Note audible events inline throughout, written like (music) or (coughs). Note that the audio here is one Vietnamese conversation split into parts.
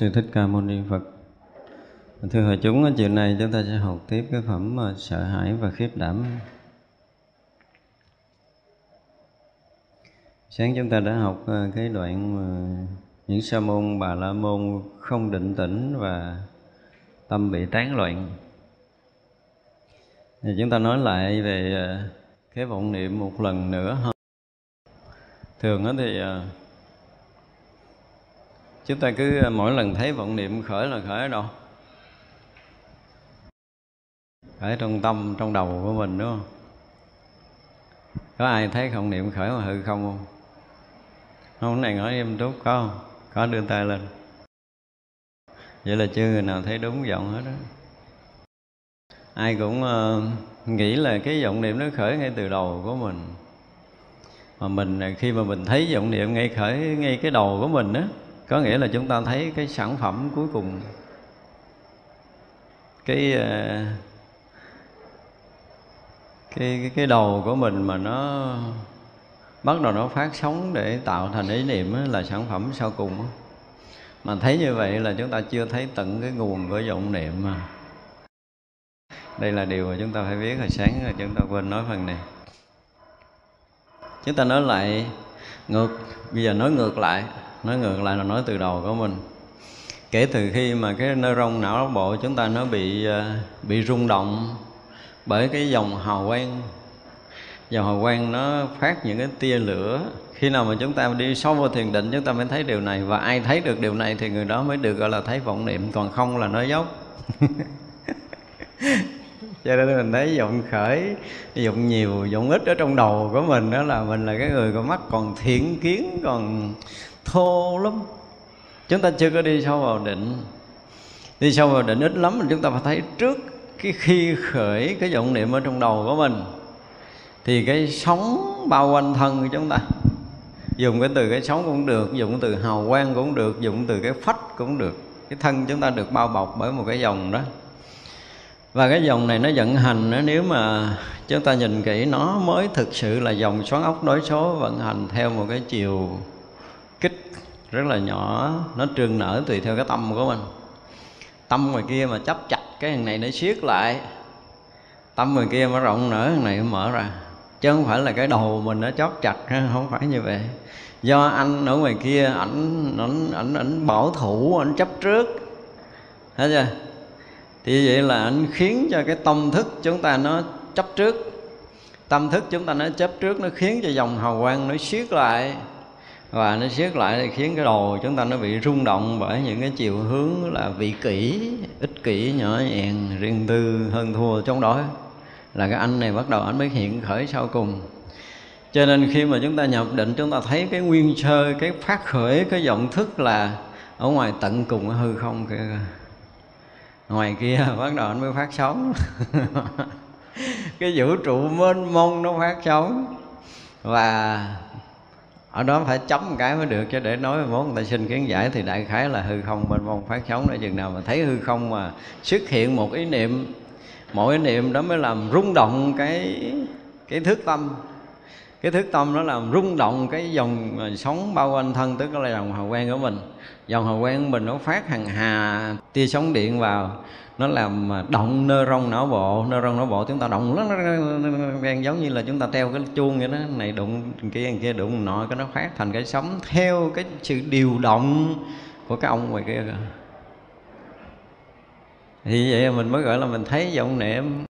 Sư Thích Ca Mâu Ni Phật. Thưa hội chúng, chiều nay chúng ta sẽ học tiếp cái phẩm à, sợ hãi và khiếp đảm. Sáng chúng ta đã học à, cái đoạn mà những sa môn bà la môn không định tĩnh và tâm bị tán loạn. Thì chúng ta nói lại về à, cái vọng niệm một lần nữa ha. Thường thì chúng ta cứ à, mỗi lần thấy vọng niệm khởi là khởi ở đâu? khởi trong tâm trong đầu của mình đúng không? Có ai thấy vọng niệm khởi mà hư không không? Không cái này nói em tốt có không? Có đưa tay lên. Vậy là chưa người nào thấy đúng giọng hết đó ai cũng uh, nghĩ là cái vọng niệm nó khởi ngay từ đầu của mình. Mà mình à, khi mà mình thấy vọng niệm ngay khởi ngay cái đầu của mình đó có nghĩa là chúng ta thấy cái sản phẩm cuối cùng, cái ờ, cái cái cái đầu của mình mà nó bắt đầu nó phát sóng để tạo thành ý niệm là sản phẩm sau cùng mà thấy như vậy là chúng ta chưa thấy tận cái nguồn của vọng niệm mà. Đây là điều mà chúng ta phải biết hồi sáng, rồi chúng ta quên nói phần này. Chúng ta nói lại ngược, bây giờ nói ngược lại nói ngược lại là nói từ đầu của mình. Kể từ khi mà cái neuron não bộ chúng ta nó bị à, bị rung động bởi cái dòng hào quang. Dòng hào quang nó phát những cái tia lửa. Khi nào mà chúng ta đi sâu vào thiền định, chúng ta mới thấy điều này. Và ai thấy được điều này thì người đó mới được, gọi là, thấy vọng niệm. Còn không là nói dốc. (laughs) Cho nên mình thấy vọng khởi vọng nhiều vọng ít ở trong đầu của mình đó là mình là cái người có mắt còn thiện kiến, còn thô lắm. Chúng ta chưa có đi sâu vào định. Đi sâu vào định ít lắm mà chúng ta phải thấy trước cái khi khởi cái vọng niệm ở trong đầu của mình thì cái sóng bao quanh thân của chúng ta dùng cái từ cái sóng cũng được dùng cái từ hào quang cũng được dùng từ cái phách cũng được. Cái thân chúng ta được bao bọc bởi một cái dòng đó. Và cái dòng này nó vận hành đó, nếu mà chúng ta nhìn kỹ nó mới thực sự là dòng xoắn ốc đối số vận hành theo một cái chiều kích rất là nhỏ, nó trương nở tùy theo cái tâm của mình. Tâm ngoài kia mà chấp chặt cái thằng này nó siết lại, tâm người kia mà rộng nở, thằng này mở ra. Chứ không phải là cái đầu mình nó chót chặt không phải như vậy. Do anh ở ngoài kia, ảnh ảnh ảnh ảnh bảo thủ, ảnh chấp trước. Thấy chưa? Thì vậy là ảnh khiến cho cái tâm thức chúng ta nó chấp trước. Tâm thức chúng ta nó chấp trước, nó khiến cho dòng hào quang nó siết lại và nó siết lại thì khiến cái đầu chúng ta nó bị rung động bởi những cái chiều hướng là vị kỷ, ích kỷ, nhỏ nhẹn, riêng tư, hơn thua chống đối. Là cái anh này bắt đầu anh mới hiện khởi sau cùng. Cho nên khi mà chúng ta nhập định, chúng ta thấy cái nguyên sơ, cái phát khởi, cái vọng thức là ở ngoài tận cùng ở hư không kia ngoài kia (laughs) bắt đầu anh mới phát sóng. (laughs) Cái vũ trụ mênh mông nó phát sóng. Và ở đó phải chấm một cái mới được, chứ để nói mốt người ta xin kiến giải thì đại khái là hư không bên mong phát sóng để chừng nào mà thấy hư không mà xuất hiện một ý niệm mỗi ý niệm đó mới làm rung động cái cái thước tâm. Cái thước tâm nó làm rung động cái dòng sống bao quanh thân, tức là dòng hào quang của mình dòng hào quang của mình nó phát hàng hà, tia sóng điện vào. Nó làm à, động nơ rong não bộ. Nơ rong não bộ chúng ta động nó giống như là chúng ta treo cái chuông vậy đó. Này đụng kia kia đụng nọ, cái nó phát thành cái sóng theo cái sự điều động của cái ông ngoài kia kìa. Thì vậy mình mới gọi là mình thấy vọng niệm.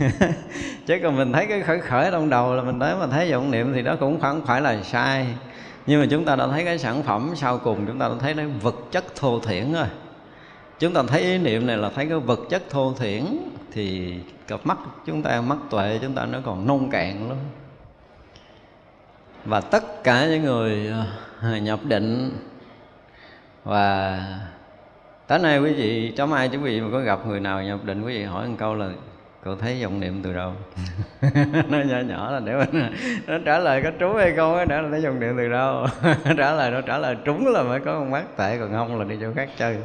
(laughs) Chứ còn mình thấy cái khởi khởi trong đầu là mình tới mà thấy vọng niệm thì đó cũng không phải là sai nhưng mà chúng ta đã thấy cái sản phẩm sau cùng, chúng ta đã thấy nó vật chất thô thiển rồi. Chúng ta thấy ý niệm này là thấy cái vật chất thô thiển thì cặp mắt chúng ta, mắt tuệ chúng ta nó còn nông cạn lắm. Và tất cả những người ờ, nhập định và tới nay quý vị, trong ai quý vị mà có gặp người nào nhập định, quý vị hỏi một câu là cô thấy vọng niệm từ đâu (laughs) nó nhỏ nhỏ là để mình (laughs) nó trả lời có trúng hay không đó là thấy vọng niệm từ đâu (laughs) trả lời nó trả lời trúng là mới có con mắt tệ còn không là đi chỗ khác chơi.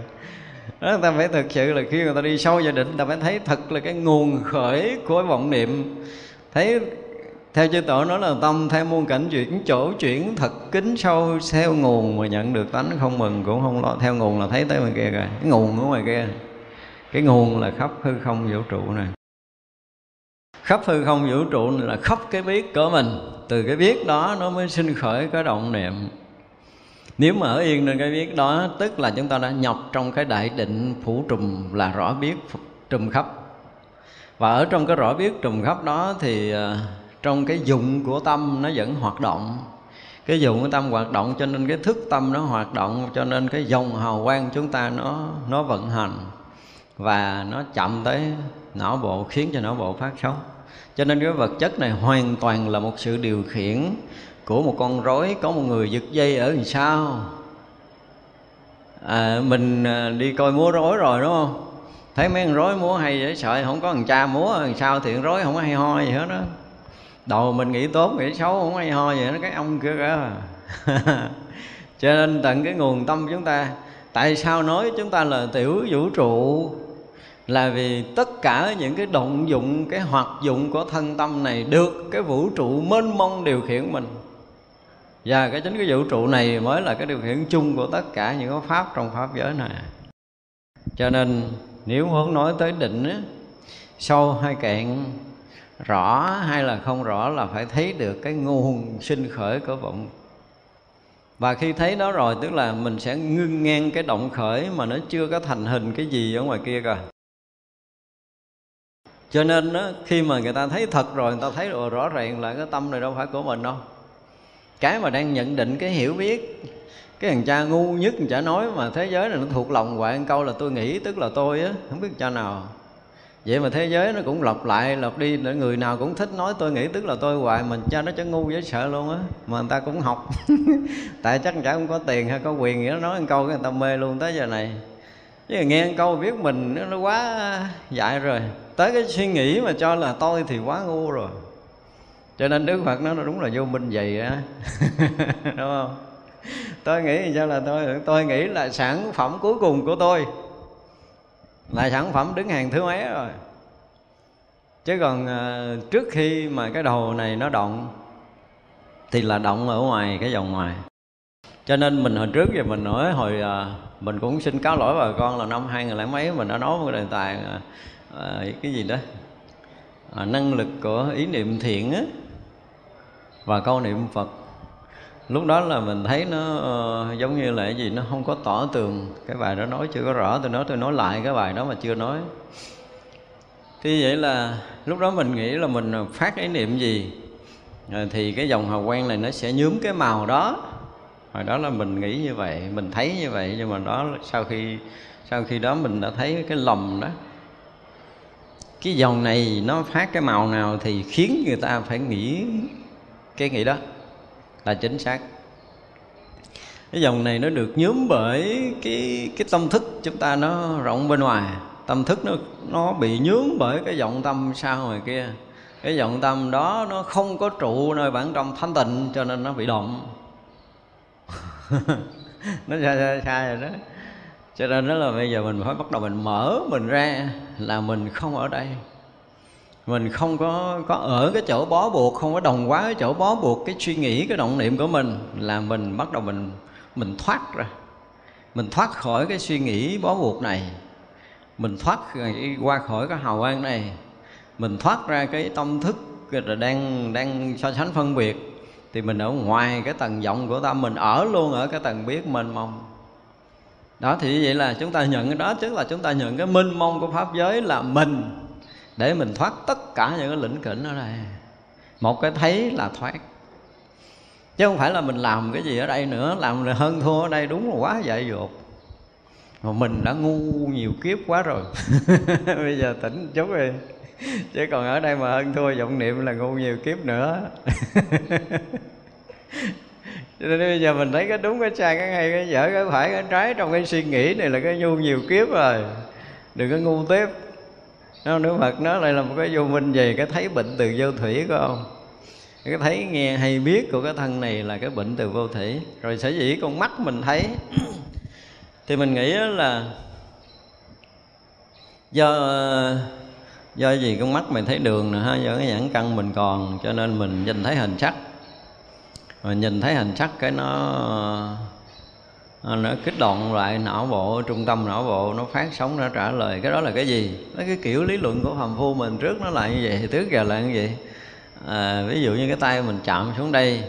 Đó, người ta phải thực sự là khi người ta đi sâu gia định ta phải thấy thật là cái nguồn khởi của vọng niệm. Thấy theo chư tổ nói là tâm theo muôn cảnh chuyển chỗ chuyển thật kính sâu theo nguồn mà nhận được tánh không mừng cũng không lo. Theo nguồn là thấy tới ngoài kia rồi cái nguồn ở ngoài kia. Cái nguồn là khắp hư không vũ trụ này khắp hư không vũ trụ này là khắp cái biết của mình. Từ cái biết đó nó mới sinh khởi cái động niệm. Nếu mà ở yên trên cái biết đó, tức là chúng ta đã nhập trong cái đại định phủ trùm là rõ biết trùm khắp. Và ở trong cái rõ biết trùm khắp đó thì à, trong cái dụng của tâm nó vẫn hoạt động. Cái dụng của tâm hoạt động cho nên cái thức tâm nó hoạt động, cho nên cái dòng hào quang chúng ta nó nó vận hành và nó chậm tới não bộ, khiến cho não bộ phát sóng cho nên cái vật chất này hoàn toàn là một sự điều khiển của một con rối có một người giật dây ở đằng sau à, mình à, đi coi múa rối rồi đúng không? Thấy mấy con rối múa hay dễ sợ không có thằng cha múa đằng sau thì con rối không có hay ho gì hết đó đầu mình nghĩ tốt nghĩ xấu không hay ho gì nó cái ông kia cả (laughs) cho nên tận cái nguồn tâm chúng ta tại sao nói chúng ta là tiểu vũ trụ? Là vì tất cả những cái động dụng cái hoạt dụng của thân tâm này được cái vũ trụ mênh mông điều khiển mình. Và cái chính cái vũ trụ này mới là cái điều khiển chung của tất cả những cái pháp trong pháp giới này. Cho nên nếu muốn nói tới định á, sâu hay cạn rõ hay là không rõ là phải thấy được cái nguồn sinh khởi của vọng. Và khi thấy đó rồi tức là mình sẽ ngưng ngang cái động khởi mà nó chưa có thành hình cái gì ở ngoài kia rồi cho nên đó, khi mà người ta thấy thật rồi người ta thấy rồi rõ ràng là cái tâm này đâu phải của mình đâu. Cái mà đang nhận định cái hiểu biết cái thằng cha ngu nhất thằng cha nói mà thế giới này nó thuộc lòng hoài câu là tôi nghĩ tức là tôi á không biết cha nào. Vậy mà thế giới nó cũng lặp lại lặp đi để người nào cũng thích nói tôi nghĩ tức là tôi hoài mình cha nó cho ngu dễ sợ luôn á mà người ta cũng học. (laughs) Tại chắc chả không có tiền hay có quyền nghĩa nói một câu cái người ta mê luôn tới giờ này chứ nghe câu biết mình nó quá dại rồi. Tới cái suy nghĩ mà cho là tôi thì quá ngu rồi. Cho nên đức phật nó đúng là vô minh vậy á. (laughs) Đúng không? Tôi nghĩ sao là tôi tôi nghĩ là sản phẩm cuối cùng của tôi là sản phẩm đứng hàng thứ mấy rồi. Chứ còn ờ, trước khi mà cái đầu này nó động thì là động ở ngoài, cái vòng ngoài. Cho nên mình hồi trước giờ mình nói hồi ờ, mình cũng xin cáo lỗi bà con là năm hai nghìn mấy mình đã nói một đề tài à, à, cái gì đó à, năng lực của ý niệm thiện á và câu niệm phật. Lúc đó là mình thấy nó uh, giống như là cái gì nó không có tỏ tường. Cái bài đó nói chưa có rõ tôi nói tôi nói lại cái bài đó mà chưa nói. Thì vậy là lúc đó mình nghĩ là mình phát ý niệm gì à, thì cái dòng hào quang này nó sẽ nhúm cái màu đó hồi đó là mình nghĩ như vậy, mình thấy như vậy, nhưng mà đó sau khi sau khi đó mình đã thấy cái lầm đó. Cái dòng này nó phát cái màu nào thì khiến người ta phải nghĩ cái nghĩ đó là chính xác. Cái dòng này nó được nhóm bởi cái cái tâm thức chúng ta nó rộng bên ngoài. Tâm thức nó nó bị nhướng bởi cái vọng tâm sao ngoài kia. Cái vọng tâm đó nó không có trụ nơi bản trong thanh tịnh cho nên nó bị động. (laughs) nó sai, sai sai rồi đó. Cho nên đó là bây giờ mình phải bắt đầu mình mở mình ra là mình không ở đây. Mình không có có ở cái chỗ bó buộc không có đồng quá cái chỗ bó buộc cái suy nghĩ cái động niệm của mình là mình bắt đầu mình mình thoát ra. Mình thoát khỏi cái suy nghĩ bó buộc này. Mình thoát qua khỏi cái hào quang này. Mình thoát ra cái tâm thức rồi đang đang so sánh phân biệt thì mình ở ngoài cái tầng vọng của tâm mình ở luôn ở cái tầng biết mênh mông. Đó, thì vậy là chúng ta nhận cái đó, tức là chúng ta nhận cái minh mông của pháp giới là mình, để mình thoát tất cả những cái lĩnh kỉnh ở đây một cái thấy là thoát. Chứ không phải là mình làm cái gì ở đây nữa, làm hơn thua ở đây đúng là quá dại dột. Mà mình đã ngu nhiều kiếp quá rồi. (laughs) Bây giờ tỉnh chút đi chứ còn ở đây mà hơn thua vọng niệm là ngu nhiều kiếp nữa. (laughs) Cho nên bây giờ mình thấy cái đúng, cái sai, cái hay, cái dở, cái phải, cái trái trong cái suy nghĩ này là cái ngu nhiều kiếp rồi. Đừng có ngu tiếp. Nó nếu Phật, nó lại là một cái vô minh về cái thấy bệnh từ vô thủy của ông cái thấy nghe hay biết của cái thân này là cái bệnh từ vô thủy. Rồi sở dĩ con mắt mình thấy, thì mình nghĩ là do do gì con mắt mình thấy đường nè ha do cái nhãn căn mình còn cho nên mình nhìn thấy hình sắc. Mình nhìn thấy hình sắc cái nó nó kích động lại não bộ trung tâm não bộ nó phát sóng nó trả lời. Cái đó là cái gì? Nó cái kiểu lý luận của phàm phu mình. Trước nó lại như vậy trước giờ lại như vậy. À, ví dụ như cái tay mình chạm xuống đây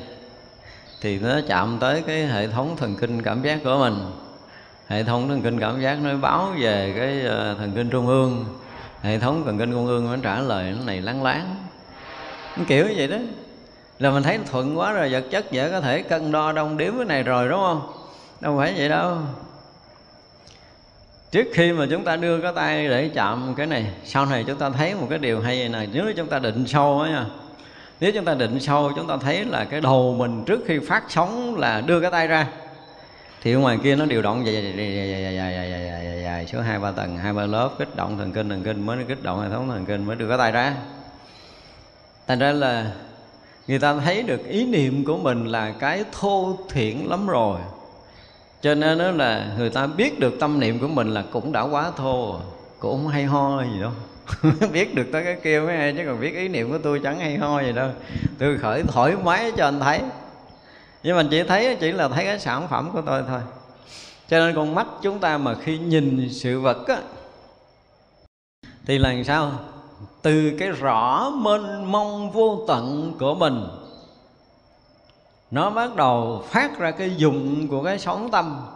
thì nó chạm tới cái hệ thống thần kinh cảm giác của mình. Hệ thống thần kinh cảm giác nó báo về cái ờ, thần kinh trung ương hệ thống cần kinh công ương nó trả lời nó này láng láng. Kiểu như vậy đó. Là mình thấy thuận quá rồi, vật chất dễ có thể cân đo đong đếm cái này rồi, đúng không? Đâu phải vậy đâu. Trước khi mà chúng ta đưa cái tay để chạm cái này, sau này chúng ta thấy một cái điều hay này nếu chúng ta định sâu á nha. Nếu chúng ta định sâu, chúng ta thấy là cái đầu mình trước khi phát sóng là đưa cái tay ra thì ở ngoài kia nó điều động dài dài dài dài dài dài dài dài dài dài dài số hai ba tầng hai ba lớp kích động thần kinh thần kinh mới kích động hệ thống thần kinh mới được cái tay ra thành ra là người ta thấy được ý niệm của mình là cái thô thiển lắm rồi cho nên đó là người ta biết được tâm niệm của mình là cũng đã quá thô cũng không hay ho gì đâu biết được tới cái kia mới hay chứ còn biết ý niệm của tôi chẳng hay ho gì đâu tôi khởi thoải mái cho anh thấy nhưng mà chỉ thấy chỉ là thấy cái sản phẩm của tôi thôi. Cho nên con mắt chúng ta mà khi nhìn sự vật á, thì là sao? Từ cái rõ mênh mông vô tận của mình, nó bắt đầu phát ra cái dụng của cái sóng tâm.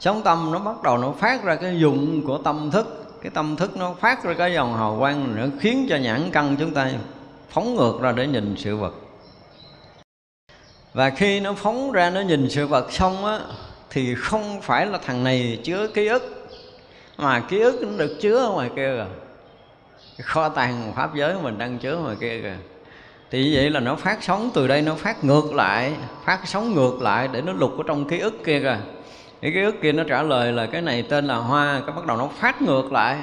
Sóng tâm nó bắt đầu nó phát ra cái dụng của tâm thức. Cái tâm thức nó phát ra cái dòng hào quang nó khiến cho nhãn căn chúng ta phóng ngược ra để nhìn sự vật và khi nó phóng ra, nó nhìn sự vật xong á, thì không phải là thằng này chứa ký ức, mà ký ức nó được chứa ở ngoài kia rồi kho tàng pháp giới mình đang chứa ngoài kia kìa. Thì như vậy là nó phát sóng từ đây, nó phát ngược lại, phát sóng ngược lại để nó lục ở trong ký ức kia kìa. Cái ký ức kia nó trả lời là cái này tên là hoa, cái bắt đầu nó phát ngược lại.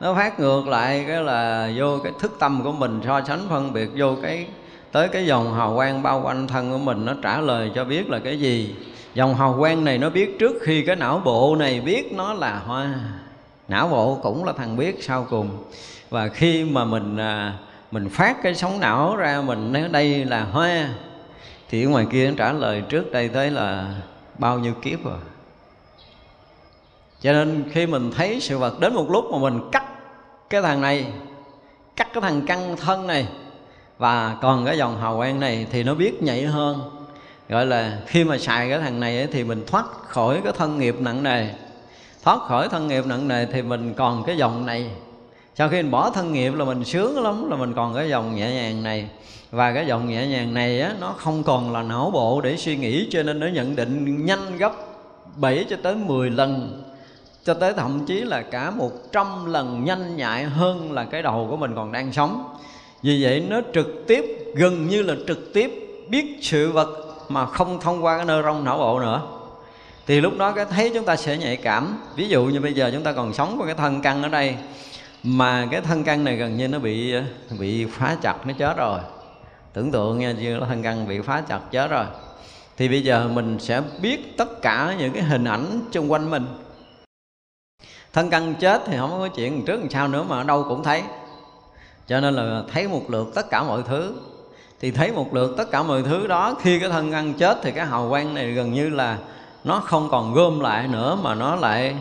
Nó phát ngược lại cái là vô cái thức tâm của mình, so sánh phân biệt vô cái tới cái dòng hào quang bao quanh thân của mình nó trả lời cho biết là cái gì? Dòng hào quang này nó biết trước khi cái não bộ này biết nó là hoa. Não bộ cũng là thằng biết sau cùng. Và khi mà mình à, mình phát cái sóng não ra mình nói đây là hoa thì ở ngoài kia nó trả lời trước đây tới là bao nhiêu kiếp rồi. Cho nên khi mình thấy sự vật đến một lúc mà mình cắt cái thằng này cắt cái thằng căn thân này và còn cái dòng hào quang này thì nó biết nhạy hơn. Gọi là khi mà xài cái thằng này ấy, thì mình thoát khỏi cái thân nghiệp nặng nề. Thoát khỏi thân nghiệp nặng nề thì mình còn cái dòng này. Sau khi mình bỏ thân nghiệp là mình sướng lắm là mình còn cái dòng nhẹ nhàng này. Và cái dòng nhẹ nhàng này á, nó không còn là não bộ để suy nghĩ cho nên nó nhận định nhanh gấp 7 cho tới 10 lần. Cho tới thậm chí là cả một trăm lần nhanh nhạy hơn là cái đầu của mình còn đang sống vì vậy nó trực tiếp, gần như là trực tiếp biết sự vật mà không thông qua cái nơ rong não bộ nữa. Thì lúc đó cái thấy chúng ta sẽ nhạy cảm. Ví dụ như bây giờ chúng ta còn sống với cái thân căn ở đây, mà cái thân căn này gần như nó bị bị phá chặt, nó chết rồi. Tưởng tượng nha, như thân căn bị phá chặt, chết rồi. Thì bây giờ mình sẽ biết tất cả những cái hình ảnh xung quanh mình. Thân căn chết thì không có chuyện trước làm sao nữa mà ở đâu cũng thấy cho nên là thấy một lượt tất cả mọi thứ. Thì thấy một lượt tất cả mọi thứ đó, khi cái thân ăn chết thì cái hào quang này gần như là nó không còn gom lại nữa, mà nó lại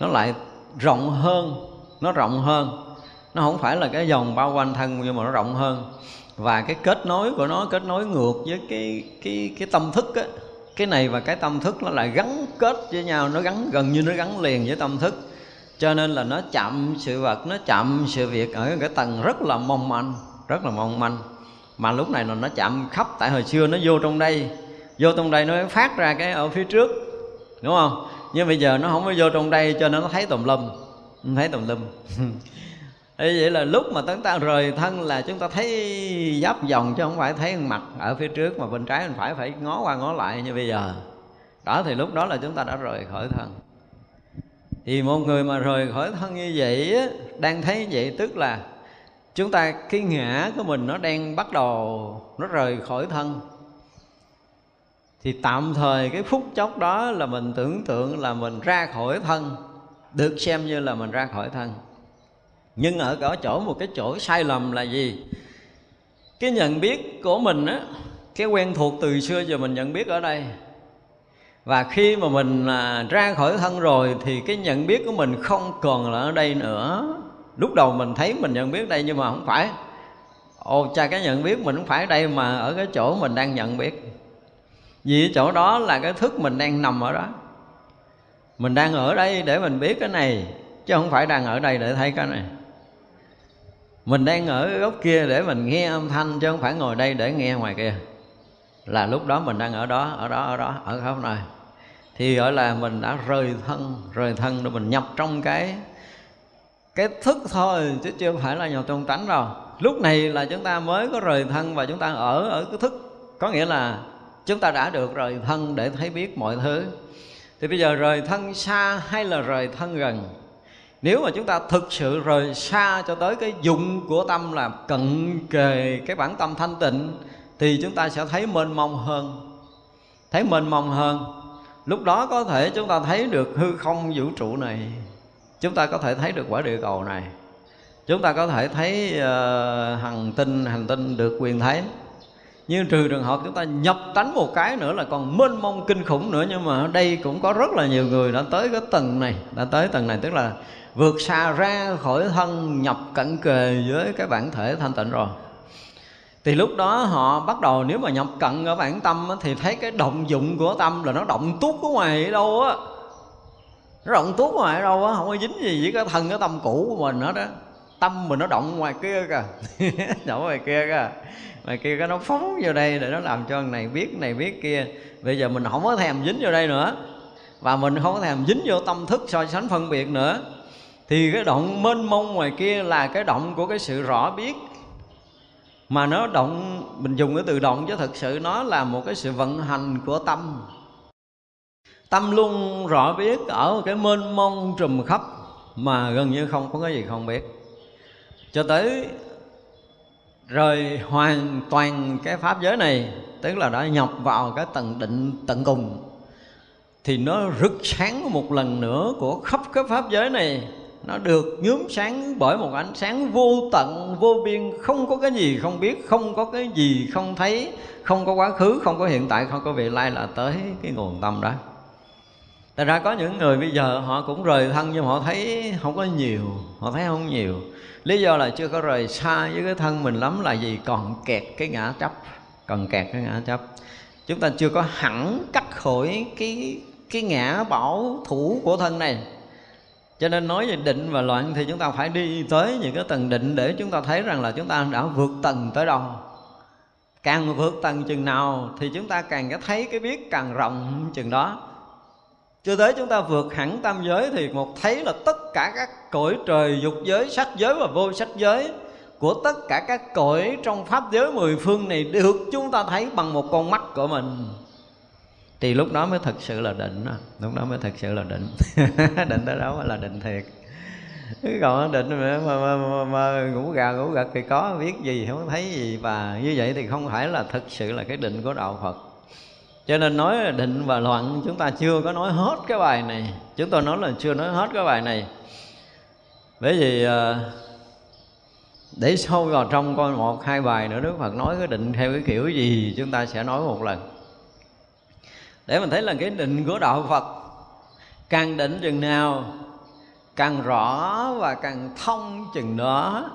nó lại rộng hơn, nó rộng hơn. Nó không phải là cái dòng bao quanh thân nhưng mà nó rộng hơn. Và cái kết nối của nó, kết nối ngược với cái cái cái tâm thức á, cái này và cái tâm thức nó lại gắn kết với nhau, nó gắn, gần như nó gắn liền với tâm thức cho nên là nó chậm sự vật, nó chậm sự việc ở cái tầng rất là mong manh, rất là mong manh. Mà lúc này là nó chậm khắp, tại hồi xưa nó vô trong đây. Vô trong đây nó phát ra cái ở phía trước, đúng không? Nhưng bây giờ nó không có vô trong đây cho nên nó thấy tùm lum thấy tùm lum. (laughs) Thế vậy là lúc mà chúng ta rời thân là chúng ta thấy giáp vòng chứ không phải thấy mặt ở phía trước mà bên trái, bên phải phải ngó qua ngó lại như bây giờ. Đó, thì lúc đó là chúng ta đã rời khỏi thân thì một người mà rời khỏi thân như vậy đang thấy vậy, tức là chúng ta, cái ngã của mình nó đang bắt đầu nó rời khỏi thân. Thì tạm thời cái phút chốc đó là mình tưởng tượng là mình ra khỏi thân, được xem như là mình ra khỏi thân. Nhưng ở ở chỗ, một cái chỗ sai lầm là gì? Cái nhận biết của mình á, cái quen thuộc từ xưa giờ mình nhận biết ở đây và khi mà mình à, ra khỏi thân rồi thì cái nhận biết của mình không còn là ở đây nữa. Lúc đầu mình thấy mình nhận biết đây nhưng mà không phải. Ồ cha, cái nhận biết mình không phải ở đây mà ở cái chỗ mình đang nhận biết. Vì chỗ đó là cái thức mình đang nằm ở đó. Mình đang ở đây để mình biết cái này, chứ không phải đang ở đây để thấy cái này. Mình đang ở góc kia để mình nghe âm thanh, chứ không phải ngồi đây để nghe ngoài kia. Là lúc đó mình đang ở đó ở đó ở đó, ở khắp nơi thì gọi là mình đã rời thân rời thân rồi mình nhập trong cái cái thức thôi, chứ chưa phải là nhập trong tánh đâu. Lúc này là chúng ta mới có rời thân và chúng ta ở ở cái thức. Có nghĩa là chúng ta đã được rời thân để thấy biết mọi thứ. Thì bây giờ rời thân xa hay là rời thân gần? Nếu mà chúng ta thực sự rời xa cho tới cái dụng của tâm là cận kề cái bản tâm thanh tịnh, thì chúng ta sẽ thấy mênh mông hơn. Thấy mênh mông hơn lúc đó có thể chúng ta thấy được hư không vũ trụ này. Chúng ta có thể thấy được quả địa cầu này. Chúng ta có thể thấy uh, hành tinh hành tinh được quyền thấy. Nhưng trừ trường hợp chúng ta nhập tánh một cái nữa là còn mênh mông kinh khủng nữa. Nhưng mà ở đây cũng có rất là nhiều người đã tới cái tầng này đã tới tầng này. Tức là vượt xa ra khỏi thân nhập cận kề với cái bản thể thanh tịnh rồi thì lúc đó họ bắt đầu nếu mà nhập cận ở bản tâm thì thấy cái động dụng của tâm là nó động tuốt ở ngoài ở đâu á. Nó động tuốt ngoài ở đâu á, không có dính gì với cái thân, cái tâm cũ của mình hết đó tâm mình nó động ngoài kia kìa. (laughs) Động ngoài kia kìa. Ngoài kia cái nó phóng vô đây để nó làm cho này biết này biết kia. Bây giờ mình không có thèm dính vô đây nữa. Và mình không có thèm dính vô tâm thức so sánh phân biệt nữa. Thì cái động mênh mông ngoài kia là cái động của cái sự rõ biết mà nó động, mình dùng cái từ động chứ thực sự nó là một cái sự vận hành của tâm. Tâm luôn rõ biết ở cái mênh mông trùm khắp mà gần như không có cái gì không biết. Cho tới rời hoàn toàn cái pháp giới này, tức là đã nhập vào cái tầng định tận cùng, thì nó rực sáng một lần nữa của khắp cái pháp giới này nó được nhuốm sáng bởi một ánh sáng vô tận, vô biên, không có cái gì không biết, không có cái gì không thấy, không có quá khứ, không có hiện tại, không có vị lai là tới cái nguồn tâm đó. Thật ra có những người bây giờ họ cũng rời thân nhưng họ thấy không có nhiều, Họ thấy không nhiều. Lý do là chưa có rời xa với cái thân mình lắm là gì Còn kẹt cái ngã chấp, Còn kẹt cái ngã chấp. Chúng ta chưa có hẳn cắt khỏi cái cái ngã bảo thủ của thân này cho nên nói về định và loạn thì chúng ta phải đi tới những cái tầng định để chúng ta thấy rằng là chúng ta đã vượt tầng tới đâu. Càng vượt tầng chừng nào thì chúng ta càng cái thấy cái biết càng rộng chừng đó. Cho tới chúng ta vượt hẳn tam giới thì một thấy là tất cả các cõi trời dục giới, sắc giới và vô sắc giới của tất cả các cõi trong pháp giới mười phương này được chúng ta thấy bằng một con mắt của mình thì lúc đó mới thật sự là định đó. lúc đó mới thật sự là định. (laughs) Định tới đó mới là định thiệt. Còn định mà, mà, mà, mà, mà ngủ gà ngủ gật thì có biết gì không thấy gì. Và như vậy thì không phải là thực sự là cái định của đạo phật. Cho nên nói là định và loạn chúng ta chưa có nói hết cái bài này. Chúng tôi nói là chưa nói hết cái bài này. Bởi vì ờ, để sâu vào trong coi một hai bài nữa Đức Phật nói cái định theo cái kiểu gì chúng ta sẽ nói một lần để mình thấy là cái định của đạo Phật, càng định chừng nào, càng rõ và càng thông chừng đó.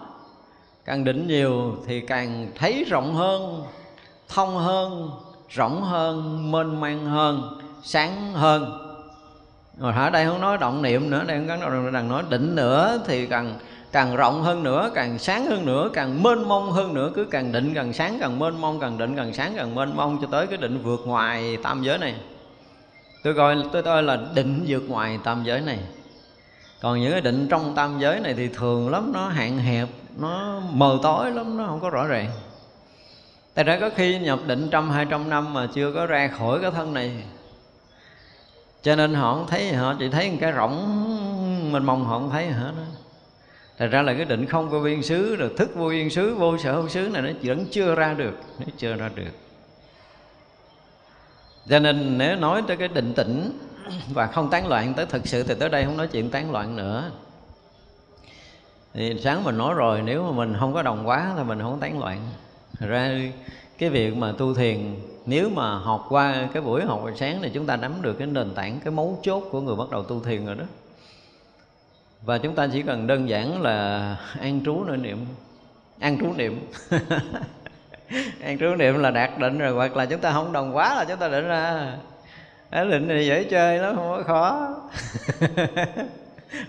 Càng định nhiều thì càng thấy rộng hơn, thông hơn, rộng hơn, mênh mang hơn, sáng hơn. Rồi ở đây không nói động niệm nữa, đây không có đang nói định nữa thì càng càng rộng hơn nữa, càng sáng hơn nữa, càng mênh mông hơn nữa, cứ càng định càng sáng, càng mênh mông, càng định càng sáng, càng mênh mông cho tới cái định vượt ngoài tam giới này. Tôi coi tôi tôi là định vượt ngoài tam giới này. Còn những cái định trong tam giới này thì thường lắm, nó hạn hẹp, nó mờ tối lắm, nó không có rõ ràng. Tại ra có khi nhập định trăm, hai trăm năm mà chưa có ra khỏi cái thân này. Cho nên họ không thấy họ chỉ thấy một cái rỗng mình mong họ không thấy hả đó Thật ra là cái định không vô viên xứ Rồi thức vô viên xứ, vô sở hữu xứ này Nó vẫn chưa ra được Nó chưa ra được. Cho nên nếu nói tới cái định tĩnh (coughs) Và không tán loạn tới thực sự Thì tới đây không nói chuyện tán loạn nữa. Thì sáng mình nói rồi nếu mà mình không có đồng quá thì mình không tán loạn. Thật ra cái việc mà tu thiền nếu mà học qua cái buổi học buổi sáng thì chúng ta nắm được cái nền tảng cái mấu chốt của người bắt đầu tu thiền rồi đó và chúng ta chỉ cần đơn giản là an trú nơi niệm. An trú niệm. (laughs) An trú niệm là đạt định rồi, hoặc là chúng ta không đồng quá là chúng ta định ra. Cái định này dễ chơi nó không có khó. (laughs)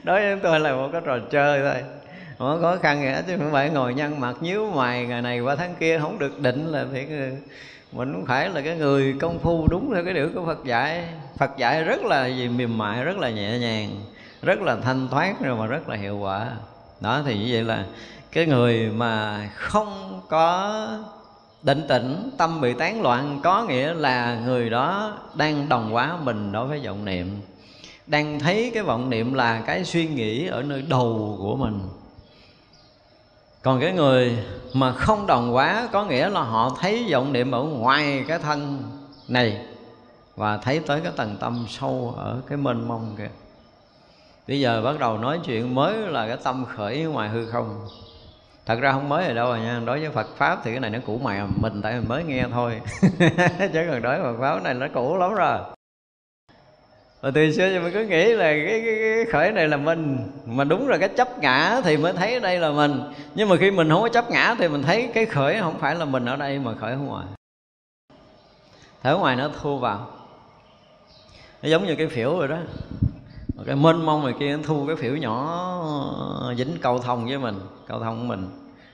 Đối với chúng tôi là một cái trò chơi thôi. Không có khó khăn gì hết, chứ không phải ngồi nhăn mặt nhíu mày, ngày này qua tháng kia không được định là phải mình cũng phải là cái người công phu đúng theo cái điều của Phật dạy. Phật dạy rất là gì, mềm mại, rất là nhẹ nhàng rất là thanh thoát rồi mà rất là hiệu quả. Đó, thì như vậy là cái người mà không có định tĩnh, tâm bị tán loạn, có nghĩa là người đó đang đồng hóa mình đối với vọng niệm, đang thấy cái vọng niệm là cái suy nghĩ ở nơi đầu của mình. Còn cái người mà không đồng hóa, có nghĩa là họ thấy vọng niệm ở ngoài cái thân này và thấy tới cái tầng tâm sâu ở cái mênh mông kìa bây giờ bắt đầu nói chuyện mới là cái tâm khởi ngoài hư không. Thật ra không mới ở đâu rồi nha. Đối với phật pháp thì cái này nó cũ mày à. mình tại mình mới nghe thôi. (laughs) Chứ còn đối với phật pháp này nó cũ lắm rồi. Và từ xưa thì mình cứ nghĩ là cái, cái, cái khởi này là mình. Mà đúng là cái chấp ngã thì mới thấy đây là mình. Nhưng mà khi mình không có chấp ngã thì mình thấy cái khởi không phải là mình ở đây mà khởi ở ngoài. Thở ngoài nó thu vào. Nó giống như cái phiểu rồi đó cái mênh mông này kia nó thu cái phiểu nhỏ, dính cầu thông với mình, cầu thông của mình.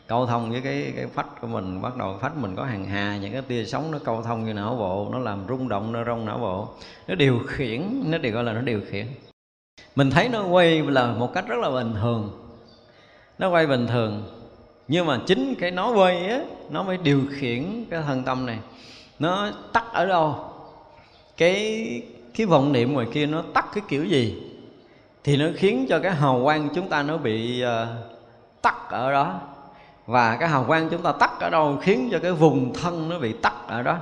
Cầu thông với cái cái phách của mình, bắt đầu phách mình có hàng hà, những cái tia sóng nó cầu thông như não bộ, nó làm rung động nó rong não bộ. Nó điều khiển, nó được gọi là nó điều khiển. Mình thấy nó quay là một cách rất là bình thường. Nó quay bình thường. Nhưng mà chính cái nó quay á, nó mới điều khiển cái thân tâm này. Nó tắt ở đâu? Cái cái vọng niệm ngoài kia nó tắt cái kiểu gì? Thì nó khiến cho cái hào quang chúng ta nó bị uh, tắt ở đó. Và cái hào quang chúng ta tắt ở đâu khiến cho cái vùng thân nó bị tắt ở đó.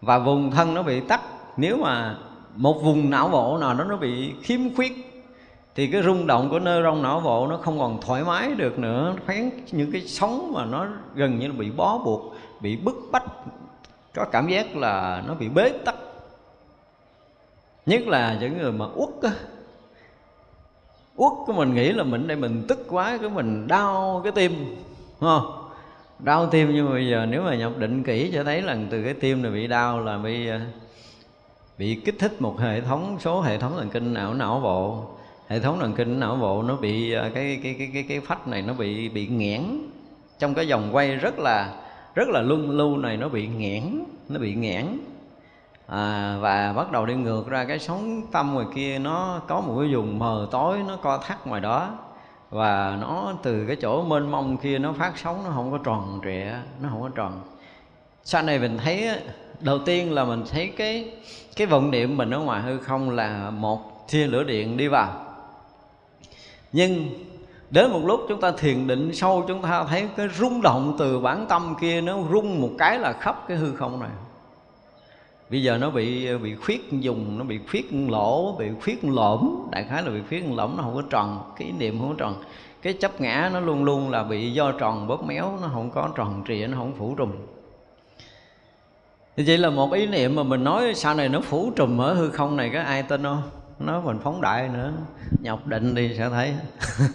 Và vùng thân nó bị tắt nếu mà một vùng não bộ nào đó nó bị khiếm khuyết thì cái rung động của nơ rong não bộ nó không còn thoải mái được nữa. Khiến những cái sóng mà nó gần như là bị bó buộc bị bức bách có cảm giác là nó bị bế tắc. Nhất là những người mà uất á uất của mình nghĩ là mình đây mình tức quá, cái mình đau cái tim không đau tim nhưng mà bây giờ nếu mà nhập định kỹ cho thấy là từ cái tim này bị đau là bị à, bị kích thích một hệ thống, số hệ thống thần kinh não não bộ. Hệ thống thần kinh não bộ nó bị à, cái cái cái cái cái phách này nó bị bị nghẽn. Trong cái vòng quay rất là rất là luân lưu này nó bị nghẽn, nó bị nghẽn à, và bắt đầu đi ngược ra cái sóng tâm ngoài kia nó có một cái vùng mờ tối nó co thắt ngoài đó. Và nó từ cái chỗ mênh mông kia nó phát sóng nó không có tròn trịa nó không có tròn. Sau này mình thấy đầu tiên là mình thấy cái cái vọng niệm mình ở ngoài hư không là một tia lửa điện đi vào. Nhưng đến một lúc chúng ta thiền định sâu chúng ta thấy cái rung động từ bản tâm kia nó rung một cái là khắp cái hư không này bây giờ nó bị bị khuyết dùng, nó bị khuyết lỗ, bị khuyết lõm. Đại khái là bị khuyết lõm, nó không có tròn, cái niệm không có tròn. Cái chấp ngã nó luôn luôn là bị do tròn bóp méo, nó không có tròn trịa, nó không phủ trùm. Thì chỉ là một ý niệm mà mình nói sau này nó phủ trùm ở hư không này có ai tin không? Nó mình phóng đại nữa, nhọc định đi, sẽ thấy.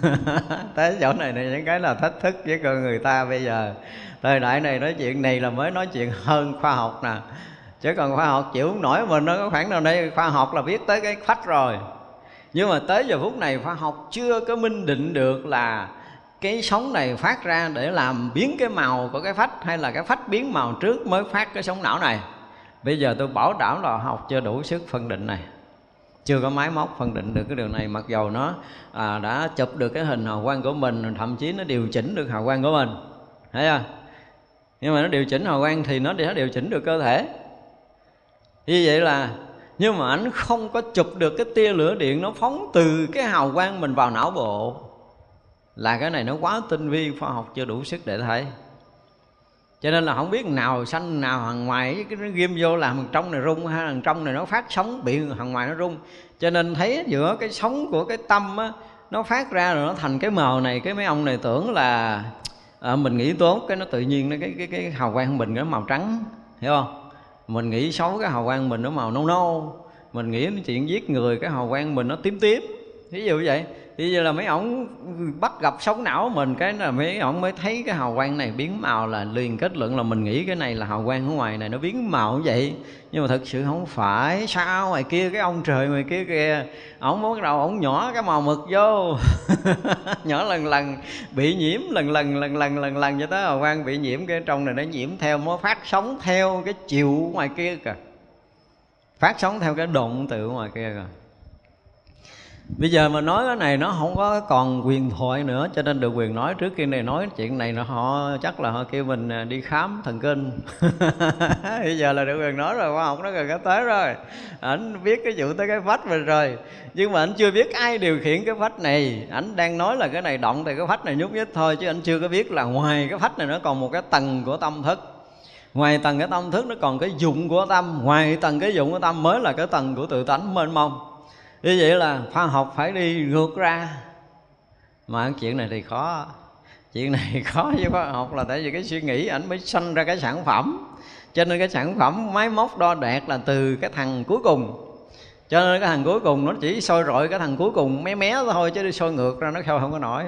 (laughs) Tới chỗ này này, những cái là thách thức với con người ta bây giờ. Thời đại này nói chuyện này là mới nói chuyện hơn khoa học nè chứ còn khoa học chịu không nổi mình nó có khoảng nào đây khoa học là biết tới cái phách rồi. Nhưng mà tới giờ phút này khoa học chưa có minh định được là cái sóng này phát ra để làm biến cái màu của cái phách hay là cái phách biến màu trước mới phát cái sóng não này. Bây giờ tôi bảo đảm là học chưa đủ sức phân định này. Chưa có máy móc phân định được cái điều này mặc dầu nó à, đã chụp được cái hình hào quang của mình thậm chí nó điều chỉnh được hào quang của mình. Thấy không? Nhưng mà nó điều chỉnh hào quang thì nó đã điều chỉnh được cơ thể như vậy là nhưng mà ảnh không có chụp được cái tia lửa điện nó phóng từ cái hào quang mình vào não bộ. Là cái này nó quá tinh vi khoa học chưa đủ sức để thấy. Cho nên là không biết nào xanh nào hàng ngoài cái nó ghim vô làm hàng trong này rung hay hàng trong này nó phát sóng bị hàng ngoài nó rung. Cho nên thấy giữa cái sóng của cái tâm á nó phát ra rồi nó thành cái màu này cái mấy ông này tưởng là à, mình nghĩ tốt cái nó tự nhiên nó cái cái cái hào quang mình nó màu trắng hiểu không? Mình nghĩ xấu cái hào quang mình nó màu nâu nâu. Mình nghĩ chuyện giết người cái hào quang mình nó tím tím. Ví dụ vậy thì giờ là mấy ổng bắt gặp sóng não mình, cái là mấy ổng mới thấy cái hào quang này biến màu là liền kết luận là mình nghĩ cái này là hào quang ở ngoài này nó biến màu như vậy. Nhưng mà thực sự không phải. Sao? Ngoài kia cái ông trời, ngoài kia kìa. Ổng bắt đầu ổng nhỏ cái màu mực vô. (laughs) Nhỏ lần lần. Bị nhiễm lần lần lần lần lần lần cho tới hào quang bị nhiễm, cái trong này nó nhiễm theo, nó phát sóng theo cái chiều ngoài kia kìa. Phát sóng theo cái động từ ngoài kia kìa bây giờ mà nói cái này nó không có còn quyền thoại nữa, cho nên được quyền nói trước khi này nói. Chuyện này là họ chắc là họ kêu mình à, đi khám thần kinh. (laughs) Bây giờ là được quyền nói rồi, khoa học nó gần cái tới rồi. Ảnh biết cái vụ tới cái phách mình rồi. Nhưng mà anh chưa biết ai điều khiển cái phách này. Ảnh đang nói là cái này động thì cái phách này nhúc nhích thôi, chứ anh chưa có biết là ngoài cái phách này nó còn một cái tầng của tâm thức. Ngoài tầng cái tâm thức nó còn cái dụng của tâm. Ngoài tầng cái dụng của tâm mới là cái tầng của tự tánh mênh mông như vậy là khoa học phải đi ngược ra. Mà chuyện này thì khó. Chuyện này (laughs) khó với khoa học là tại vì cái suy nghĩ ảnh mới sanh ra cái sản phẩm. Cho nên cái sản phẩm máy móc đo đạc là từ cái thằng cuối cùng. Cho nên cái thằng cuối cùng nó chỉ soi rọi cái thằng cuối cùng mé mé thôi chứ đi soi ngược ra nó không không có nổi.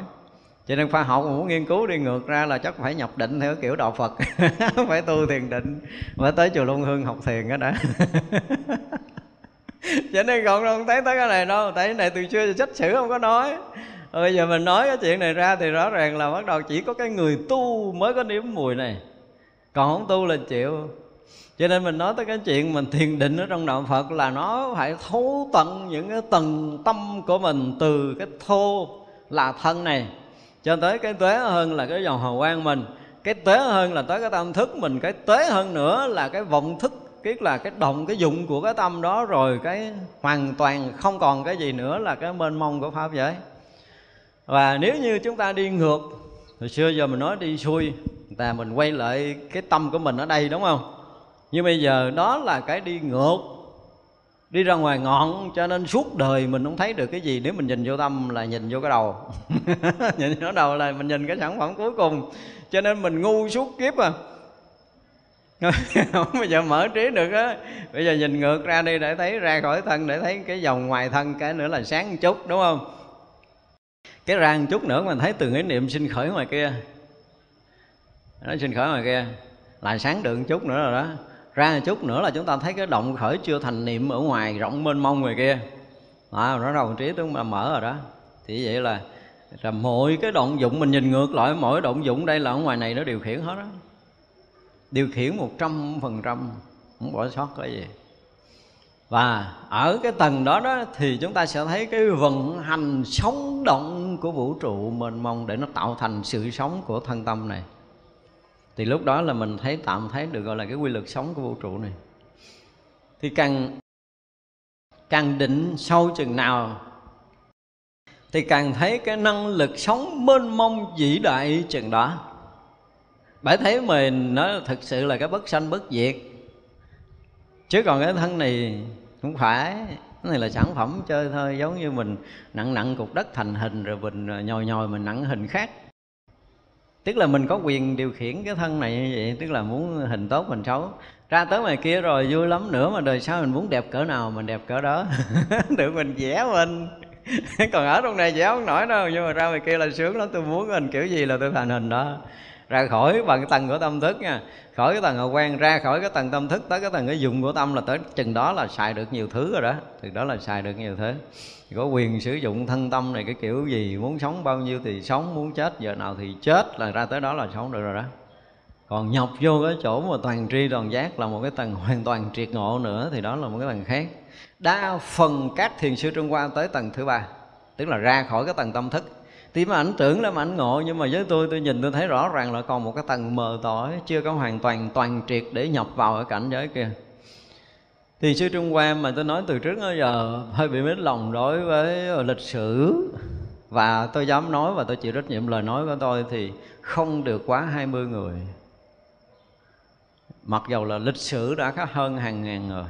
Cho nên khoa học mà muốn nghiên cứu đi ngược ra là chắc phải nhập định theo kiểu đạo phật. (laughs) Phải tu thiền định. Phải tới chùa long hương học thiền đó đã. (laughs) (laughs) cho nên còn không thấy tới cái này đâu, tại cái này từ xưa trách sách sử không có nói. Bây giờ mình nói cái chuyện này ra thì rõ ràng là bắt đầu chỉ có cái người tu mới có nếm mùi này. Còn không tu là chịu. Cho nên mình nói tới cái chuyện mình thiền định ở trong đạo Phật là nó phải thấu tận những cái tầng tâm của mình từ cái thô là thân này, cho tới cái tuế hơn là cái dòng hào quang mình. Cái tế hơn là tới cái tâm thức mình, cái tế hơn nữa là cái vọng thức kiết là cái động, cái dụng của cái tâm đó rồi cái hoàn toàn không còn cái gì nữa là cái mênh mông của pháp giới. Và nếu như chúng ta đi ngược, hồi xưa giờ mình nói đi xuôi ta mình quay lại cái tâm của mình ở đây, đúng không? Nhưng bây giờ đó là cái đi ngược, đi ra ngoài ngọn, cho nên suốt đời mình không thấy được cái gì. Nếu mình nhìn vô tâm là nhìn vô cái đầu. (laughs) Nhìn vô đầu là mình nhìn cái sản phẩm cuối cùng. Cho nên mình ngu suốt kiếp à. (laughs) không bây giờ mở trí được á. Bây giờ nhìn ngược ra đi để thấy ra khỏi thân để thấy cái dòng ngoài thân cái nữa là sáng một chút đúng không? Cái ra một chút nữa mình thấy từng ý niệm sinh khởi ngoài kia. Nó sinh khởi ngoài kia. Là sáng được một chút nữa rồi đó. Ra một chút nữa là chúng ta thấy cái động khởi chưa thành niệm ở ngoài rộng mênh mông ngoài kia. À, nó đầu trí chúng ta mở rồi đó. Thì vậy là là mỗi cái động dụng mình nhìn ngược lại mỗi động dụng đây là ở ngoài này nó điều khiển hết đó điều khiển một trăm phần trăm, không bỏ sót cái gì. Và ở cái tầng đó đó thì chúng ta sẽ thấy cái vận hành sống động của vũ trụ mênh mông để nó tạo thành sự sống của thân tâm này. Thì lúc đó là mình thấy tạm thấy được gọi là cái quy luật sống của vũ trụ này. Thì càng càng định sâu chừng nào, thì càng thấy cái năng lực sống mênh mông vĩ đại chừng đó bởi thấy mình nó thực sự là cái bất sanh bất diệt. Chứ còn cái thân này không phải. Cái này là sản phẩm chơi thôi, giống như mình nặng nặng cục đất thành hình rồi mình à, nhồi nhồi mình nặng hình khác. Tức là mình có quyền điều khiển cái thân này như vậy, tức là muốn hình tốt hình xấu. Ra tới ngoài kia rồi vui lắm nữa mà đời sau mình muốn đẹp cỡ nào mình đẹp cỡ đó. (laughs) Được mình vẽ mình. (laughs) Còn ở trong này vẽ không nổi đâu, nhưng mà ra ngoài kia là sướng lắm, tôi muốn hình kiểu gì là tôi thành hình đó ra khỏi bằng cái tầng của tâm thức nha. Khỏi cái tầng hào quen, ra khỏi cái tầng tâm thức, tới cái tầng cái dùng của tâm là tới chừng đó là xài được nhiều thứ rồi đó. Từ đó là xài được nhiều thứ. Có quyền sử dụng thân tâm này, cái kiểu gì, muốn sống bao nhiêu thì sống, muốn chết giờ nào thì chết là ra tới đó là sống được rồi đó. Còn nhập vô cái chỗ mà toàn tri toàn giác là một cái tầng (laughs) hoàn toàn triệt ngộ nữa thì đó là một cái tầng khác. Đa phần các thiền sư trung hoa tới tầng thứ ba, tức là ra khỏi cái tầng tâm thức thì mà ảnh tưởng là mà ảnh ngộ, nhưng mà với tôi tôi nhìn tôi thấy rõ ràng là còn một cái tầng mờ tỏi, chưa có hoàn toàn toàn triệt để nhập vào cái cảnh giới kia. Thì sư Trung quan mà tôi nói từ trước tới giờ, hơi bị mít lòng đối với lịch sử. Và tôi dám nói và tôi chịu trách nhiệm lời nói của tôi thì không được quá 20 người. Mặc dầu là lịch sử đã có hơn hàng ngàn người.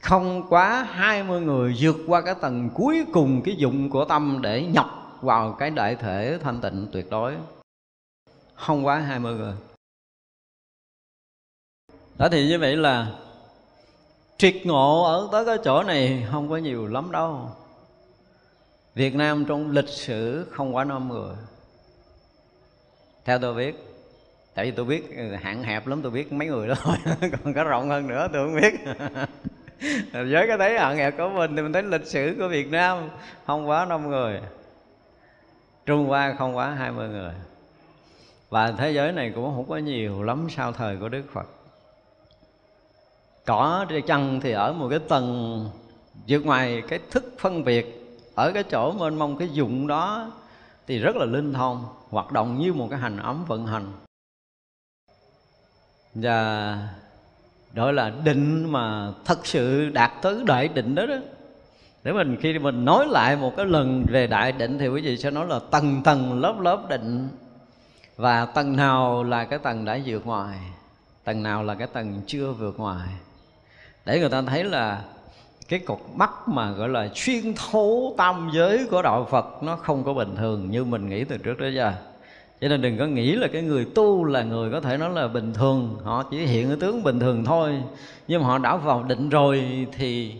Không quá 20 người vượt qua cái tầng cuối cùng, cái dụng của tâm để nhập vào cái đại thể thanh tịnh tuyệt đối. Không quá 20 người. Đó thì như vậy là triệt ngộ ở tới cái chỗ này không có nhiều lắm đâu. Việt Nam trong lịch sử không quá năm người. Theo tôi biết, Tại vì tôi biết ừ, hạn hẹp lắm, tôi biết mấy người đó thôi, (laughs) Còn có rộng hơn nữa tôi không biết. (laughs) Với cái thấy hạn hẹp của mình thì mình thấy lịch sử của Việt Nam không quá năm người. Trung Hoa không quá 20 người. Và thế giới này cũng không có nhiều lắm sau thời của Đức Phật. Có chăng thì ở một cái tầng vượt ngoài cái thức phân biệt, Ở cái chỗ mênh mông cái dụng đó, Thì rất là linh thông, Hoạt động như một cái hành ấm vận hành. Và đó là định mà thật sự đạt tới đại định đó đó để mình, khi mình nói lại một cái lần về đại định thì quý vị sẽ nói là tầng tầng lớp lớp định. Và tầng nào là cái tầng đã vượt ngoài, tầng nào là cái tầng chưa vượt ngoài. Để người ta thấy là cái cột mắt mà gọi là xuyên thấu tam giới của đạo Phật nó không có bình thường như mình nghĩ từ trước đến giờ. Cho nên đừng có nghĩ là cái người tu là người có thể nói là bình thường. Họ chỉ hiện cái tướng bình thường thôi. Nhưng mà họ đã vào định rồi thì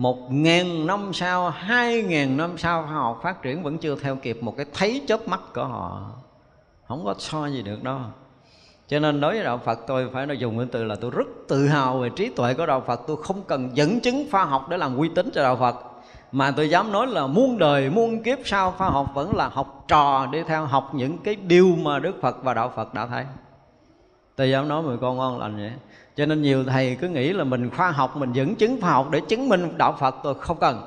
một ngàn năm sau, hai ngàn năm sau, khoa học phát triển vẫn chưa theo kịp một cái thấy chớp mắt của họ. Không có so gì được đâu. Cho nên đối với đạo Phật, tôi phải nói dùng cái từ là tôi rất tự hào về trí tuệ của đạo Phật. Tôi không cần dẫn chứng khoa học để làm uy tín cho đạo Phật. Mà tôi dám nói là muôn đời, muôn kiếp sau, khoa học vẫn là học trò đi theo học những cái điều mà Đức Phật và đạo Phật đã thấy. Tôi dám nói, mười con ngon lành vậy cho nên nhiều thầy cứ nghĩ là mình khoa học, mình dẫn chứng khoa học để chứng minh đạo phật, tôi không cần.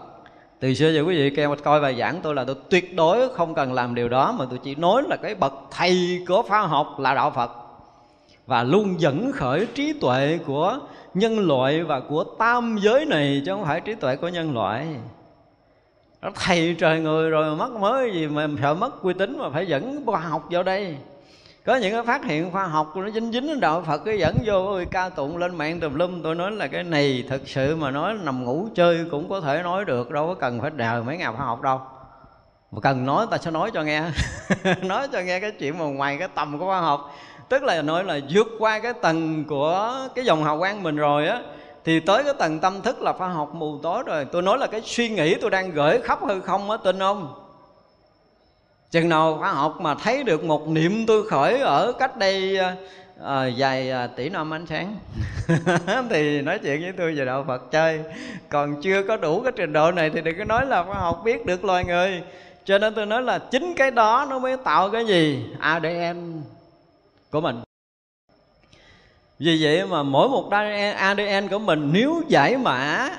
Từ xưa giờ quý vị kêu coi bài giảng tôi là tôi tuyệt đối không cần làm điều đó, mà tôi chỉ nói là cái bậc thầy của khoa học là đạo phật. Và luôn dẫn khởi trí tuệ của nhân loại và của tam giới này, chứ không phải trí tuệ của nhân loại. Nó thầy trời người rồi mất mới gì mà sợ mất uy tín mà phải dẫn khoa học vào đây có những cái phát hiện khoa học nó dính dính đạo phật cái dẫn vô, ôi, ca tụng lên mạng tùm lum. Tôi nói là cái này thực sự mà nói nằm ngủ chơi cũng có thể nói được, đâu có cần phải đào mấy nhà khoa học đâu. Mà cần nói, ta sẽ nói cho nghe. (laughs) Nói cho nghe cái chuyện mà ngoài cái tầm của khoa học. Tức là nói là vượt qua cái tầng của cái dòng hào quang mình rồi á, thì tới cái tầng tâm thức là khoa học mù tối rồi. Tôi nói là cái suy nghĩ tôi đang gửi khắp hư không á, tin không? Chừng nào khoa học mà thấy được một niệm tôi khởi ở cách đây à, dài à, tỷ năm ánh sáng (laughs) thì nói chuyện với tôi về đạo Phật chơi. Còn chưa có đủ cái trình độ này thì đừng có nói là khoa học biết được loài người. Cho nên tôi nói là chính cái đó nó mới tạo cái gì? ADN của mình. Vì vậy mà mỗi một ADN của mình nếu giải mã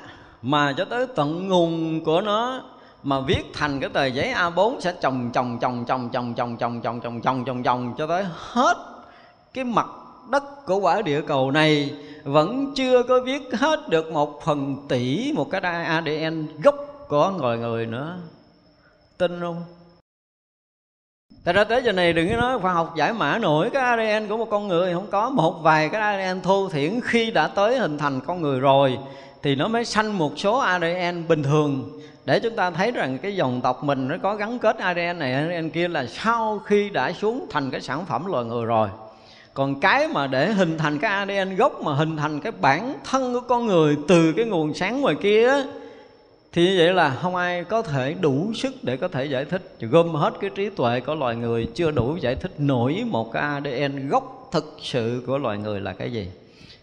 mà cho tới tận nguồn của nó mà viết thành cái tờ giấy A4 sẽ chồng chồng chồng chồng chồng chồng chồng chồng chồng chồng chồng chồng cho tới hết cái mặt đất của quả địa cầu này vẫn chưa có viết hết được một phần tỷ một cái ADN gốc của người người nữa tin không Tại ra tới giờ này đừng có nói khoa học giải mã nổi cái ADN của một con người Không có một vài cái ADN thô thiển khi đã tới hình thành con người rồi thì nó mới sanh một số ADN bình thường để chúng ta thấy rằng cái dòng tộc mình nó có gắn kết ADN này ADN kia là sau khi đã xuống thành cái sản phẩm loài người rồi. Còn cái mà để hình thành cái ADN gốc, mà hình thành cái bản thân của con người từ cái nguồn sáng ngoài kia thì như vậy là không ai có thể đủ sức để có thể giải thích. Gom hết cái trí tuệ của loài người, chưa đủ giải thích nổi một cái ADN gốc thực sự của loài người là cái gì.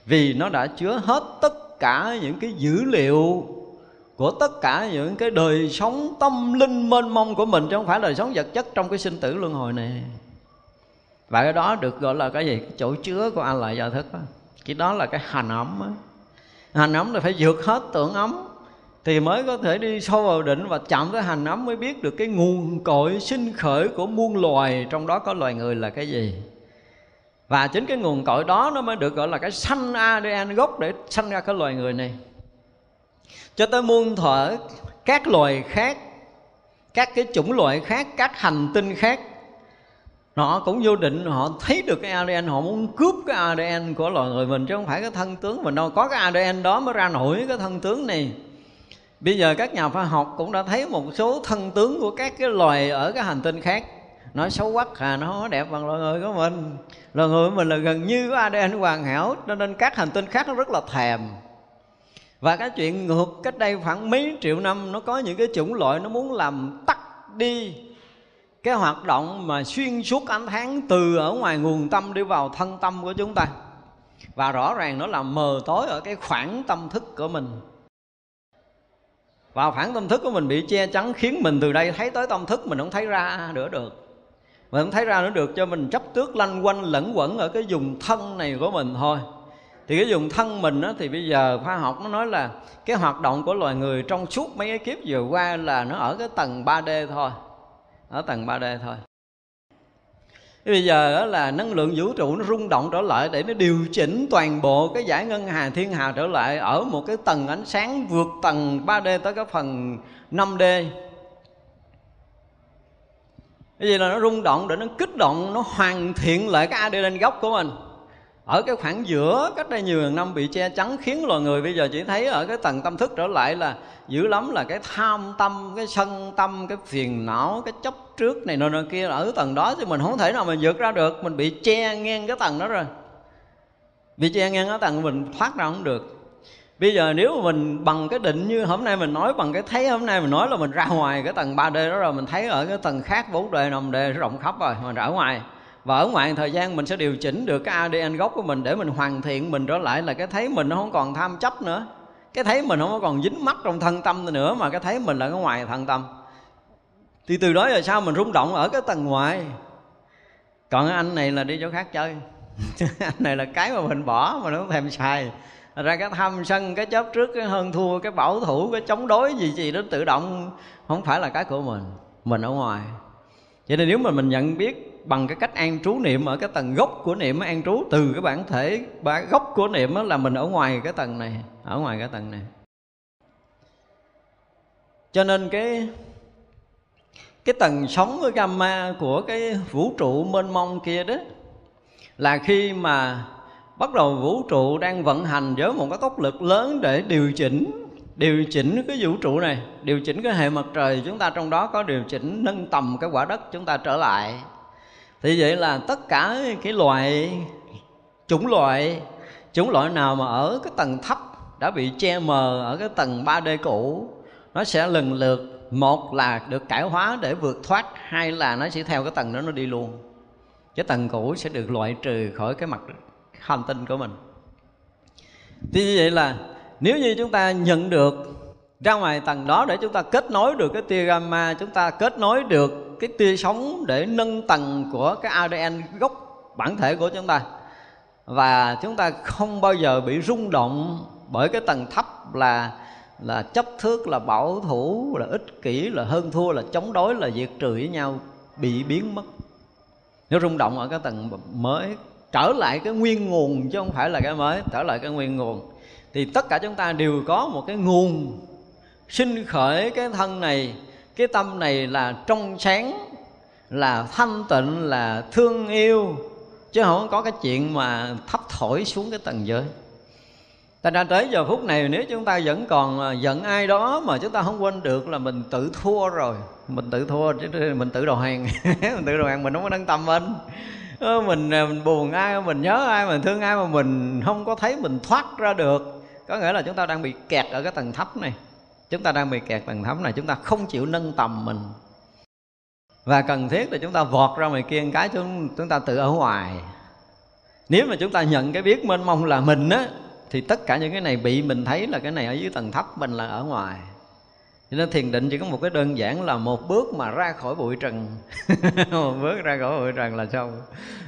Vì nó đã chứa hết tất cả những cái dữ liệu của tất cả những cái đời sống tâm linh mênh mông của mình, chứ không phải đời sống vật chất trong cái sinh tử luân hồi này. Và cái đó được gọi là cái gì? Cái chỗ chứa của a lại gia thức đó. cái đó là cái hành ấm đó. hành ấm là phải vượt hết tưởng ấm, thì mới có thể đi sâu vào định và chạm tới hành ấm mới biết được cái nguồn cội sinh khởi của muôn loài. Trong đó có loài người là cái gì? Và chính cái nguồn cội đó nó mới được gọi là cái sanh ADN gốc để sanh ra cái loài người này cho tới muôn thuở các loài khác, các cái chủng loại khác, các hành tinh khác, họ cũng vô định, họ thấy được cái ADN họ muốn cướp cái ADN của loài người mình, chứ không phải cái thân tướng mình đâu. Có cái ADN đó mới ra nổi cái thân tướng này. Bây giờ các nhà khoa học cũng đã thấy một số thân tướng của các cái loài ở cái hành tinh khác. Nó xấu quắc à nó không đẹp bằng loài người của mình. Loài người của mình là gần như có ADN hoàn hảo, cho nên các hành tinh khác nó rất là thèm và cái chuyện ngược cách đây khoảng mấy triệu năm, nó có những cái chủng loại nó muốn làm tắt đi cái hoạt động mà xuyên suốt ánh tháng từ ở ngoài nguồn tâm đi vào thân tâm của chúng ta. Và rõ ràng nó làm mờ tối ở cái khoảng tâm thức của mình. Và khoảng tâm thức của mình bị che chắn, khiến mình từ đây thấy tới tâm thức, mình không thấy ra nữa được. Mình không thấy ra nữa được cho mình chấp tước lanh quanh lẫn quẩn ở cái vùng thân này của mình thôi thì cái dùng thân mình á, thì bây giờ khoa học nó nói là cái hoạt động của loài người trong suốt mấy cái kiếp vừa qua là nó ở cái tầng 3D thôi. Ở tầng 3D thôi. Bây giờ là năng lượng vũ trụ nó rung động trở lại để nó điều chỉnh toàn bộ cái giải ngân hà thiên hà trở lại ở một cái tầng ánh sáng vượt tầng 3D tới cái phần 5D cái gì là nó rung động để nó kích động nó hoàn thiện lại cái ADN gốc của mình ở cái khoảng giữa, cách đây nhiều ngàn năm bị che chắn, khiến loài người bây giờ chỉ thấy ở cái tầng tâm thức trở lại là dữ lắm, là cái tham tâm, cái sân tâm, cái phiền não, cái chấp trước này nọ nọ kia. Ở tầng đó thì mình không thể nào mình vượt ra được, mình bị che ngang cái tầng đó rồi. Bị che ngang cái tầng mình thoát ra không được. Bây giờ nếu mà mình bằng cái định như hôm nay mình nói, bằng cái thấy hôm nay mình nói là mình ra ngoài cái tầng 3D đó rồi, mình thấy ở cái tầng khác 4D 5D rộng khắp rồi, mình ra ở ngoài và ở ngoài thời gian mình sẽ điều chỉnh được cái ADN gốc của mình để mình hoàn thiện mình trở lại là cái thấy mình nó không còn tham chấp nữa. Cái thấy mình không còn dính mắc trong thân tâm nữa mà cái thấy mình là cái ngoài thân tâm. Thì từ đó rồi sao mình rung động ở cái tầng ngoài. Còn anh này là đi chỗ khác chơi. (laughs) Anh này là cái mà mình bỏ mà nó không thèm xài. Ra cái tham sân, cái chấp trước, cái hơn thua, cái bảo thủ, cái chống đối gì gì đó tự động không phải là cái của mình. Mình ở ngoài. Vậy nên nếu mà mình nhận biết bằng cái cách an trú niệm ở cái tầng gốc của niệm an trú từ cái bản thể, bản gốc của niệm là mình ở ngoài cái tầng này, ở ngoài cái tầng này. Cho nên cái cái tầng sống với gamma của cái vũ trụ mênh mông kia đó, là khi mà bắt đầu vũ trụ đang vận hành với một cái tốc lực lớn để điều chỉnh điều chỉnh cái vũ trụ này, điều chỉnh cái hệ mặt trời chúng ta trong đó có điều chỉnh nâng tầm cái quả đất chúng ta trở lại thì vậy là tất cả cái loại chủng loại chủng loại nào mà ở cái tầng thấp đã bị che mờ ở cái tầng 3D cũ, nó sẽ lần lượt, một là được cải hóa để vượt thoát, hai là nó sẽ theo cái tầng đó nó đi luôn. Cái tầng cũ sẽ được loại trừ khỏi cái mặt hành tinh của mình. Thì như vậy là nếu như chúng ta nhận được ra ngoài tầng đó để chúng ta kết nối được cái tia gamma, chúng ta kết nối được cái tia sống để nâng tầng của cái ADN gốc bản thể của chúng ta. Và chúng ta không bao giờ bị rung động bởi cái tầng thấp là là chấp thước, là bảo thủ, là ích kỷ, là hơn thua, là chống đối, là diệt trừ với nhau, bị biến mất. Nó rung động ở cái tầng mới, trở lại cái nguyên nguồn chứ không phải là cái mới, trở lại cái nguyên nguồn. Thì tất cả chúng ta đều có một cái nguồn sinh khởi cái thân này cái tâm này là trong sáng là thanh tịnh là thương yêu chứ không có cái chuyện mà thấp thổi xuống cái tầng giới. Thành ra tới giờ phút này nếu chúng ta vẫn còn à, giận ai đó mà chúng ta không quên được là mình tự thua rồi. Mình tự thua chứ mình tự đầu hàng. (laughs) Mình tự đầu hàng mình không có nâng tâm lên, mình, ờ, à, mình buồn ai, mình nhớ ai, mình thương ai mà mình không có thấy mình thoát ra được. Có nghĩa là chúng ta đang bị kẹt ở cái tầng thấp này. Chúng ta đang bị kẹt tầng thấm này Chúng ta không chịu nâng tầm mình. Và cần thiết là chúng ta vọt ra ngoài kia cái chúng, chúng ta tự ở ngoài. Nếu mà chúng ta nhận cái biết mênh mông là mình á thì tất cả những cái này bị mình thấy là cái này ở dưới tầng thấp mình là ở ngoài. Cho nên thiền định chỉ có một cái đơn giản là một bước mà ra khỏi bụi trần. (laughs) Một bước ra khỏi bụi trần là xong.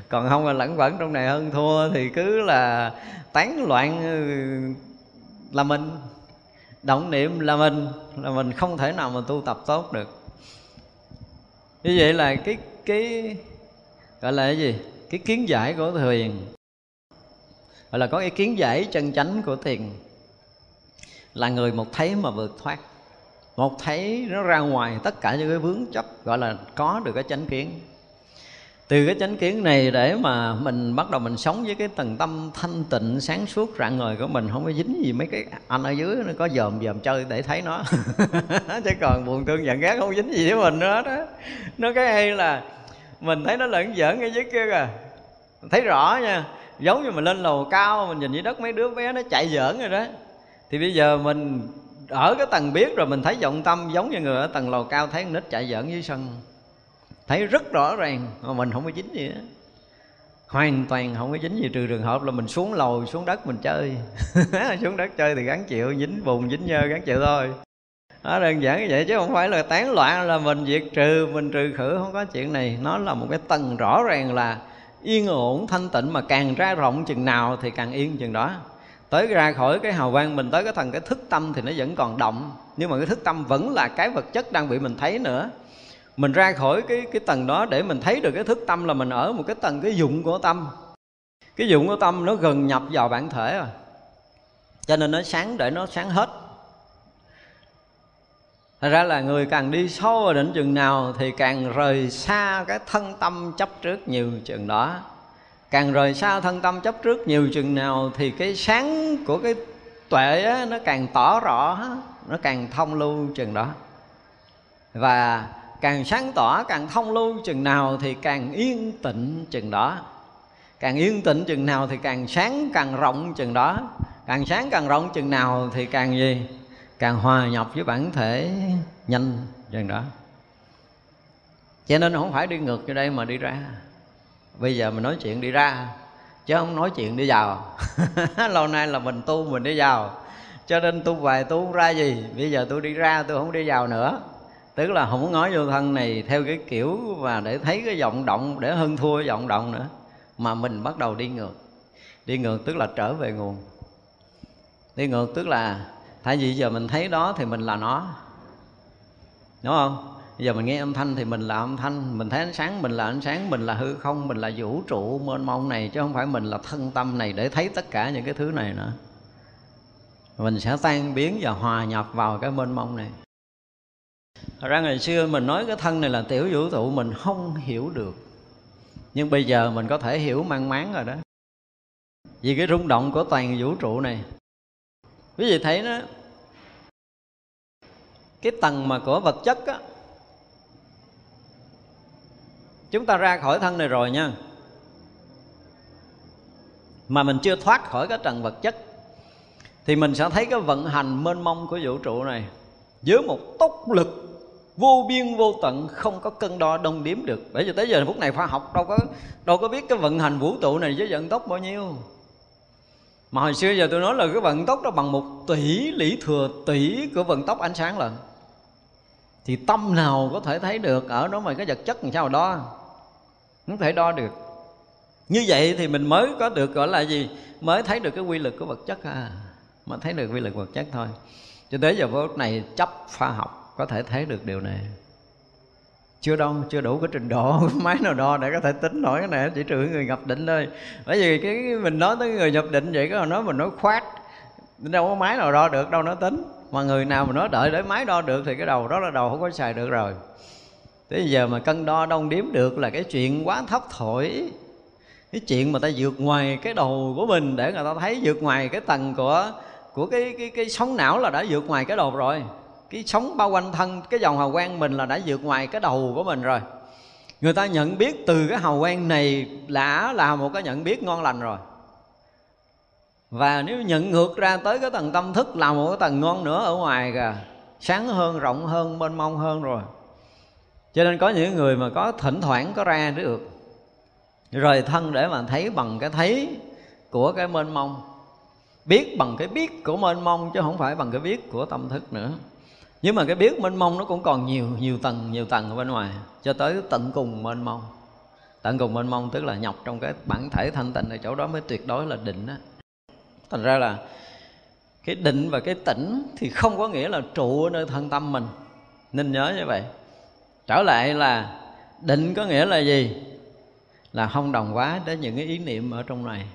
Còn không là lẫn quẩn trong này hơn thua thì cứ là tán loạn ừ, là mình động niệm là mình là mình không thể nào mà tu tập tốt được. Như vậy là cái cái, gọi là cái gì? Cái kiến giải của thiền. Gọi là có cái kiến giải chân chánh của thiền. Là người một thấy mà vượt thoát. Một thấy nó ra ngoài tất cả những cái vướng chấp, gọi là có được cái chánh kiến từ cái chánh kiến này để mà mình bắt đầu mình sống với cái tầng tâm thanh tịnh, sáng suốt, rạng ngời của mình, không có dính gì mấy cái anh ở dưới nó có dòm dòm chơi để thấy nó. (laughs) Chứ còn buồn thương giận ghét không dính gì với mình nữa đó. Nó cái hay là mình thấy nó lẫn giỡn cái dưới kia kìa. Thấy rõ nha, giống như mình lên lầu cao, mình nhìn dưới đất mấy đứa bé nó chạy giỡn rồi đó. Thì bây giờ mình ở cái tầng biết rồi, mình thấy vọng tâm giống như người ở tầng lầu cao thấy con nít chạy giỡn dưới sân thấy rất rõ ràng. Mà mình không có dính gì hết. Hoàn toàn không có dính gì. Trừ trường hợp là mình xuống lầu, xuống đất mình chơi. (laughs) Xuống đất chơi thì gắn chịu, dính bùn, dính nhơ gắn chịu thôi. Đó, đơn giản như vậy chứ không phải là tán loạn là mình diệt trừ, mình trừ khử. Không có chuyện này. Nó là một cái tầng rõ ràng là yên ổn, thanh tịnh. Mà càng ra rộng chừng nào thì càng yên chừng đó. Tới ra khỏi cái hào quang mình, tới cái thần, cái thức tâm thì nó vẫn còn động. Nhưng mà cái thức tâm vẫn là cái vật chất đang bị mình thấy nữa mình ra khỏi cái cái tầng đó để mình thấy được cái thức tâm là mình ở một cái tầng cái dụng của tâm. Cái dụng của tâm nó gần nhập vào bản thể rồi. Cho nên nó sáng để nó sáng hết. Thật ra là người càng đi sâu vào định chừng nào Thì càng rời xa cái thân tâm chấp trước nhiều chừng đó. Càng rời xa thân tâm chấp trước nhiều chừng nào Thì cái sáng của cái tuệ á, nó càng tỏ rõ Nó càng thông lưu chừng đó. Và càng sáng tỏ, càng thông lưu, chừng nào Thì càng yên tịnh chừng đó. Càng yên tịnh chừng nào thì càng sáng, càng rộng, chừng đó. Càng sáng, càng rộng, chừng nào thì càng gì? càng hòa nhập với bản thể nhanh, chừng đó. Cho nên không phải đi ngược cho đây mà đi ra. Bây giờ mình nói chuyện đi ra, chứ không nói chuyện đi vào. (laughs) Lâu nay là mình tu, mình đi vào. Cho nên tu vài tu ra gì? Bây giờ tôi đi ra tôi không đi vào nữa tức là không nói vô thân này theo cái kiểu và để thấy cái vọng động, để hơn thua cái vọng động nữa. Mà mình bắt đầu đi ngược. Đi ngược tức là trở về nguồn. Đi ngược tức là thay vì giờ mình thấy đó thì mình là nó. Đúng không? Giờ mình nghe âm thanh thì mình là âm thanh, mình thấy ánh sáng, mình là ánh sáng, mình là hư không, mình là vũ trụ mênh mông này, chứ không phải mình là thân tâm này để thấy tất cả những cái thứ này nữa. Mình sẽ tan biến và hòa nhập vào cái mênh mông này. Thật ra ngày xưa mình nói cái thân này là tiểu vũ trụ mình không hiểu được. Nhưng bây giờ mình có thể hiểu mang máng rồi đó. Vì cái rung động của toàn vũ trụ này. Quý vị thấy nó, cái tầng mà của vật chất á chúng ta ra khỏi thân này rồi nha. Mà mình chưa thoát khỏi cái trần vật chất thì mình sẽ thấy cái vận hành mênh mông của vũ trụ này dưới một tốc lực vô biên vô tận, không có cân đo đông đếm được. Bởi vì tới giờ phút này khoa học đâu có đâu có biết cái vận hành vũ trụ này với vận tốc bao nhiêu. Mà hồi xưa giờ tôi nói là cái vận tốc đó bằng một tỷ lý thừa tỷ của vận tốc ánh sáng lần thì tâm nào có thể thấy được, ở đó mà cái vật chất làm sao mà đo? Không thể đo được. Như vậy thì mình mới có được gọi là gì? Mới thấy được cái quy lực của vật chất à. Mà thấy được quy lực vật chất thôi. Cho tới giờ phút này chấp khoa học có thể thấy được điều này. Chưa đâu chưa đủ cái trình độ, (laughs) máy nào đo để có thể tính nổi cái này chỉ trừ người nhập định thôi. Bởi vì cái mình nói tới người nhập định vậy có nói mình nói khoát, đâu có máy nào đo được, đâu nó tính. Mà người nào mà nói đợi để máy đo được thì cái đầu, đó là đầu không có xài được rồi. Thế giờ mà cân đo đông điếm được là cái chuyện quá thấp thổi. Cái chuyện mà ta vượt ngoài cái đầu của mình để người ta thấy vượt ngoài cái tầng của của cái cái cái sóng não là đã vượt ngoài cái đầu rồi cái sống bao quanh thân, cái dòng hào quang mình là đã vượt ngoài cái đầu của mình rồi. Người ta nhận biết từ cái hào quang này đã là một cái nhận biết ngon lành rồi. Và nếu nhận ngược ra tới cái tầng tâm thức là một cái tầng ngon nữa ở ngoài kìa, sáng hơn, rộng hơn, mênh mông hơn rồi. Cho nên có những người mà có thỉnh thoảng có ra được, rời thân để mà thấy bằng cái thấy của cái mênh mông. Biết bằng cái biết của mênh mông chứ không phải bằng cái biết của tâm thức nữa nhưng mà cái biết mênh mông nó cũng còn nhiều nhiều tầng nhiều tầng ở bên ngoài, cho tới tận cùng mênh mông. Tận cùng mênh mông tức là nhọc trong cái bản thể thanh tịnh ở chỗ đó mới tuyệt đối là định á. Thành ra là cái định và cái tỉnh thì không có nghĩa là trụ ở nơi thân tâm mình. Nên nhớ như vậy. Trở lại là định có nghĩa là gì? Là không đồng quá đến những cái ý niệm ở trong này.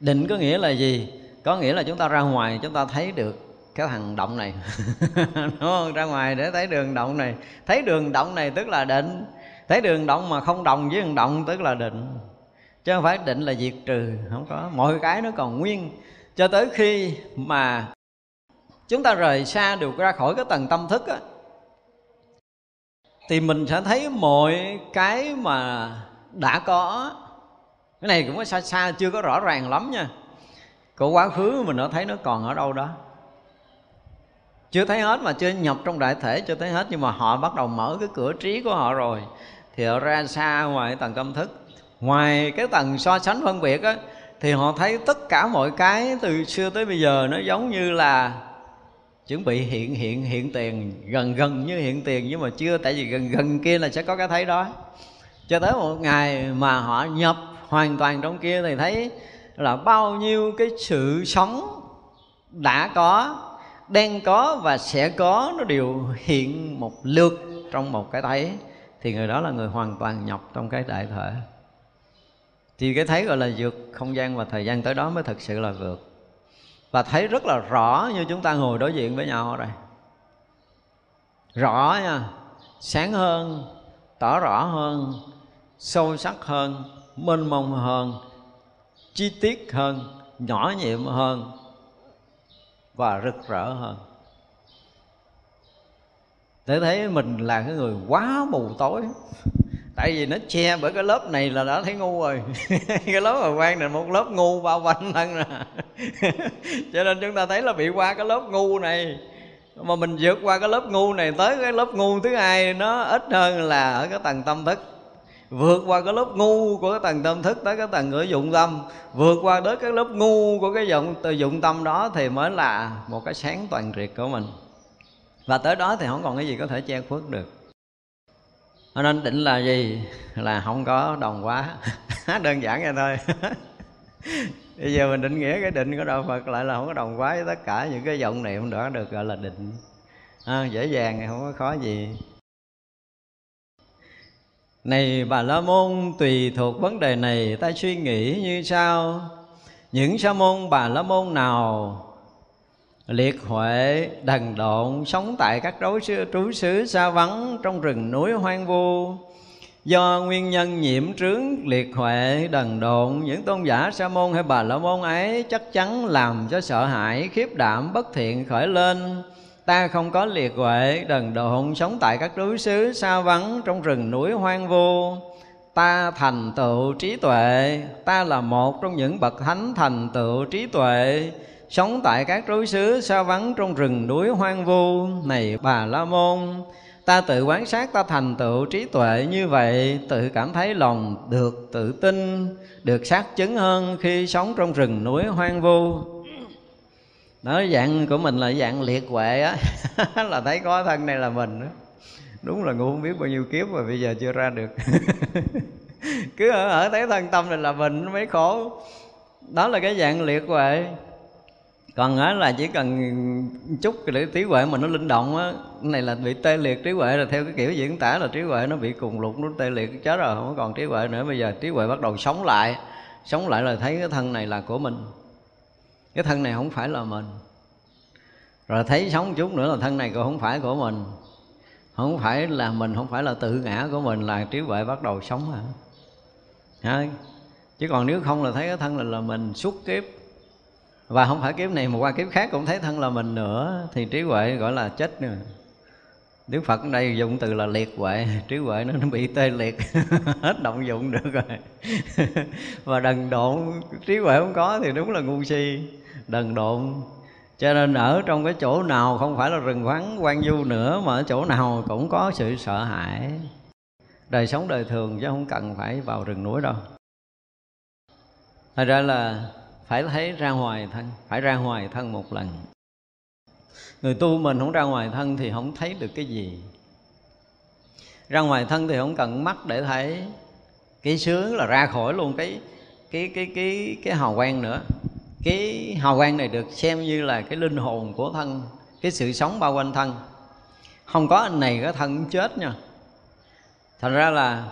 Định có nghĩa là gì? Có nghĩa là chúng ta ra ngoài, chúng ta thấy được cái thằng động này. (laughs) Đúng không? Ra ngoài để thấy đường động này. Thấy đường động này tức là định. Thấy đường động mà không đồng với đường động tức là định. Chứ không phải định là diệt trừ. Không có. Mọi cái nó còn nguyên. Cho tới khi mà chúng ta rời xa được ra khỏi cái tầng tâm thức á, thì mình sẽ thấy mọi cái mà đã có. Cái này cũng có xa xa, chưa có rõ ràng lắm nha. Của quá khứ mình đã thấy nó còn ở đâu đó chưa thấy hết mà chưa nhập trong đại thể, chưa thấy hết nhưng mà họ bắt đầu mở cái cửa trí của họ rồi. Thì họ ra xa ngoài tầng tâm thức. Ngoài cái tầng so sánh phân biệt á, thì họ thấy tất cả mọi cái từ xưa tới bây giờ nó giống như là chuẩn bị hiện hiện hiện tiền, gần gần như hiện tiền nhưng mà chưa, tại vì gần gần kia là sẽ có cái thấy đó. Cho tới một ngày mà họ nhập hoàn toàn trong kia thì thấy là bao nhiêu cái sự sống đã có đang có và sẽ có nó đều hiện một lượt trong một cái thấy. Thì người đó là người hoàn toàn nhập trong cái đại thể. Thì cái thấy gọi là vượt không gian và thời gian tới đó mới thực sự là vượt. Và thấy rất là rõ như chúng ta ngồi đối diện với nhau ở đây rõ nha. Sáng hơn, tỏ rõ hơn, sâu sắc hơn, mênh mông hơn, chi tiết hơn, nhỏ nhiệm hơn và rực rỡ hơn. Để thấy mình là cái người quá mù tối. (laughs) Tại vì nó che bởi cái lớp này là đã thấy ngu rồi. (laughs) Cái lớp hào quang này, một lớp ngu bao quanh thân nè à. (laughs) cho nên chúng ta thấy là bị qua cái lớp ngu này. Mà mình vượt qua cái lớp ngu này, tới cái lớp ngu thứ hai, nó ít hơn là ở cái tầng tâm thức vượt qua cái lớp ngu của cái tầng tâm thức tới cái tầng ngữ dụng tâm. Vượt qua tới cái lớp ngu của cái dụng từ dụng tâm đó thì mới là một cái sáng toàn triệt của mình. Và tới đó thì không còn cái gì có thể che khuất được. Cho nên định là gì? Là không có đồng quá (laughs) đơn giản vậy thôi. (laughs) Bây giờ mình định nghĩa cái định của đạo phật lại là không có đồng quá với tất cả những cái vọng niệm đó được gọi là định. À, dễ dàng không có khó gì này bà la môn tùy thuộc vấn đề này ta suy nghĩ như sau. Những sa môn bà la môn nào liệt huệ đần độn sống tại các đối xứ, trú xứ xa vắng trong rừng núi hoang vu? Do nguyên nhân nhiễm trướng liệt huệ đần độn những tôn giả sa môn hay bà la môn ấy chắc chắn làm cho sợ hãi khiếp đảm bất thiện khởi lên ta không có liệt huệ, đần độn sống tại các đối xứ xa vắng trong rừng núi hoang vu. Ta thành tựu trí tuệ, ta là một trong những bậc thánh thành tựu trí tuệ, sống tại các đối xứ xa vắng trong rừng núi hoang vu. Này bà la môn, ta tự quán sát ta thành tựu trí tuệ như vậy, tự cảm thấy lòng được tự tin, được xác chứng hơn khi sống trong rừng núi hoang vu đó dạng của mình là dạng liệt huệ á. (laughs) Là thấy có thân này là mình đó. đúng là ngu không biết bao nhiêu kiếp mà bây giờ chưa ra được. (laughs) Cứ ở, ở thấy thân tâm này là mình mới khổ. Đó là cái dạng liệt huệ. Còn á là chỉ cần chút cái trí huệ mà nó linh động á này là bị tê liệt trí huệ là theo cái kiểu diễn tả là trí huệ nó bị cùng lục nó tê liệt chết rồi không còn trí huệ nữa. Bây giờ trí huệ bắt đầu sống lại sống lại là thấy cái thân này là của mình cái thân này không phải là mình. Rồi thấy sống chút nữa là thân này cũng không phải của mình. Không phải là mình, không phải là tự ngã của mình, là trí huệ bắt đầu sống hả? Chứ còn nếu không là thấy cái thân là là mình, suốt kiếp. Và không phải kiếp này mà qua kiếp khác cũng thấy thân là mình nữa, thì trí huệ gọi là chết nữa. Đức Phật ở đây dùng từ là liệt huệ (laughs) Trí huệ nó, nó bị tê liệt (laughs) Hết động dụng được rồi. (laughs) Và đần độn Trí huệ không có thì đúng là ngu si Đần độn. Cho nên ở trong cái chỗ nào không phải là rừng vắng quan du nữa mà ở chỗ nào cũng có sự sợ hãi. Đời sống đời thường chứ không cần phải vào rừng núi đâu. Thật ra là phải thấy ra ngoài thân phải ra ngoài thân một lần người tu mình không ra ngoài thân thì không thấy được cái gì. Ra ngoài thân thì không cần mắt để thấy. Cái sướng là ra khỏi luôn cái cái cái cái cái hào quang nữa. Cái hào quang này được xem như là cái linh hồn của thân, cái sự sống bao quanh thân. Không có anh này cái thân cũng chết nha. Thành ra là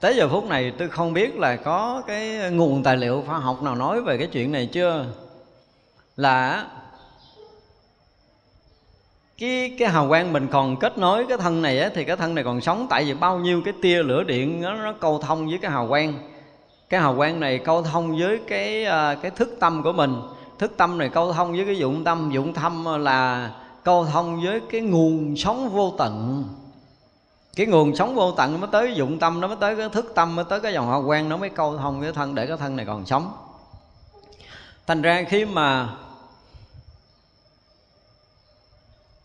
tới giờ phút này tôi không biết là có cái nguồn tài liệu khoa học nào nói về cái chuyện này chưa. Là cái cái hào quang mình còn kết nối cái thân này á, thì cái thân này còn sống. Tại vì bao nhiêu cái tia lửa điện nó, nó câu thông với cái hào quang. Cái hào quang này câu thông với cái à, cái thức tâm của mình. Thức tâm này câu thông với cái dụng tâm. Dụng tâm là câu thông với cái nguồn sống vô tận. Cái nguồn sống vô tận mới tới dụng tâm nó mới tới cái thức tâm mới tới cái dòng hào quang. Nó mới câu thông với thân để cái thân này còn sống. Thành ra khi mà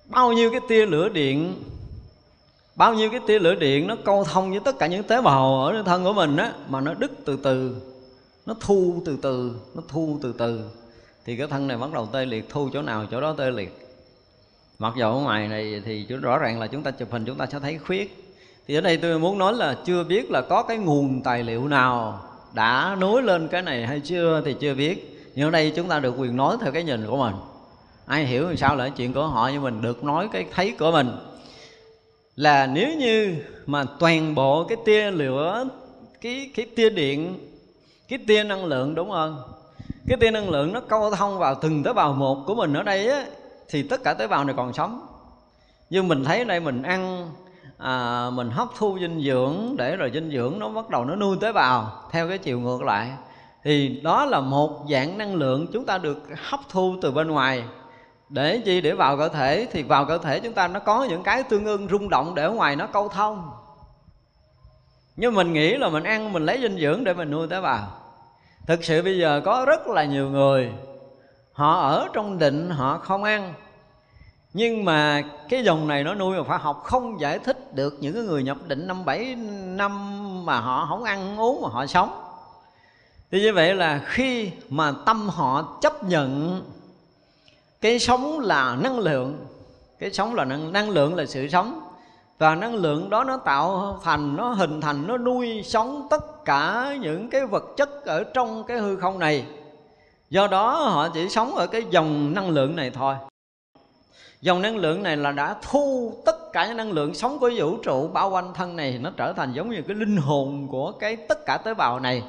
bao nhiêu cái tia lửa điện, bao nhiêu cái tia lửa điện nó câu thông với tất cả những tế bào ở thân của mình á, mà nó đứt từ từ, nó thu từ từ, nó thu từ từ, thì cái thân này bắt đầu tê liệt, thu chỗ nào chỗ đó tê liệt. Mặc dù ở ngoài này thì rõ ràng là chúng ta chụp hình, chúng ta sẽ thấy khuyết. Thì ở đây tôi muốn nói là chưa biết là có cái nguồn tài liệu nào đã nối lên cái này hay chưa thì chưa biết. Nhưng ở đây chúng ta được quyền nói theo cái nhìn của mình ai hiểu thì sao là chuyện của họ nhưng mình được nói cái thấy của mình. Là nếu như mà toàn bộ cái tia lửa cái cái tia điện cái tia năng lượng đúng không? Cái tia năng lượng nó câu thông vào từng tế bào một của mình ở đây á thì tất cả tế bào này còn sống. Nhưng mình thấy ở đây mình ăn à, mình hấp thu dinh dưỡng để rồi dinh dưỡng nó bắt đầu nó nuôi tế bào theo cái chiều ngược lại. Thì đó là một dạng năng lượng chúng ta được hấp thu từ bên ngoài để chi? Để vào cơ thể. Thì vào cơ thể chúng ta nó có những cái tương ưng rung động để ở ngoài nó câu thông. Nhưng mình nghĩ là mình ăn, mình lấy dinh dưỡng để mình nuôi tế bào. Thực sự bây giờ có rất là nhiều người, họ ở trong định, họ không ăn. Nhưng mà cái dòng này nó nuôi mà phải học không giải thích được những cái người nhập định năm bảy, năm mà họ không ăn, uống mà họ sống. Thì như vậy là khi mà tâm họ chấp nhận cái sống là năng lượng. Cái sống là năng, năng lượng là sự sống. Và năng lượng đó nó tạo thành nó hình thành nó nuôi sống tất cả những cái vật chất ở trong cái hư không này. Do đó họ chỉ sống ở cái dòng năng lượng này thôi. Dòng năng lượng này là đã thu tất cả những năng lượng sống của vũ trụ bao quanh thân này nó trở thành giống như cái linh hồn của cái tất cả tế bào này.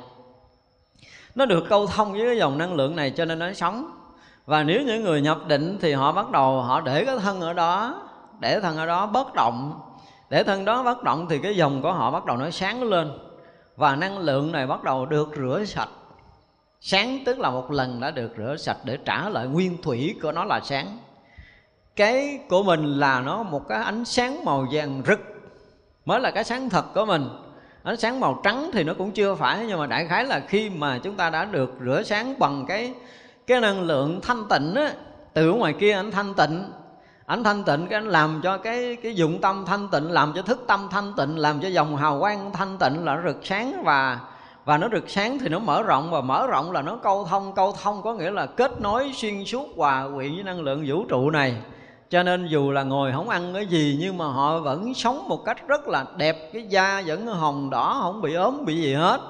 Nó được câu thông với cái dòng năng lượng này cho nên nó sống và nếu những người nhập định thì họ bắt đầu họ để cái thân ở đó, để thân ở đó bất động. Để thân đó bất động thì cái dòng của họ bắt đầu nó sáng lên. Và năng lượng này bắt đầu được rửa sạch. Sáng tức là một lần đã được rửa sạch để trả lại nguyên thủy của nó là sáng. Cái của mình là nó một cái ánh sáng màu vàng rực, mới là cái sáng thật của mình. Ánh sáng màu trắng thì nó cũng chưa phải, nhưng mà đại khái là khi mà chúng ta đã được rửa sáng bằng cái cái năng lượng thanh tịnh á, từ ngoài kia anh thanh tịnh. Anh thanh tịnh cái anh làm cho cái cái dụng tâm thanh tịnh, làm cho thức tâm thanh tịnh, làm cho dòng hào quang thanh tịnh là nó rực sáng và và nó rực sáng thì nó mở rộng và mở rộng là nó câu thông. Câu thông có nghĩa là kết nối xuyên suốt hòa quyện với năng lượng vũ trụ này. Cho nên dù là ngồi không ăn cái gì nhưng mà họ vẫn sống một cách rất là đẹp. Cái da vẫn hồng đỏ, không bị ốm, bị gì hết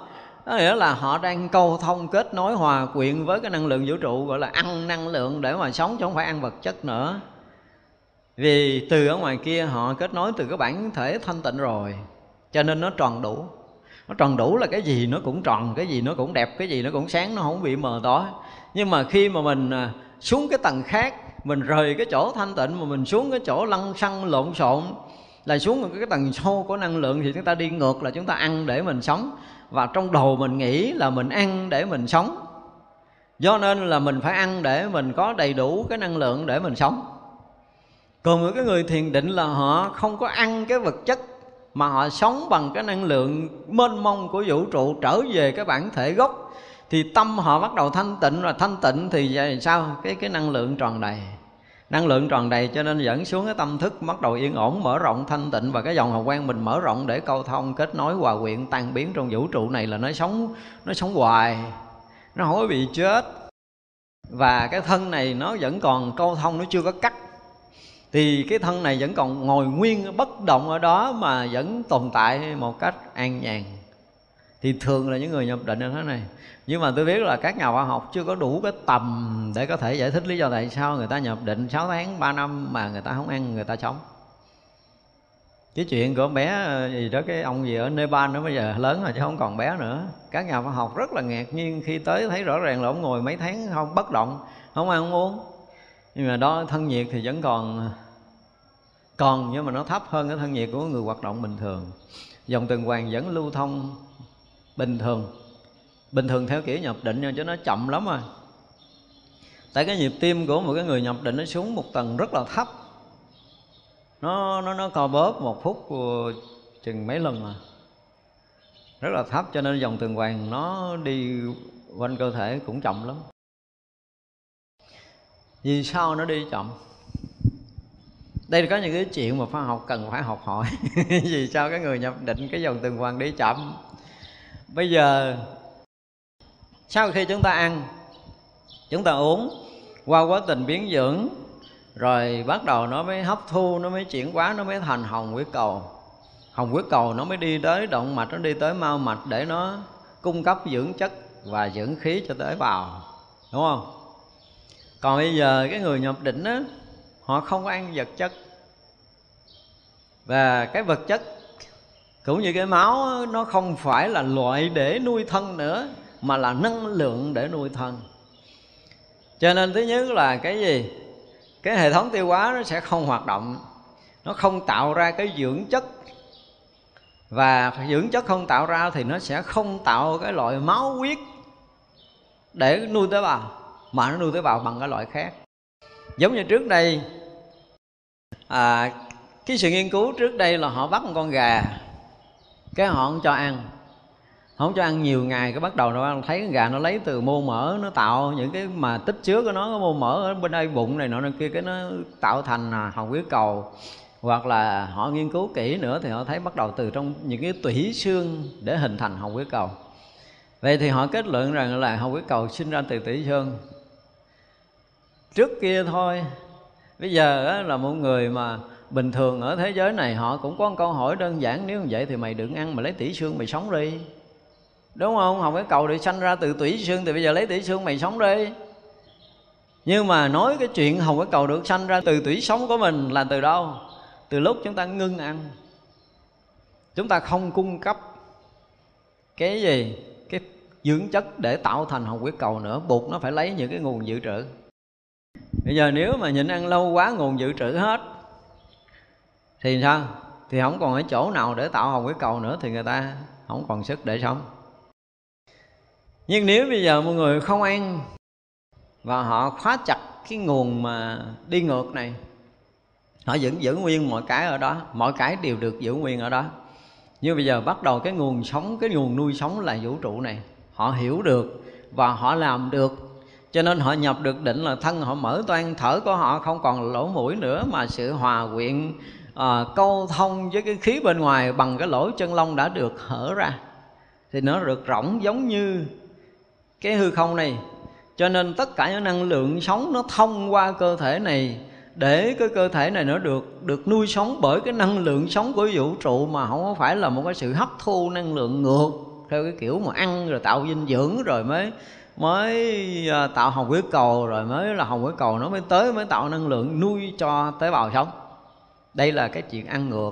có nghĩa là họ đang câu thông kết nối hòa quyện với cái năng lượng vũ trụ, gọi là ăn năng lượng để mà sống chứ không phải ăn vật chất nữa. Vì từ ở ngoài kia họ kết nối từ cái bản thể thanh tịnh rồi, cho nên nó tròn đủ. Nó tròn đủ là cái gì nó cũng tròn, cái gì nó cũng đẹp, cái gì nó cũng sáng, nó không bị mờ tối. Nhưng mà khi mà mình à, xuống cái tầng khác, mình rời cái chỗ thanh tịnh mà mình xuống cái chỗ lăng xăng, lộn xộn, là xuống cái tầng sâu của năng lượng thì chúng ta đi ngược là chúng ta ăn để mình sống và trong đầu mình nghĩ là mình ăn để mình sống. Do nên là mình phải ăn để mình có đầy đủ cái năng lượng để mình sống. Còn những cái người thiền định là họ không có ăn cái vật chất mà họ sống bằng cái năng lượng mênh mông của vũ trụ trở về cái bản thể gốc, thì tâm họ bắt đầu thanh tịnh. Và thanh tịnh thì sao? Cái cái năng lượng tròn đầy năng lượng tròn đầy cho nên dẫn xuống cái tâm thức, bắt đầu yên ổn, mở rộng thanh tịnh và cái dòng hào quang mình mở rộng để câu thông, kết nối, hòa quyện, tan biến trong vũ trụ này là nó sống nó sống hoài, nó không có bị chết. Và cái thân này nó vẫn còn câu thông, nó chưa có cắt. Thì cái thân này vẫn còn ngồi nguyên, bất động ở đó mà vẫn tồn tại một cách an nhàn. Thì thường là những người nhập định như thế này nhưng mà tôi biết là các nhà khoa học chưa có đủ cái tầm để có thể giải thích lý do tại sao người ta nhập định 6 tháng 3 năm mà người ta không ăn, người ta sống. Cái chuyện của bé ờ, gì đó, cái ông gì ở Nepal nó bây giờ lớn rồi chứ không còn bé nữa. Các nhà khoa học rất là ngạc nhiên khi tới thấy rõ ràng là ông ngồi mấy tháng không, bất động, không ăn, không uống. Nhưng mà đó, thân nhiệt thì vẫn còn ờ, còn nhưng mà nó thấp hơn cái thân nhiệt của người hoạt động bình thường. Dòng tuần hoàn vẫn lưu thông bình thường bình thường theo kiểu nhập định nhưng chứ nó chậm lắm rồi. Tại cái nhịp tim của một cái người nhập định nó xuống một tầng rất là thấp. Nó nó nó co bóp một phút chừng mấy lần mà. Rất là thấp, cho nên dòng tuần hoàn nó đi quanh cơ thể cũng chậm lắm. Vì sao nó đi chậm? Đây là có những cái chuyện mà khoa học cần phải học hỏi. (laughs) Vì sao cái người nhập định cái dòng tuần hoàn đi chậm? Bây giờ sau khi chúng ta ăn, chúng ta uống, qua quá trình biến dưỡng, rồi bắt đầu nó mới hấp thu, nó mới chuyển hóa, nó mới thành hồng huyết cầu. Hồng huyết cầu nó mới đi tới động mạch, nó đi tới mao mạch để nó cung cấp dưỡng chất và dưỡng khí cho tế bào, đúng không? Còn bây giờ cái người nhập định á, họ không có ăn vật chất. Và cái vật chất cũng như cái máu nó không phải là loại để nuôi thân nữa mà là năng lượng để nuôi thân. Cho nên thứ nhất là cái gì? Cái hệ thống tiêu hóa nó sẽ không hoạt động nó không tạo ra cái dưỡng chất. Và dưỡng chất không tạo ra thì nó sẽ không tạo cái loại máu huyết để nuôi tế bào mà nó nuôi tế bào bằng cái loại khác. Giống như trước đây à, cái sự nghiên cứu trước đây là họ bắt một con gà cái họ không cho ăn không cho ăn nhiều ngày, cái bắt đầu nó thấy con gà nó lấy từ mô mỡ, nó tạo những cái mà tích chứa của nó, cái mô mỡ ở bên đây, bụng này nọ nơi kia, cái nó tạo thành à, hồng huyết cầu. Hoặc là họ nghiên cứu kỹ nữa thì họ thấy bắt đầu từ trong những cái tủy xương để hình thành hồng huyết cầu. Vậy thì họ kết luận rằng là hồng huyết cầu sinh ra từ tủy xương. Trước kia thôi, bây giờ là một người mà bình thường ở thế giới này, họ cũng có một câu hỏi đơn giản, nếu như vậy thì mày đừng ăn mà lấy tủy xương mày sống đi đúng không? Không cái cầu để sanh ra từ tủy xương, thì bây giờ lấy tủy xương mày sống đi. Nhưng mà nói cái chuyện hồng cái cầu được sanh ra từ tủy sống của mình là từ đâu? Từ lúc chúng ta ngưng ăn. Chúng ta không cung cấp cái gì? Cái dưỡng chất để tạo thành hồng huyết cầu nữa. Buộc nó phải lấy những cái nguồn dự trữ. Bây giờ nếu mà nhịn ăn lâu quá, nguồn dự trữ hết, thì sao? Thì không còn ở chỗ nào để tạo hồng huyết cầu nữa, thì người ta không còn sức để sống nhưng nếu bây giờ mọi người không ăn và họ khóa chặt cái nguồn mà đi ngược này họ vẫn giữ nguyên mọi cái ở đó mọi cái đều được giữ nguyên ở đó. Nhưng bây giờ bắt đầu cái nguồn sống cái nguồn nuôi sống là vũ trụ này. Họ hiểu được và họ làm được cho nên họ nhập được định là thân họ mở toan thở của họ không còn lỗ mũi nữa mà sự hòa quyện à, câu thông với cái khí bên ngoài bằng cái lỗ chân lông đã được hở ra. Thì nó được rỗng giống như cái hư không này. Cho nên tất cả những năng lượng sống nó thông qua cơ thể này. Để cái cơ thể này nó được được nuôi sống bởi cái năng lượng sống của vũ trụ mà không có phải là một cái sự hấp thu năng lượng ngược, theo cái kiểu mà ăn rồi tạo dinh dưỡng rồi mới mới à, tạo hồng huyết cầu rồi mới là hồng huyết cầu nó mới tới, mới tạo năng lượng nuôi cho tế bào sống. Đây là cái chuyện ăn ngược.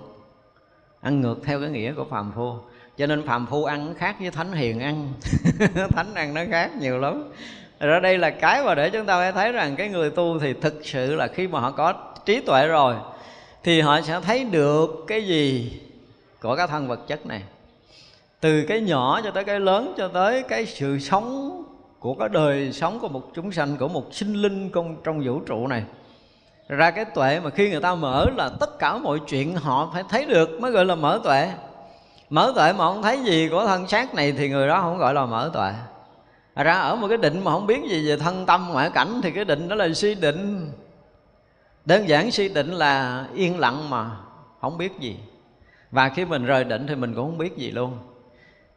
Ăn ngược theo cái nghĩa của phàm phu cho nên phàm phu ăn khác với thánh hiền ăn. (laughs) Thánh ăn nó khác nhiều lắm. Rồi đây là cái mà để chúng ta phải thấy rằng cái người tu thì thực sự là khi mà họ có trí tuệ rồi thì họ sẽ thấy được cái gì của cái thân vật chất này. Từ cái nhỏ cho tới cái lớn cho tới cái sự sống của cái đời sống của một chúng sanh của một sinh linh trong, trong vũ trụ này. Ra cái tuệ mà khi người ta mở là tất cả mọi chuyện họ phải thấy được mới gọi là mở tuệ mở tuệ mà không thấy gì của thân xác này thì người đó không gọi là mở tuệ. Ra ở một cái định mà không biết gì về thân tâm ngoại cảnh thì cái định đó là suy định. Đơn giản suy định là yên lặng mà không biết gì. Và khi mình rời định thì mình cũng không biết gì luôn.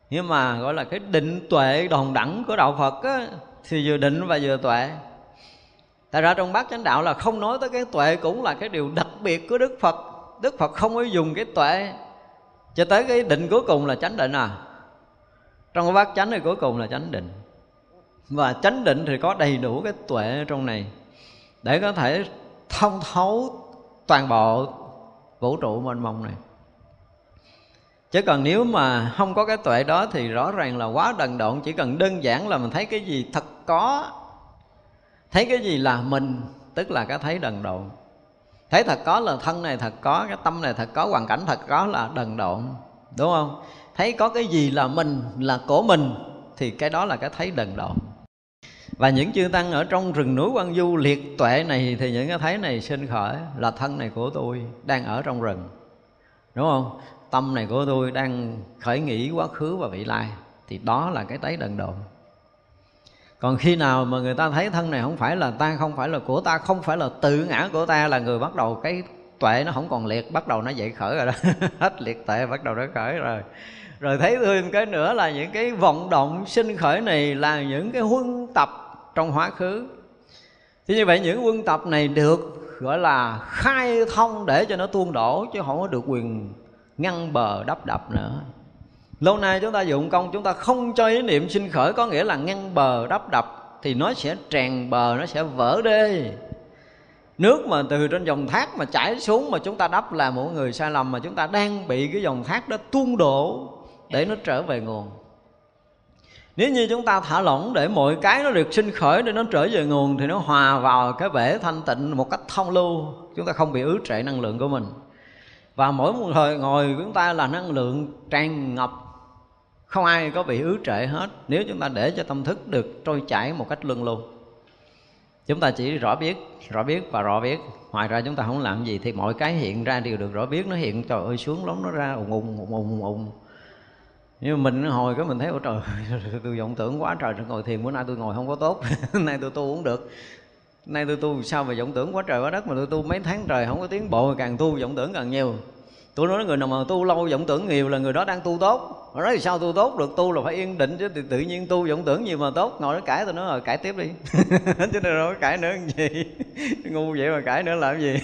Nhưng mà gọi là cái định tuệ đồng đẳng của đạo phật á, thì vừa định và vừa tuệ. Tại ra trong bát chánh đạo là không nói tới cái tuệ cũng là cái điều đặc biệt của đức phật. Đức phật không có dùng cái tuệ cho tới cái định cuối cùng là chánh định à? Trong cái bát chánh thì cuối cùng là chánh định. Và chánh định thì có đầy đủ cái tuệ trong này, để có thể thông thấu toàn bộ vũ trụ mênh mông này. Chứ còn nếu mà không có cái tuệ đó thì rõ ràng là quá đần độn, chỉ cần đơn giản là mình thấy cái gì thật có, thấy cái gì là mình, tức là cái thấy đần độn thấy thật có là thân này thật có, cái tâm này thật có, hoàn cảnh thật có là đần độn, đúng không? Thấy có cái gì là mình là của mình thì cái đó là cái thấy đần độn. Và những chư tăng ở trong rừng núi quan du liệt tuệ này thì những cái thấy này sinh khởi là thân này của tôi đang ở trong rừng, đúng không? Tâm này của tôi đang khởi nghĩ quá khứ và vị lai thì đó là cái thấy đần độn còn khi nào mà người ta thấy thân này không phải là ta, không phải là của ta, không phải là tự ngã của ta là người bắt đầu cái tuệ nó không còn liệt, bắt đầu nó dậy khởi rồi đó. (laughs) Hết liệt tuệ, bắt đầu nó khởi rồi. Rồi thấy thêm cái nữa là những cái vọng động sinh khởi này là những cái huân tập trong hóa khứ. Thì như vậy những quân tập này được, gọi là, khai thông để cho nó tuôn đổ chứ không có được quyền ngăn bờ đắp đập nữa lâu nay chúng ta dụng công, chúng ta không cho ý niệm sinh khởi, có nghĩa là ngăn bờ đắp đập, thì nó sẽ tràn bờ, nó sẽ vỡ đê. Nước mà từ trên dòng thác mà chảy xuống mà chúng ta đắp là mỗi người sai lầm, mà chúng ta đang bị cái dòng thác đó tuôn đổ để nó trở về nguồn. Nếu như chúng ta thả lỏng để mọi cái nó được sinh khởi để nó trở về nguồn, thì nó hòa vào cái bể thanh tịnh một cách thông lưu. Chúng ta không bị ứ trệ năng lượng của mình. Và mỗi một thời ngồi của chúng ta là năng lượng tràn ngập không ai có bị ứ trệ hết. Nếu chúng ta để cho tâm thức được trôi chảy một cách luân lưu, chúng ta chỉ rõ biết rõ biết và rõ biết. Ngoài ra chúng ta không làm gì thì mọi cái hiện ra đều được rõ biết. Nó hiện, trời ơi, xuống lóng nó ra, ùng ùng ùng ùng ùng nhưng mà mình hồi cái mình thấy, ôi trời (laughs) tôi vọng tưởng quá trời ngồi thiền, bữa nay tôi ngồi không có tốt. (laughs) Nay tôi tu cũng được. Nay tôi tu sao mà vọng tưởng quá trời quá đất, mà tôi tu mấy tháng trời không có tiến bộ, càng tu vọng tưởng càng nhiều tôi nói người nào mà tu lâu vọng tưởng nhiều là người đó đang tu tốt. Nói thì sao tu tốt? Được tu là phải yên định chứ tự, tự nhiên tu vọng tưởng nhiều mà tốt. Ngồi nó cãi tôi nói rồi cãi tiếp đi. (laughs) Chứ đâu có cãi nữa làm gì. (laughs) Ngu vậy mà cãi nữa làm gì? (laughs)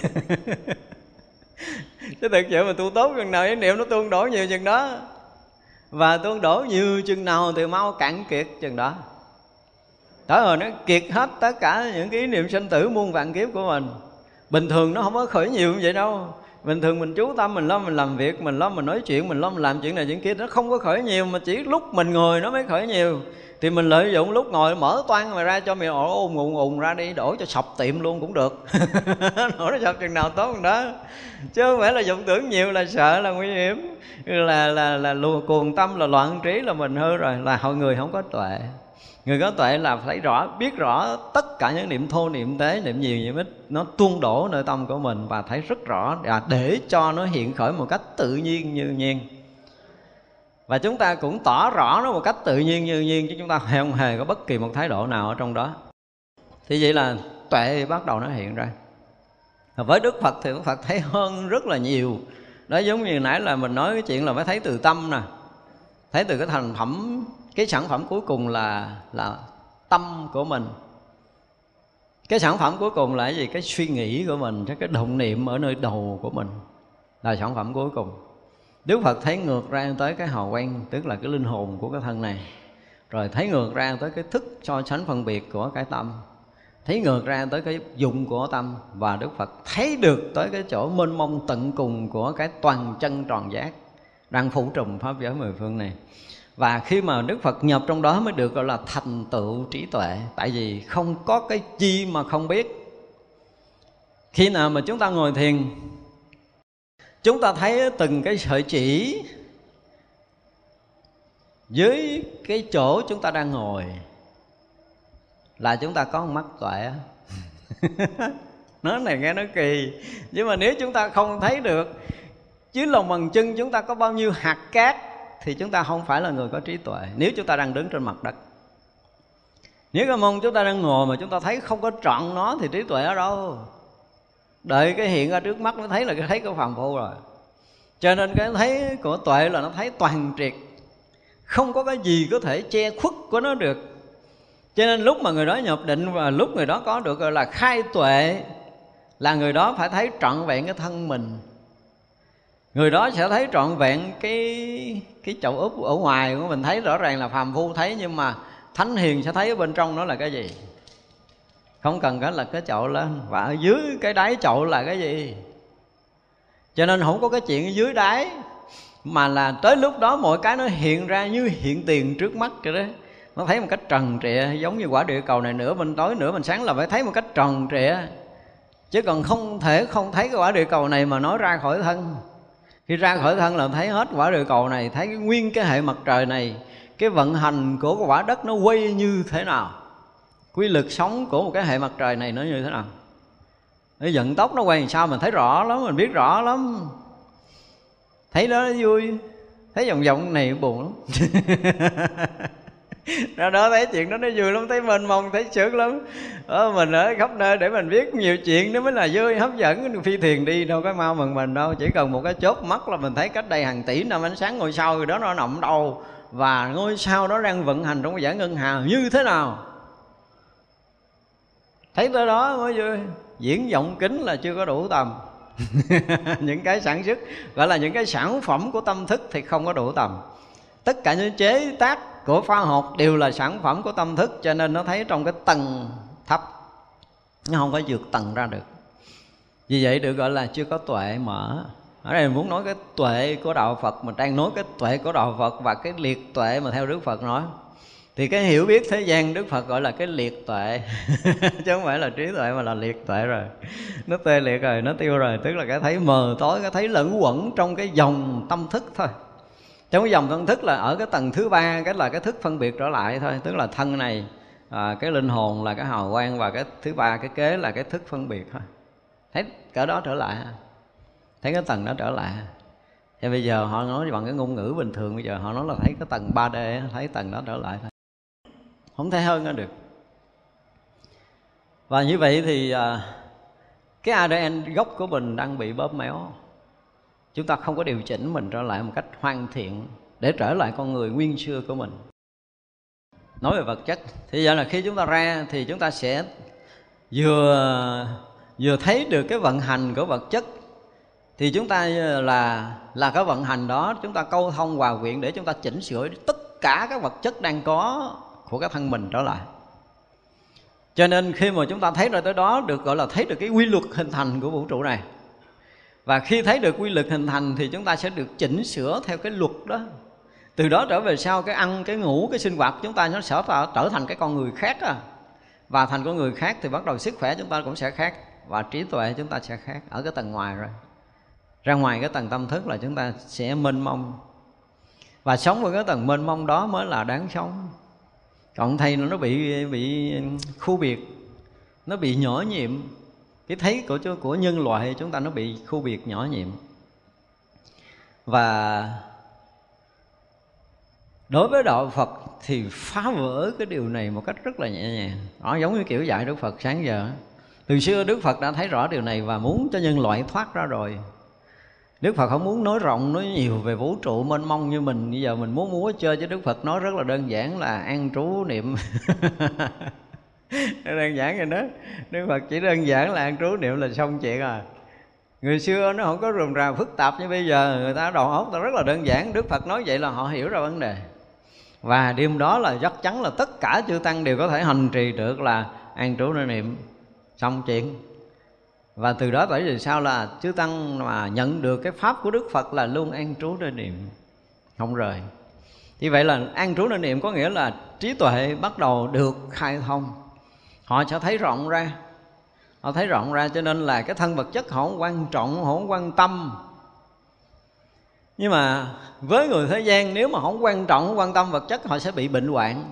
Chứ thực sự mà tu tốt chừng nào ý niệm nó tương đổ nhiều chừng đó. Và tương đổ nhiều chừng nào thì mau cạn kiệt chừng đó. Tới rồi nó kiệt hết tất cả những cái ý niệm sinh tử muôn vạn kiếp của mình. Bình thường nó không có khởi nhiều như vậy đâu mình thường mình chú tâm mình lo mình làm việc mình lo mình nói chuyện mình lo mình làm chuyện này chuyện kia nó không có khởi nhiều mà chỉ lúc mình ngồi nó mới khởi nhiều. Thì mình lợi dụng lúc ngồi mở toan mà ra cho mình ổ ùn ùn ùn ra đi đổ cho sập tiệm luôn cũng được. (laughs) Đổ nó sập chừng nào tốt hơn đó. Chứ không phải là vọng tưởng nhiều là sợ là nguy hiểm. Là là là, là cuồng tâm là loạn trí là mình hư rồi là hội người không có tuệ người có tuệ là thấy rõ, biết rõ tất cả những niệm thô, niệm tế, niệm nhiều, niệm ít. Nó tuôn đổ nơi tâm của mình và thấy rất rõ. Để cho nó hiện khởi một cách tự nhiên như nhiên. Và chúng ta cũng tỏ rõ nó một cách tự nhiên như nhiên, chứ chúng ta không hề có bất kỳ một thái độ nào ở trong đó. Thì vậy là tuệ bắt đầu nó hiện ra. Và với đức phật thì đức phật thấy hơn rất là nhiều. Đó giống như nãy là mình nói cái chuyện là phải thấy từ tâm nè. Thấy từ cái thành phẩm cái sản phẩm cuối cùng là là tâm của mình. Cái sản phẩm cuối cùng là cái gì? Cái suy nghĩ của mình, cái động niệm ở nơi đầu của mình là sản phẩm cuối cùng. Đức Phật thấy ngược ra tới cái hào quang, Tức là cái linh hồn của cái thân này. Rồi thấy ngược ra tới cái thức so sánh phân biệt của cái tâm. Thấy ngược ra tới cái dụng của tâm Và Đức Phật thấy được tới cái chỗ mênh mông tận cùng Của cái toàn chân tròn giác Đang phủ trùm Pháp giới mười phương này và khi mà Đức Phật nhập trong đó mới được gọi là thành tựu trí tuệ. Tại vì không có cái chi mà không biết. Khi nào mà chúng ta ngồi thiền, chúng ta thấy từng cái sợi chỉ dưới cái chỗ chúng ta đang ngồi là chúng ta có một mắt tuệ. (laughs) Nói này nghe nó kỳ. Nhưng mà nếu chúng ta không thấy được, dưới lòng bằng chân chúng ta có bao nhiêu hạt cát thì chúng ta không phải là người có trí tuệ. Nếu chúng ta đang đứng trên mặt đất, nếu cái mông chúng ta đang ngồi mà chúng ta thấy không có trọn nó thì trí tuệ ở đâu? Đợi cái hiện ra trước mắt nó thấy là cái thấy của phàm phu rồi. Cho nên cái thấy của tuệ là nó thấy toàn triệt. Không có cái gì có thể che khuất của nó được. Cho nên lúc mà người đó nhập định và lúc người đó có được gọi là khai tuệ, là người đó phải thấy trọn vẹn cái thân mình người đó sẽ thấy trọn vẹn cái cái chậu úp ở ngoài của mình, thấy rõ ràng là phàm phu thấy, nhưng mà thánh hiền sẽ thấy ở bên trong nó là cái gì? Không cần cái là cái chậu lên, và ở dưới cái đáy chậu là cái gì? Cho nên không có cái chuyện ở dưới đáy, mà là tới lúc đó mọi cái nó hiện ra như hiện tiền trước mắt vậy đó. Nó thấy một cách trần trịa, giống như quả địa cầu này, nửa bên tối, nửa bên sáng là phải thấy một cách trần trịa. Chứ còn không thể không thấy cái quả địa cầu này mà nói ra khỏi thân khi ra khỏi thân là thấy hết quả địa cầu này, thấy cái nguyên cái hệ mặt trời này, cái vận hành của quả đất nó quay như thế nào, quy lực sống của một cái hệ mặt trời này nó như thế nào. Cái vận tốc nó quay làm sao mình thấy rõ lắm, mình biết rõ lắm. Thấy đó nó vui, thấy vòng vòng này buồn lắm. (laughs) ra đó thấy chuyện đó nó vui lắm, thấy mênh mông, thấy sướng lắm. Ở mình ở khắp nơi để mình biết nhiều chuyện đó mới là vui, hấp dẫn. Phi thiền đi đâu có mau mừng mình đâu, chỉ cần một cái chốt mắt là mình thấy cách đây hàng tỷ năm ánh sáng ngôi sao rồi đó nó nằm đâu và ngôi sao đó đang vận hành trong cái giải ngân hà như thế nào. Thấy tới đó mới vui. Diễn vọng kính là chưa có đủ tầm. (laughs) Những cái sản xuất, gọi là những cái sản phẩm của tâm thức thì không có đủ tầm. Tất cả những chế tác của khoa học đều là sản phẩm của tâm thức, cho nên nó thấy trong cái tầng thấp. Nó không có vượt tầng ra được. Vì vậy được gọi là chưa có tuệ mở. Ở đây mình muốn nói cái tuệ của đạo Phật, mình đang nói cái tuệ của đạo Phật và cái liệt tuệ mà theo Đức Phật nói. Thì cái hiểu biết thế gian, Đức Phật gọi là cái liệt tuệ. (laughs) Chứ không phải là trí tuệ mà là liệt tuệ rồi. Nó tê liệt rồi, nó tiêu rồi. Tức là cái thấy mờ tối, cái thấy lẫn quẩn trong cái dòng tâm thức thôi trong cái dòng phân thức là ở cái tầng thứ ba cái là cái thức phân biệt trở lại thôi tức là thân này à, cái linh hồn là cái hào quang và cái thứ ba cái kế là cái thức phân biệt thôi. Thấy cỡ đó trở lại thấy cái tầng đó trở lại thì bây giờ họ nói bằng cái ngôn ngữ bình thường bây giờ họ nói là thấy cái tầng 3D thấy tầng đó trở lại thôi. Không thể hơn nữa được. Và như vậy thì à, cái ADN gốc của mình đang bị bóp méo chúng ta không có điều chỉnh mình trở lại một cách hoàn thiện để trở lại con người nguyên xưa của mình. Nói về vật chất, thì giờ là khi chúng ta ra thì chúng ta sẽ vừa vừa thấy được cái vận hành của vật chất, thì chúng ta là là cái vận hành đó, chúng ta câu thông hòa quyện để chúng ta chỉnh sửa tất cả các vật chất đang có của cái thân mình trở lại. Cho nên khi mà chúng ta thấy rồi tới đó được gọi là thấy được cái quy luật hình thành của vũ trụ này và khi thấy được quy luật hình thành thì chúng ta sẽ được chỉnh sửa theo cái luật đó. Từ đó trở về sau cái ăn, cái ngủ, cái sinh hoạt chúng ta nó sẽ trở thành cái con người khác à và thành con người khác thì bắt đầu sức khỏe chúng ta cũng sẽ khác và trí tuệ chúng ta sẽ khác ở cái tầng ngoài rồi. Ra ngoài cái tầng tâm thức là chúng ta sẽ mênh mông. Và sống với cái tầng mênh mông đó mới là đáng sống. Còn thay nó bị bị khu biệt, nó bị nhỏ nhiệm cái thấy của của nhân loại chúng ta nó bị khu biệt nhỏ nhiệm. Và đối với đạo Phật thì phá vỡ cái điều này một cách rất là nhẹ nhàng. Nó giống như kiểu dạy Đức Phật sáng giờ. Từ xưa Đức Phật đã thấy rõ điều này và muốn cho nhân loại thoát ra rồi. Đức Phật không muốn nói rộng, nói nhiều về vũ trụ mênh mông như mình. Bây giờ mình muốn múa chơi cho Đức Phật, nói rất là đơn giản là an trú niệm. (laughs) đơn giản vậy đó. Đức Phật chỉ đơn giản là an trú niệm là xong chuyện à. Người xưa nó không có rườm rà phức tạp như bây giờ, người ta đầu óc ta rất là đơn giản. Đức Phật nói vậy là họ hiểu ra vấn đề. Và đêm đó là chắc chắn là tất cả chư tăng đều có thể hành trì được là an trú nơi niệm, xong chuyện. Và từ đó bởi vì sao là chư tăng mà nhận được cái pháp của đức phật là luôn an trú nơi niệm, không rời. Như vậy là an trú nơi niệm có nghĩa là trí tuệ bắt đầu được khai thông họ sẽ thấy rộng ra. Họ thấy rộng ra cho nên là cái thân vật chất họ không quan trọng, họ không quan tâm. Nhưng mà với người thế gian, nếu mà không quan trọng, không quan tâm vật chất, họ sẽ bị bệnh hoạn.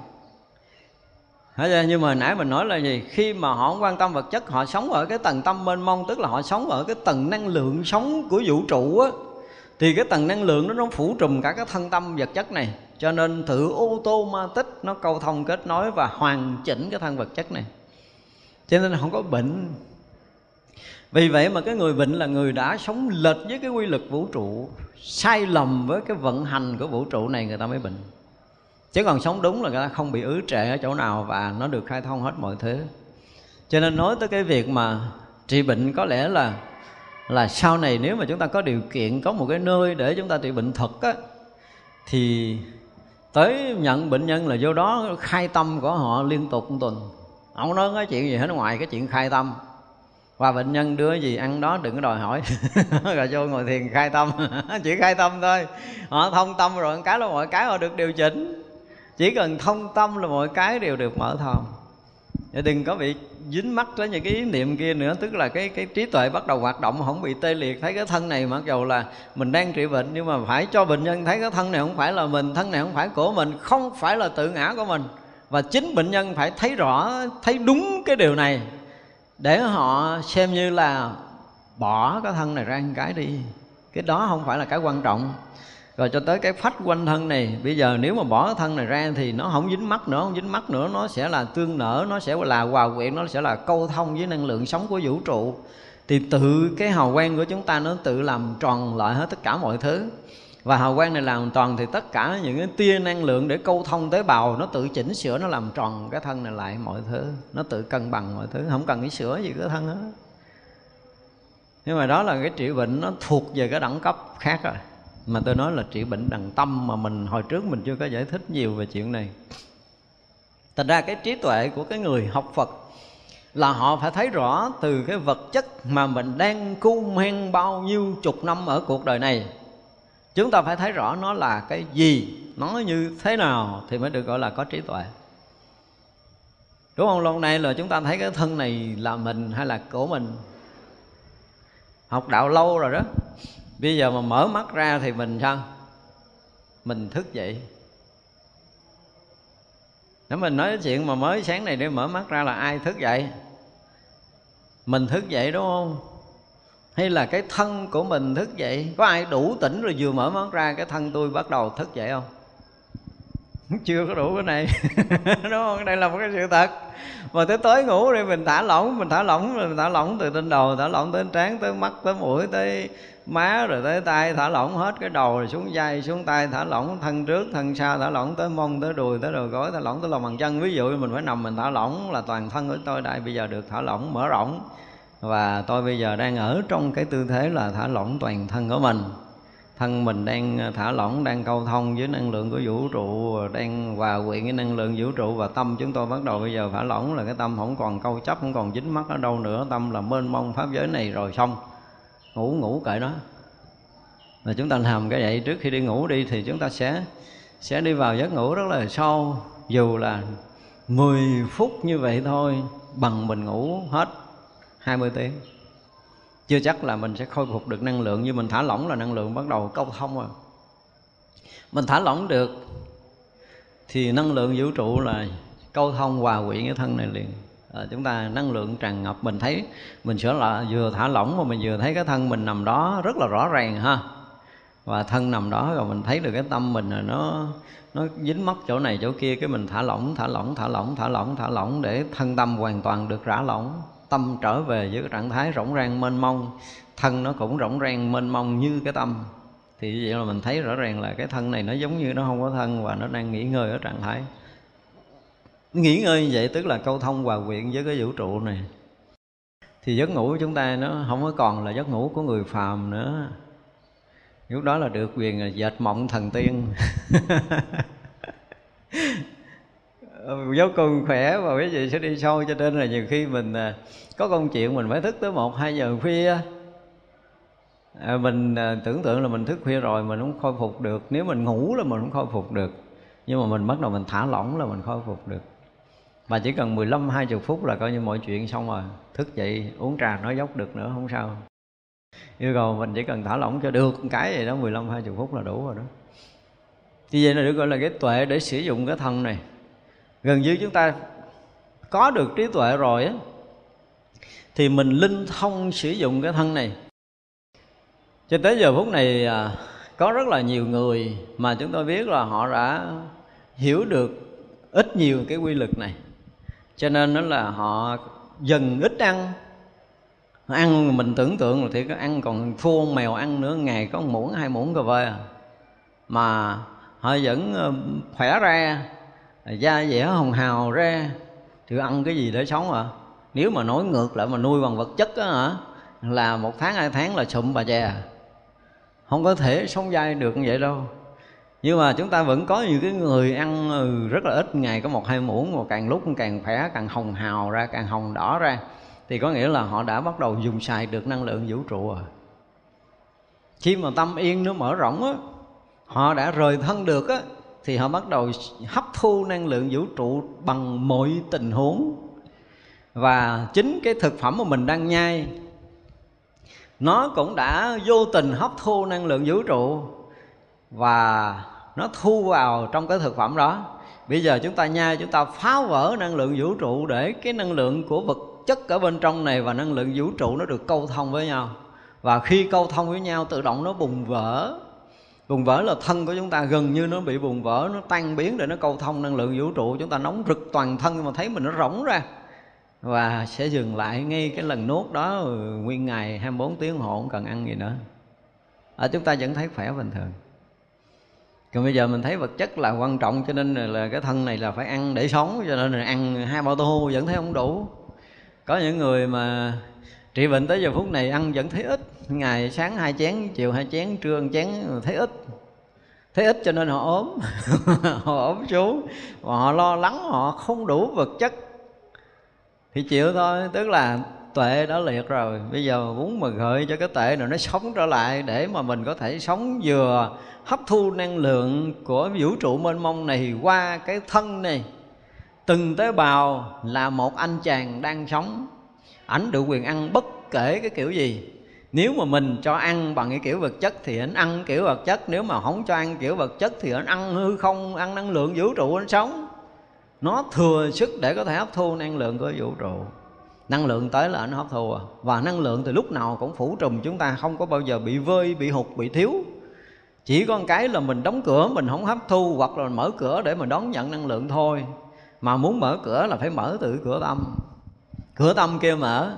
Nhưng mà nãy mình nói là gì? Khi mà họ không quan tâm vật chất, họ sống ở cái tầng tâm mênh mông, tức là họ sống ở cái tầng năng lượng sống của vũ trụ á, thì cái tầng năng lượng đó nó phủ trùm cả cái thân tâm vật chất này. Cho nên thử ô tô ma tích nó câu thông kết nối và hoàn chỉnh cái thân vật chất này cho nên không có bệnh. Vì vậy mà cái người bệnh là người đã sống lệch với cái quy luật vũ trụ, sai lầm với cái vận hành của vũ trụ này người ta mới bệnh. Chứ còn sống đúng là người ta không bị ứ trệ ở chỗ nào và nó được khai thông hết mọi thứ. Cho nên nói tới cái việc mà trị bệnh có lẽ là là sau này nếu mà chúng ta có điều kiện, có một cái nơi để chúng ta trị bệnh thật á, thì tới nhận bệnh nhân là vô đó khai tâm của họ liên tục một tuần không nói cái chuyện gì hết ngoài, cái chuyện khai tâm. Và bệnh nhân đưa gì ăn đó đừng có đòi hỏi. (laughs) Rồi vô ngồi thiền khai tâm. (laughs) Chỉ khai tâm thôi. Họ thông tâm rồi cái là mọi cái họ được điều chỉnh. Chỉ cần thông tâm là mọi cái đều được mở thông để đừng có bị dính mắc tới những cái ý niệm kia nữa. Tức là cái cái trí tuệ bắt đầu hoạt động, không bị tê liệt. Thấy cái thân này mặc dù là mình đang trị bệnh, nhưng mà phải cho bệnh nhân thấy cái thân này không phải là mình, thân này không phải của mình, không phải là tự ngã của mình và chính bệnh nhân phải thấy rõ, thấy đúng cái điều này, để họ xem như là bỏ cái thân này ra một cái đi. Cái đó không phải là cái quan trọng. Rồi cho tới cái phách quanh thân này, bây giờ nếu mà bỏ cái thân này ra thì nó không dính mắt nữa, không dính mắt nữa, nó sẽ là tương nở, nó sẽ là hòa quyện, nó sẽ là câu thông với năng lượng sống của vũ trụ. Thì tự cái hào quang của chúng ta nó tự làm tròn lại hết tất cả mọi thứ và hào quang này làm toàn thì tất cả những cái tia năng lượng để câu thông tế bào, nó tự chỉnh sửa, nó làm tròn cái thân này lại mọi thứ. Nó tự cân bằng mọi thứ. Không cần cái sửa gì cái thân hết nhưng mà đó là cái trị bệnh nó thuộc về cái đẳng cấp khác rồi. Mà tôi nói là trị bệnh đằng tâm mà mình, hồi trước mình chưa có giải thích nhiều về chuyện này. Thành ra cái trí tuệ của cái người học phật là họ phải thấy rõ từ cái vật chất mà mình đang cu men bao nhiêu chục năm ở cuộc đời này chúng ta phải thấy rõ nó là cái gì, nó như thế nào thì mới được gọi là có trí tuệ. Đúng không? Lâu nay là chúng ta thấy cái thân này là mình hay là của mình? Học đạo lâu rồi đó. Bây giờ mà mở mắt ra thì mình sao? Mình thức dậy. Nếu mình nói chuyện mà mới sáng này để mở mắt ra là ai thức dậy? Mình thức dậy đúng không? Hay là cái thân của mình thức dậy? Có ai đủ tỉnh rồi vừa mở mắt ra, cái thân tôi bắt đầu thức dậy không? (laughs) Chưa có đủ cái này. (laughs) Đúng không? Đây là một cái sự thật. Mà tới tối ngủ đi, mình thả lỏng, mình thả lỏng, mình thả lỏng từ trên đầu, thả lỏng tới trán, tới mắt, tới mũi, tới má, rồi tới tay, thả lỏng hết cái đầu rồi xuống vai, xuống tay, thả lỏng thân trước, thân sau, thả lỏng tới mông, tới đùi, tới đầu gối, thả lỏng tới lòng bàn chân. Ví dụ mình phải nằm mình thả lỏng là toàn thân của tôi đây, bây giờ được thả lỏng, mở rộng và tôi bây giờ đang ở trong cái tư thế là thả lỏng toàn thân của mình. Thân mình đang thả lỏng, đang câu thông với năng lượng của vũ trụ, đang hòa quyện với năng lượng vũ trụ và tâm chúng tôi bắt đầu bây giờ thả lỏng là cái tâm không còn câu chấp, không còn dính mắc ở đâu nữa. Tâm là mênh mông pháp giới này rồi xong. Ngủ ngủ kệ đó. và chúng ta làm cái vậy trước khi đi ngủ đi thì chúng ta sẽ sẽ đi vào giấc ngủ rất là sâu. Dù là 10 phút như vậy thôi, bằng mình ngủ hết. 20 tiếng. Chưa chắc là mình sẽ khôi phục được năng lượng nhưng mình thả lỏng là năng lượng bắt đầu câu thông rồi. Mình thả lỏng được thì năng lượng vũ trụ là câu thông hòa quyện cái thân này liền. À, chúng ta năng lượng tràn ngập mình thấy mình sửa là vừa thả lỏng mà mình vừa thấy cái thân mình nằm đó rất là rõ ràng ha. Và thân nằm đó rồi mình thấy được cái tâm mình là nó nó dính mất chỗ này chỗ kia cái mình thả lỏng thả lỏng thả lỏng thả lỏng thả lỏng để thân tâm hoàn toàn được rã lỏng tâm trở về với cái trạng thái rỗng rang mênh mông, thân nó cũng rỗng rang mênh mông như cái tâm. Thì vậy là mình thấy rõ ràng là cái thân này nó giống như nó không có thân và nó đang nghỉ ngơi ở trạng thái. Nghỉ ngơi như vậy tức là câu thông hòa quyện với cái vũ trụ này. Thì giấc ngủ của chúng ta nó không có còn là giấc ngủ của người phàm nữa. Lúc đó là được quyền là dệt mộng thần tiên. (laughs) Ờ, vô cùng khỏe và quý vị sẽ đi sâu cho nên là nhiều khi mình à, có công chuyện mình phải thức tới một hai giờ khuya. À, mình à, tưởng tượng là mình thức khuya rồi mình không khôi phục được. Nếu mình ngủ là mình không khôi phục được. Nhưng mà mình bắt đầu mình thả lỏng là mình khôi phục được. Và chỉ cần 15 20 phút là coi như mọi chuyện xong rồi. Thức dậy uống trà nói dốc được nữa không sao. Yêu cầu mình chỉ cần thả lỏng cho được cái gì đó 15 20 phút là đủ rồi đó. Như vậy là được gọi là cái tuệ để sử dụng cái thân này gần như chúng ta có được trí tuệ rồi á, thì mình linh thông sử dụng cái thân này. Cho tới giờ phút này à, có rất là nhiều người mà chúng tôi biết là họ đã hiểu được ít nhiều cái quy luật này. Cho nên đó là họ dần ít ăn. Ăn mình tưởng tượng là thì có ăn còn thua mèo ăn nữa, ngày có một muỗng, hai muỗng cà phê à. mà họ vẫn ờ, khỏe ra da dẻ hồng hào ra. Thì ăn cái gì để sống à nếu mà nói ngược lại mà nuôi bằng vật chất á hả? Là một tháng, hai tháng là sụm bà chè. Không có thể sống dai được như vậy đâu. Nhưng mà chúng ta vẫn có nhiều cái người ăn ừ, rất là ít. Ngày có một hai muỗng mà càng lúc càng khỏe, càng hồng hào ra, càng hồng đỏ ra. Thì có nghĩa là họ đã bắt đầu dùng xài được năng lượng vũ trụ rồi. Khi mà tâm yên nó mở rộng á, họ đã rời thân được á thì họ bắt đầu hấp thu năng lượng vũ trụ bằng mọi tình huống. Và chính cái thực phẩm mà mình đang nhai, nó cũng đã vô tình hấp thu năng lượng vũ trụ và nó thu vào trong cái thực phẩm đó. Bây giờ chúng ta nhai, chúng ta phá vỡ năng lượng vũ trụ để cái năng lượng của vật chất ở bên trong này và năng lượng vũ trụ nó được câu thông với nhau. Và khi câu thông với nhau, tự động nó bùng vỡ bùng vỡ là thân của chúng ta gần như nó bị bùng vỡ, nó tan biến để nó câu thông năng lượng vũ trụ. Chúng ta nóng rực toàn thân mà thấy mình nó rỗng ra. Và sẽ dừng lại ngay cái lần nuốt đó, nguyên ngày 24 tiếng hộ không cần ăn gì nữa. Ở chúng ta vẫn thấy khỏe bình thường. Còn bây giờ mình thấy vật chất là quan trọng, cho nên là cái thân này là phải ăn để sống, cho nên là ăn hai bao tô, vẫn thấy không đủ. Có những người mà trị bệnh tới giờ phút này ăn vẫn thấy ít. Ngày sáng hai chén, chiều hai chén, trưa một chén, thấy ít. Thấy ít cho nên họ ốm. (laughs) Họ ốm xuống. Và họ lo lắng, họ không đủ vật chất. Thì chịu thôi, tức là tuệ đã liệt rồi. Bây giờ muốn mà gợi cho cái tệ này nó sống trở lại để mà mình có thể sống vừa hấp thu năng lượng của vũ trụ mênh mông này qua cái thân này. Từng tế bào là một anh chàng đang sống ảnh được quyền ăn bất kể cái kiểu gì. Nếu mà mình cho ăn bằng cái kiểu vật chất thì anh ăn kiểu vật chất, nếu mà không cho ăn kiểu vật chất thì anh ăn hư không, ăn năng lượng vũ trụ anh sống. Nó thừa sức để có thể hấp thu năng lượng của vũ trụ. Năng lượng tới là anh hấp thu à. Và năng lượng từ lúc nào cũng phủ trùm chúng ta, không có bao giờ bị vơi, bị hụt, bị thiếu. Chỉ có một cái là mình đóng cửa, mình không hấp thu hoặc là mở cửa để mình đón nhận năng lượng thôi. Mà muốn mở cửa là phải mở từ cửa tâm cửa tâm kia mở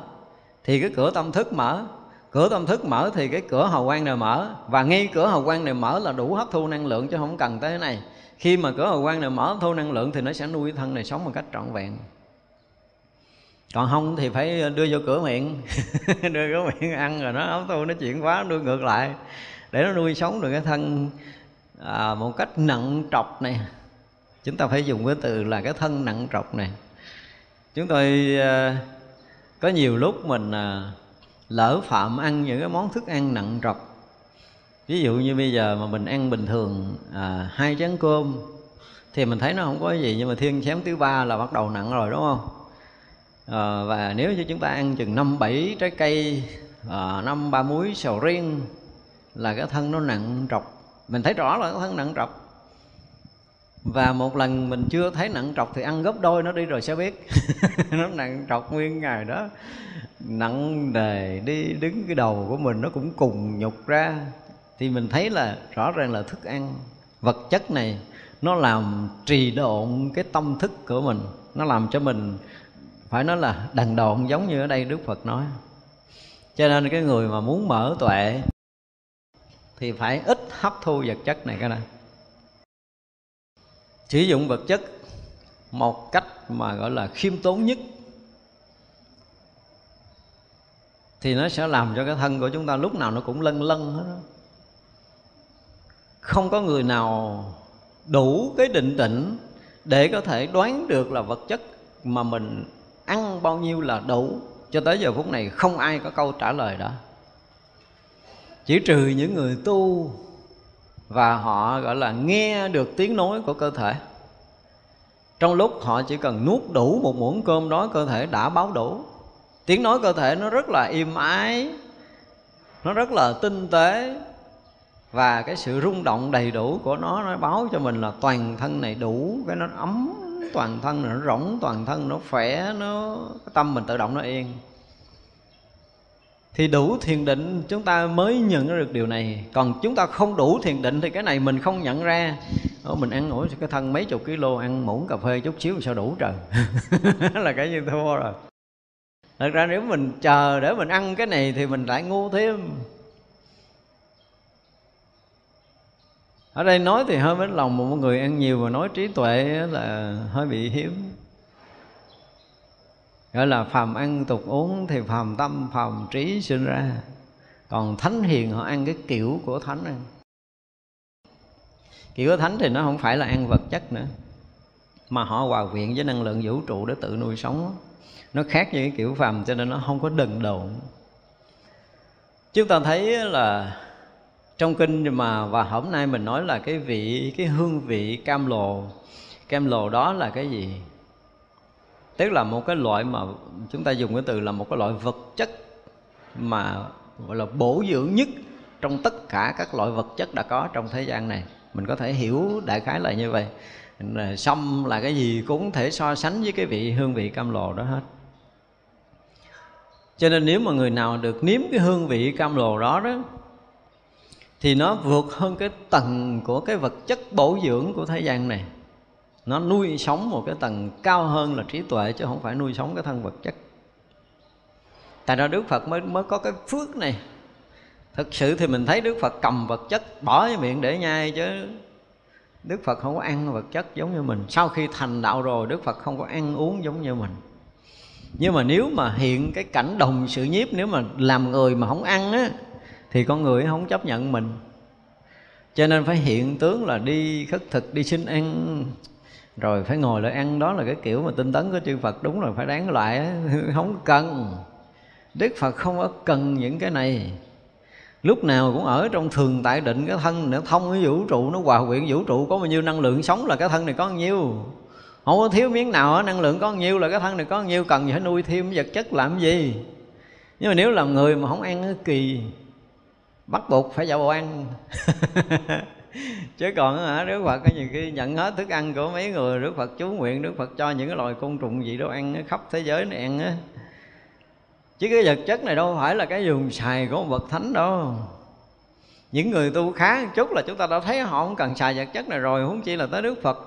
thì cái cửa tâm thức mở. Cửa tâm thức mở thì cái cửa hào quang này mở. Và ngay cửa hào quang này mở là đủ hấp thu năng lượng chứ không cần tới cái này. Khi mà cửa hào quang này mở hấp thu năng lượng thì nó sẽ nuôi thân này sống một cách trọn vẹn. Còn không thì phải đưa vô cửa miệng. (laughs) Đưa cửa miệng ăn rồi nó hấp thu nó chuyển hóa đưa ngược lại. Để nó nuôi sống được cái thân à, một cách nặng trọc này. Chúng ta phải dùng cái từ là cái thân nặng trọc này chúng tôi ờ, có nhiều lúc mình ờ, lỡ phạm ăn những cái món thức ăn nặng trọc. Ví dụ như bây giờ mà mình ăn bình thường à, hai chén cơm thì mình thấy nó không có gì nhưng mà thiên chém thứ ba là bắt đầu nặng rồi đúng không? À, và nếu như chúng ta ăn chừng năm bảy trái cây à, năm ba muối sầu riêng là cái thân nó nặng trọc. Mình thấy rõ là cái thân nặng trọc và một lần mình chưa thấy nặng trọc thì ăn gấp đôi nó đi rồi sẽ biết. (laughs) Nó nặng trọc nguyên ngày đó. Nặng đề đi đứng cái đầu của mình nó cũng cùng nhục ra. Thì mình thấy là rõ ràng là thức ăn, vật chất này, nó làm trì độn cái tâm thức của mình. Nó làm cho mình, phải nói là đần độn giống như ở đây đức phật nói. Cho nên cái người mà muốn mở tuệ thì phải ít hấp thu vật chất này cái này sử dụng vật chất một cách mà gọi là khiêm tốn nhất thì nó sẽ làm cho cái thân của chúng ta lúc nào nó cũng lân lân hết đó. không có người nào đủ cái định tĩnh để có thể đoán được là vật chất mà mình ăn bao nhiêu là đủ cho tới giờ phút này không ai có câu trả lời đó chỉ trừ những người tu và họ, gọi là, nghe được tiếng nói của cơ thể. Trong lúc họ chỉ cần nuốt đủ một muỗng cơm đó, cơ thể đã báo đủ. Tiếng nói cơ thể nó rất là im ái, nó rất là tinh tế. Và cái sự rung động đầy đủ của nó nó báo cho mình là toàn thân này đủ, cái nó ấm, toàn thân nó rỗng, toàn thân nó khỏe, nó, cái tâm mình tự động nó yên thì đủ thiền định chúng ta mới nhận được điều này. Còn chúng ta không đủ thiền định thì cái này mình không nhận ra. Ồ, mình ăn nổi cái thân mấy chục kg ăn muỗng cà phê chút xíu sao đủ trời? (laughs) Là cái như thua rồi. Thật ra nếu mình chờ để mình ăn cái này thì mình lại ngu thêm. Ở đây nói thì hơi mến lòng một người ăn nhiều mà nói trí tuệ là hơi bị hiếm gọi là phàm ăn tục uống thì phàm tâm, phàm trí sinh ra. Còn thánh hiền, họ ăn cái kiểu của thánh ăn. Kiểu của thánh thì nó không phải là ăn vật chất nữa, mà họ hòa quyện với năng lượng vũ trụ để tự nuôi sống. Nó khác với cái kiểu phàm, cho nên nó không có đần độn. Chúng ta thấy là trong kinh mà và hôm nay mình nói là cái vị, cái hương vị cam lồ cam lồ đó là cái gì? Tức là một cái loại mà chúng ta dùng cái từ là một cái loại vật chất mà gọi là bổ dưỡng nhất trong tất cả các loại vật chất đã có trong thế gian này. Mình có thể hiểu đại khái là như vậy. Sâm là cái gì cũng thể so sánh với cái vị hương vị cam lồ đó hết. Cho nên nếu mà người nào được nếm cái hương vị cam lồ đó đó, thì nó vượt hơn cái tầng của cái vật chất bổ dưỡng của thế gian này nó nuôi sống một cái tầng cao hơn là trí tuệ, chứ không phải nuôi sống cái thân vật chất. Tại ra đức phật mới mới có cái phước này? Thực sự thì mình thấy đức phật cầm vật chất bỏ vào miệng để nhai chứ. Đức phật không có ăn vật chất giống như mình. Sau khi thành đạo rồi, đức phật không có ăn uống giống như mình. Nhưng mà nếu mà hiện cái cảnh đồng sự nhiếp, nếu mà làm người mà không ăn á, thì con người không chấp nhận mình. Cho nên phải hiện tướng là đi khất thực, đi xin ăn rồi phải ngồi lại ăn, đó là cái kiểu mà tinh tấn của chư Phật. Đúng rồi, phải đáng lại (laughs) không cần. Đức Phật không có cần những cái này. Lúc nào cũng ở trong thường tại định cái thân nó thông cái vũ trụ, nó hòa quyện vũ trụ, có bao nhiêu năng lượng sống là cái thân này có bao nhiêu. Không có thiếu miếng nào năng lượng có bao nhiêu là cái thân này có bao nhiêu, cần phải nuôi thêm vật chất làm gì. Nhưng mà nếu làm người mà không ăn cái kỳ, bắt buộc phải vào bộ ăn. (laughs) chứ còn hả, đức phật có nhiều khi nhận hết thức ăn của mấy người, đức phật chú nguyện, đức phật cho những cái loài côn trùng gì đó ăn khắp thế giới này ăn á. Chứ cái vật chất này đâu phải là cái dùng xài của một bậc thánh đâu. Những người tu khá một chút là chúng ta đã thấy họ không cần xài vật chất này rồi, huống chi là tới đức phật.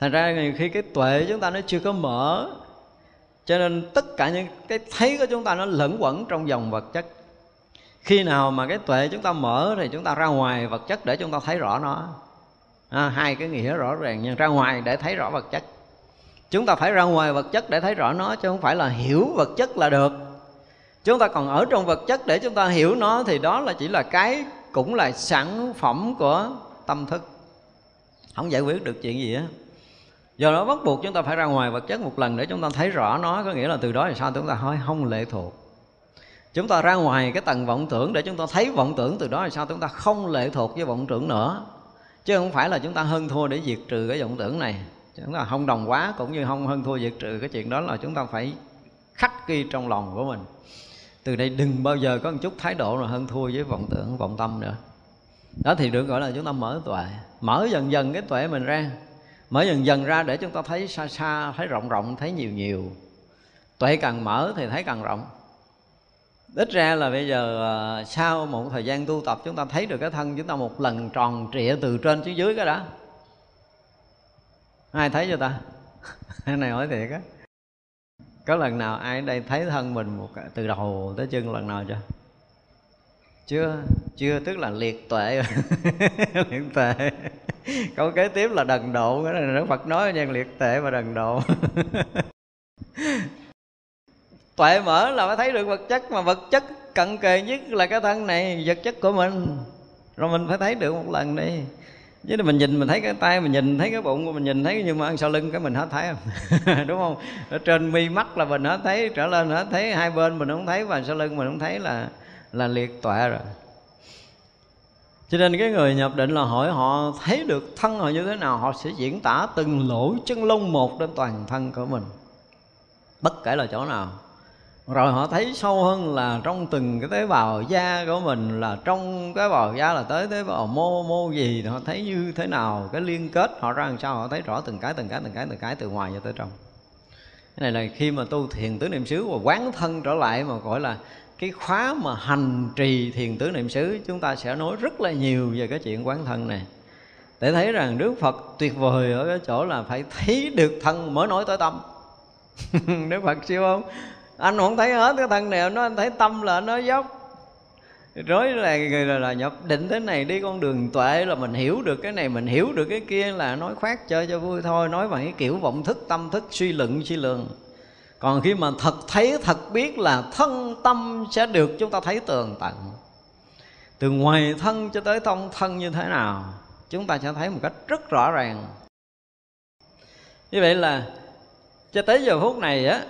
Thành ra nhiều khi cái tuệ chúng ta nó chưa có mở, cho nên tất cả những cái thấy của chúng ta nó lẫn quẩn trong dòng vật chất khi nào mà cái tuệ chúng ta mở thì chúng ta ra ngoài vật chất để chúng ta thấy rõ nó. À, hai cái nghĩa rõ ràng nhưng ra ngoài để thấy rõ vật chất. Chúng ta phải ra ngoài vật chất để thấy rõ nó chứ không phải là hiểu vật chất là được. Chúng ta còn ở trong vật chất để chúng ta hiểu nó thì đó là chỉ là cái cũng là sản phẩm của tâm thức. Không giải quyết được chuyện gì á. Do đó bắt buộc chúng ta phải ra ngoài vật chất một lần để chúng ta thấy rõ nó có nghĩa là từ đó thì sao? Chúng ta hơi không lệ thuộc chúng ta ra ngoài cái tầng vọng tưởng để chúng ta thấy vọng tưởng từ đó là sao? Chúng ta không lệ thuộc với vọng tưởng nữa. Chứ không phải là chúng ta hơn thua để diệt trừ cái vọng tưởng này. Chúng ta không đồng quá cũng như không hơn thua diệt trừ cái chuyện đó là chúng ta phải khắc ghi trong lòng của mình. Từ đây đừng bao giờ có một chút thái độ là hơn thua với vọng tưởng, vọng tâm nữa. Đó thì được gọi là chúng ta mở tuệ. Mở dần dần cái tuệ mình ra. Mở dần dần ra để chúng ta thấy xa xa, thấy rộng rộng, thấy nhiều nhiều. Tuệ càng mở thì thấy càng rộng ít ra là bây giờ ờ, sau một thời gian tu tập, chúng ta thấy được cái thân chúng ta một lần tròn trịa từ trên xuống dưới cái đó. Ai thấy cho ta? (laughs) Cái này hỏi thiệt á. Có lần nào ai ở đây thấy thân mình một từ đầu tới chân lần nào chưa? Chưa chưa, tức là liệt tuệ. (laughs) Liệt tuệ. Câu kế tiếp là đần độ, cái này phật nói nha, liệt tệ và đần độ. (laughs) tuệ mở là phải thấy được vật chất, mà vật chất cận kề nhất là cái thân này, vật chất của mình. Rồi mình phải thấy được một lần đi. Chứ mình nhìn, mình thấy cái tay mình nhìn, thấy cái bụng mình nhìn, thấy nhưng mà ăn sau lưng cái mình hết thấy không? (laughs) Đúng không? Ở trên mi mắt là mình hết thấy, trở lên hết thấy, hai bên mình không thấy và sau lưng mình không thấy là là liệt tọa rồi. Cho nên cái người nhập định là hỏi họ thấy được thân họ như thế nào, họ sẽ diễn tả từng lỗ chân lông một đến toàn thân của mình. Bất kể là chỗ nào rồi họ thấy sâu hơn là trong từng cái tế bào da của mình, là trong cái bào da là tới tế bào mô mô gì họ thấy như thế nào, cái liên kết họ ra làm sao, họ thấy rõ từng cái từng cái từng cái từng cái từ ngoài cho tới trong. Cái này là khi mà tu thiền tứ niệm xứ và quán thân trở lại mà gọi là cái khóa mà hành trì thiền tứ niệm xứ, chúng ta sẽ nói rất là nhiều về cái chuyện quán thân này. Để thấy rằng Đức Phật tuyệt vời ở cái chỗ là phải thấy được thân, mới nói tới tâm. (laughs) Đức Phật siêu không? Anh không thấy hết cái thân này nó anh thấy tâm là nó dốc. Rối là, là, là nhập định thế này đi con đường tuệ là mình hiểu được cái này mình hiểu được cái kia là nói khoác chơi cho vui thôi nói bằng cái kiểu vọng thức tâm thức suy luận suy lường còn khi mà thật thấy thật biết là thân tâm sẽ được chúng ta thấy tường tận. Từ ngoài thân cho tới thông thân như thế nào chúng ta sẽ thấy một cách rất rõ ràng. Như vậy là cho tới giờ phút này á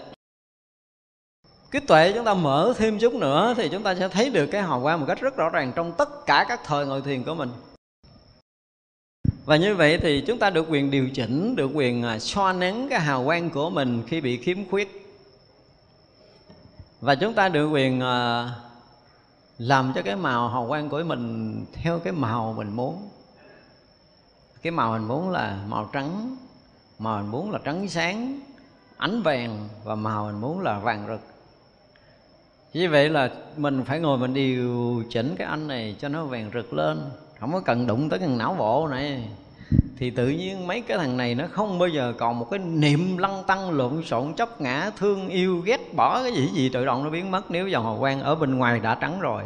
cái tuệ chúng ta mở thêm chút nữa thì chúng ta sẽ thấy được cái hào quang một cách rất rõ ràng trong tất cả các thời ngồi thiền của mình. Và như vậy thì chúng ta được quyền điều chỉnh, được quyền à, so nén nắng cái hào quang của mình khi bị khiếm khuyết. Và chúng ta được quyền à, làm cho cái màu hào quang của mình theo cái màu mình muốn. Cái màu mình muốn là màu trắng, màu mình muốn là trắng sáng, ánh vàng và màu mình muốn là vàng rực như vậy là mình phải ngồi mình điều chỉnh cái anh này cho nó vàng rực lên. Không có cần đụng tới cái não bộ này. Thì tự nhiên mấy cái thằng này nó không bao giờ còn một cái niệm lăng tăng, lộn xộn chấp ngã, thương yêu, ghét bỏ cái gì gì tự động nó biến mất nếu dòng hào quang ở bên ngoài đã trắng rồi.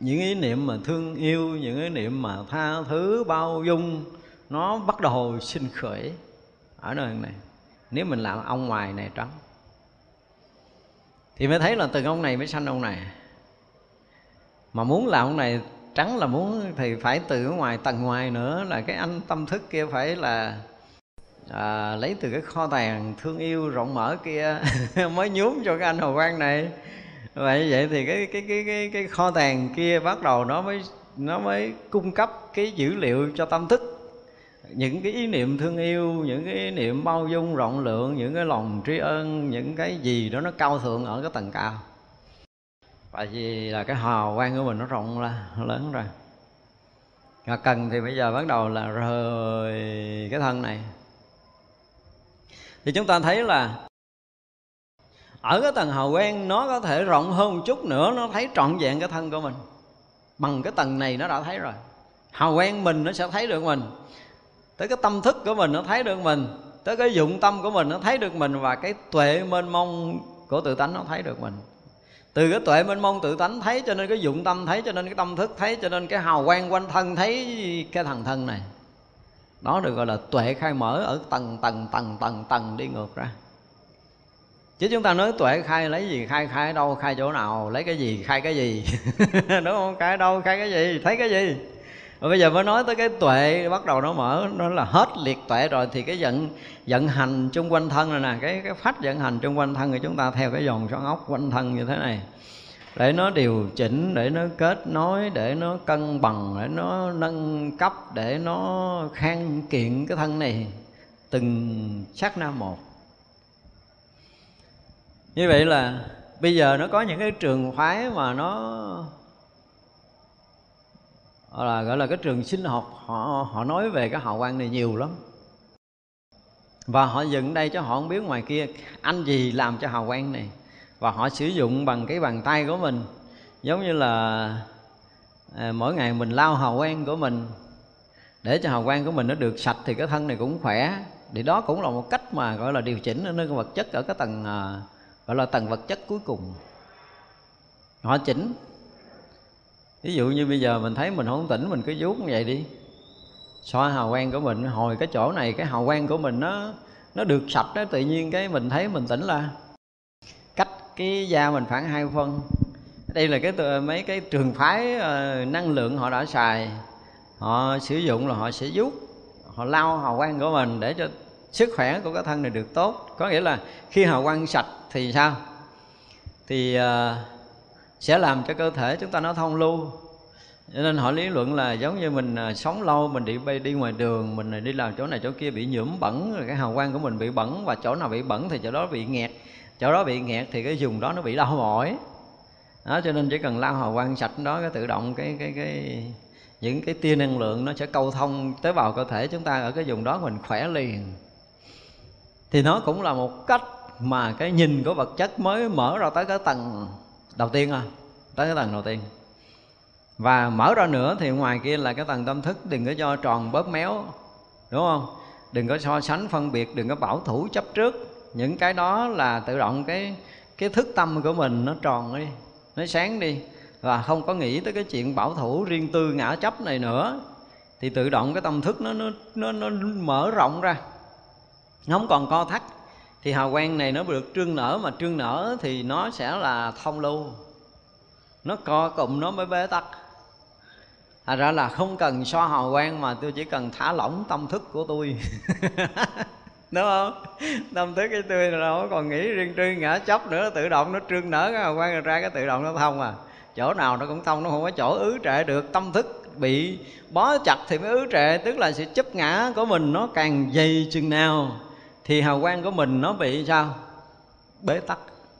Những ý niệm mà thương yêu, những ý niệm mà tha thứ, bao dung, nó bắt đầu sinh khởi ở nơi này. Nếu mình làm ông ngoài này trắng thì mới thấy là từ ông này mới sanh ông này. Mà muốn là ông này trắng là muốn thì phải từ ngoài tầng ngoài nữa là cái anh tâm thức kia phải là à, lấy từ cái kho tàng thương yêu rộng mở kia (laughs) mới nhuốm cho cái anh hồ quang này. Vậy vậy thì cái cái cái cái cái kho tàng kia bắt đầu nó mới nó mới cung cấp cái dữ liệu cho tâm thức những cái ý niệm thương yêu, những cái ý niệm bao dung rộng lượng, những cái lòng tri ân, những cái gì đó nó cao thượng ở cái tầng cao. Tại vì là cái hào quang của mình nó rộng ra nó lớn ra. Và cần thì bây giờ bắt đầu là rời cái thân này. Thì chúng ta thấy là ở cái tầng hào quang nó có thể rộng hơn một chút nữa, nó thấy trọn vẹn cái thân của mình. Bằng cái tầng này nó đã thấy rồi. Hào quang mình nó sẽ thấy được mình tới cái tâm thức của mình nó thấy được mình. Tới cái dụng tâm của mình nó thấy được mình và cái tuệ mênh mông của tự tánh nó thấy được mình. Từ cái tuệ mênh mông tự tánh thấy cho nên cái dụng tâm thấy, cho nên cái tâm thức thấy, cho nên cái hào quang quanh thân thấy cái thằng thân này. Đó được gọi là tuệ khai mở ở tầng tầng tầng tầng tầng đi ngược ra. Chứ chúng ta nói tuệ khai lấy gì, khai khai đâu, khai chỗ nào, lấy cái gì, khai cái gì. (laughs) Đúng không? Khai đâu, khai cái gì, thấy cái gì? Và bây giờ mới nói tới cái tuệ, bắt đầu nó mở, nó là hết liệt tuệ rồi thì cái vận vận hành chung quanh thân này nè, cái cái phách vận hành chung quanh thân của chúng ta theo cái dòng xoắn ốc quanh thân như thế này. Để nó điều chỉnh, để nó kết nối, để nó cân bằng, để nó nâng cấp, để nó khang kiện cái thân này. Từng sát na một. Như vậy là bây giờ nó có những cái trường phái mà nó là gọi là cái trường sinh học họ họ nói về cái hào quang này nhiều lắm. Và họ dựng đây cho họ không biết ngoài kia anh gì làm cho hào quang này. Và họ sử dụng bằng cái bàn tay của mình. Giống như là à, mỗi ngày mình lau hào quang của mình. Để cho hào quang của mình nó được sạch thì cái thân này cũng khỏe. Thì đó cũng là một cách mà gọi là điều chỉnh ở nơi vật chất ở cái tầng à, gọi là tầng vật chất cuối cùng. Họ chỉnh ví dụ như bây giờ mình thấy mình không tỉnh mình cứ vuốt như vậy đi. Xoa hào quang của mình hồi cái chỗ này cái hào quang của mình nó nó được sạch đó tự nhiên cái mình thấy mình tỉnh là cách cái da mình khoảng hai phân. Đây là cái mấy cái trường phái uh, năng lượng họ đã xài. Họ sử dụng là họ sẽ vuốt họ lau hào quang của mình để cho sức khỏe của cái thân này được tốt. Có nghĩa là khi hào quang sạch thì sao? Thì uh, sẽ làm cho cơ thể chúng ta nó thông lưu. Cho nên họ lý luận là giống như mình à, sống lâu, mình đi bay đi ngoài đường, mình à, đi làm chỗ này chỗ kia bị nhiễm bẩn, rồi cái hào quang của mình bị bẩn và chỗ nào bị bẩn thì chỗ đó bị nghẹt. Chỗ đó bị nghẹt thì cái vùng đó nó bị đau mỏi. Đó, cho nên chỉ cần lau hào quang sạch đó, cái tự động cái cái cái, những cái tia năng lượng nó sẽ câu thông tế bào cơ thể chúng ta ở cái vùng đó mình khỏe liền. Thì nó cũng là một cách mà cái nhìn của vật chất mới mở ra tới cái tầng đầu tiên à tới cái tầng đầu tiên. Và mở ra nữa thì ngoài kia là cái tầng tâm thức đừng có cho tròn bớt méo đúng không? Đừng có so sánh phân biệt đừng có bảo thủ chấp trước. Những cái đó là tự động cái cái thức tâm của mình nó tròn đi nó sáng đi. Và không có nghĩ tới cái chuyện bảo thủ riêng tư ngã chấp này nữa. Thì tự động cái tâm thức nó nó nó, nó mở rộng ra. Nó không còn co thắt thì hào quang này nó được trương nở mà trương nở thì nó sẽ là thông lưu. Nó co cụm nó mới bế tắc. Thật ra là không cần so hào quang mà tôi chỉ cần thả lỏng tâm thức của tôi. (laughs) Đúng không? Tâm thức của tôi là đâu còn nghĩ riêng tư, ngã chấp nữa, Tự động nó trương nở cái hào quang ra cái tự động nó thông à. Chỗ nào nó cũng thông, nó không có chỗ ứ trệ được. Tâm thức bị bó chặt thì mới ứ trệ, Tức là sự chấp ngã của mình nó càng dày chừng nào. Thì hào quang của mình nó bị sao? Bế tắc,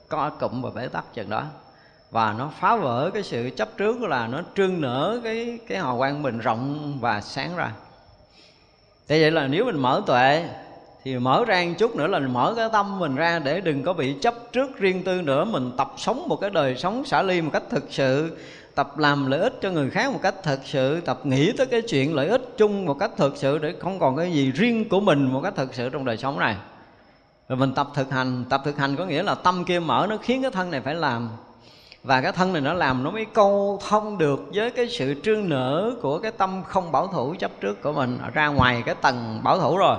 co cụm và bế tắc chừng đó. Và nó phá vỡ cái sự chấp trước là nó trương nở cái cái hào quang mình rộng và sáng ra. Thế vậy là nếu mình mở tuệ thì mở ra một chút nữa là mình mở cái tâm mình ra để đừng có bị chấp trước riêng tư nữa. Mình tập sống một cái đời sống xả ly một cách thực sự tập làm lợi ích cho người khác một cách thật sự, tập nghĩ tới cái chuyện lợi ích chung một cách thật sự để không còn cái gì riêng của mình một cách thật sự trong đời sống này. Rồi mình tập thực hành, tập thực hành có nghĩa là tâm kia mở nó khiến cái thân này phải làm. Và cái thân này nó làm nó mới câu thông được với cái sự trương nở của cái tâm không bảo thủ chấp trước của mình. Ra ngoài cái tầng bảo thủ rồi.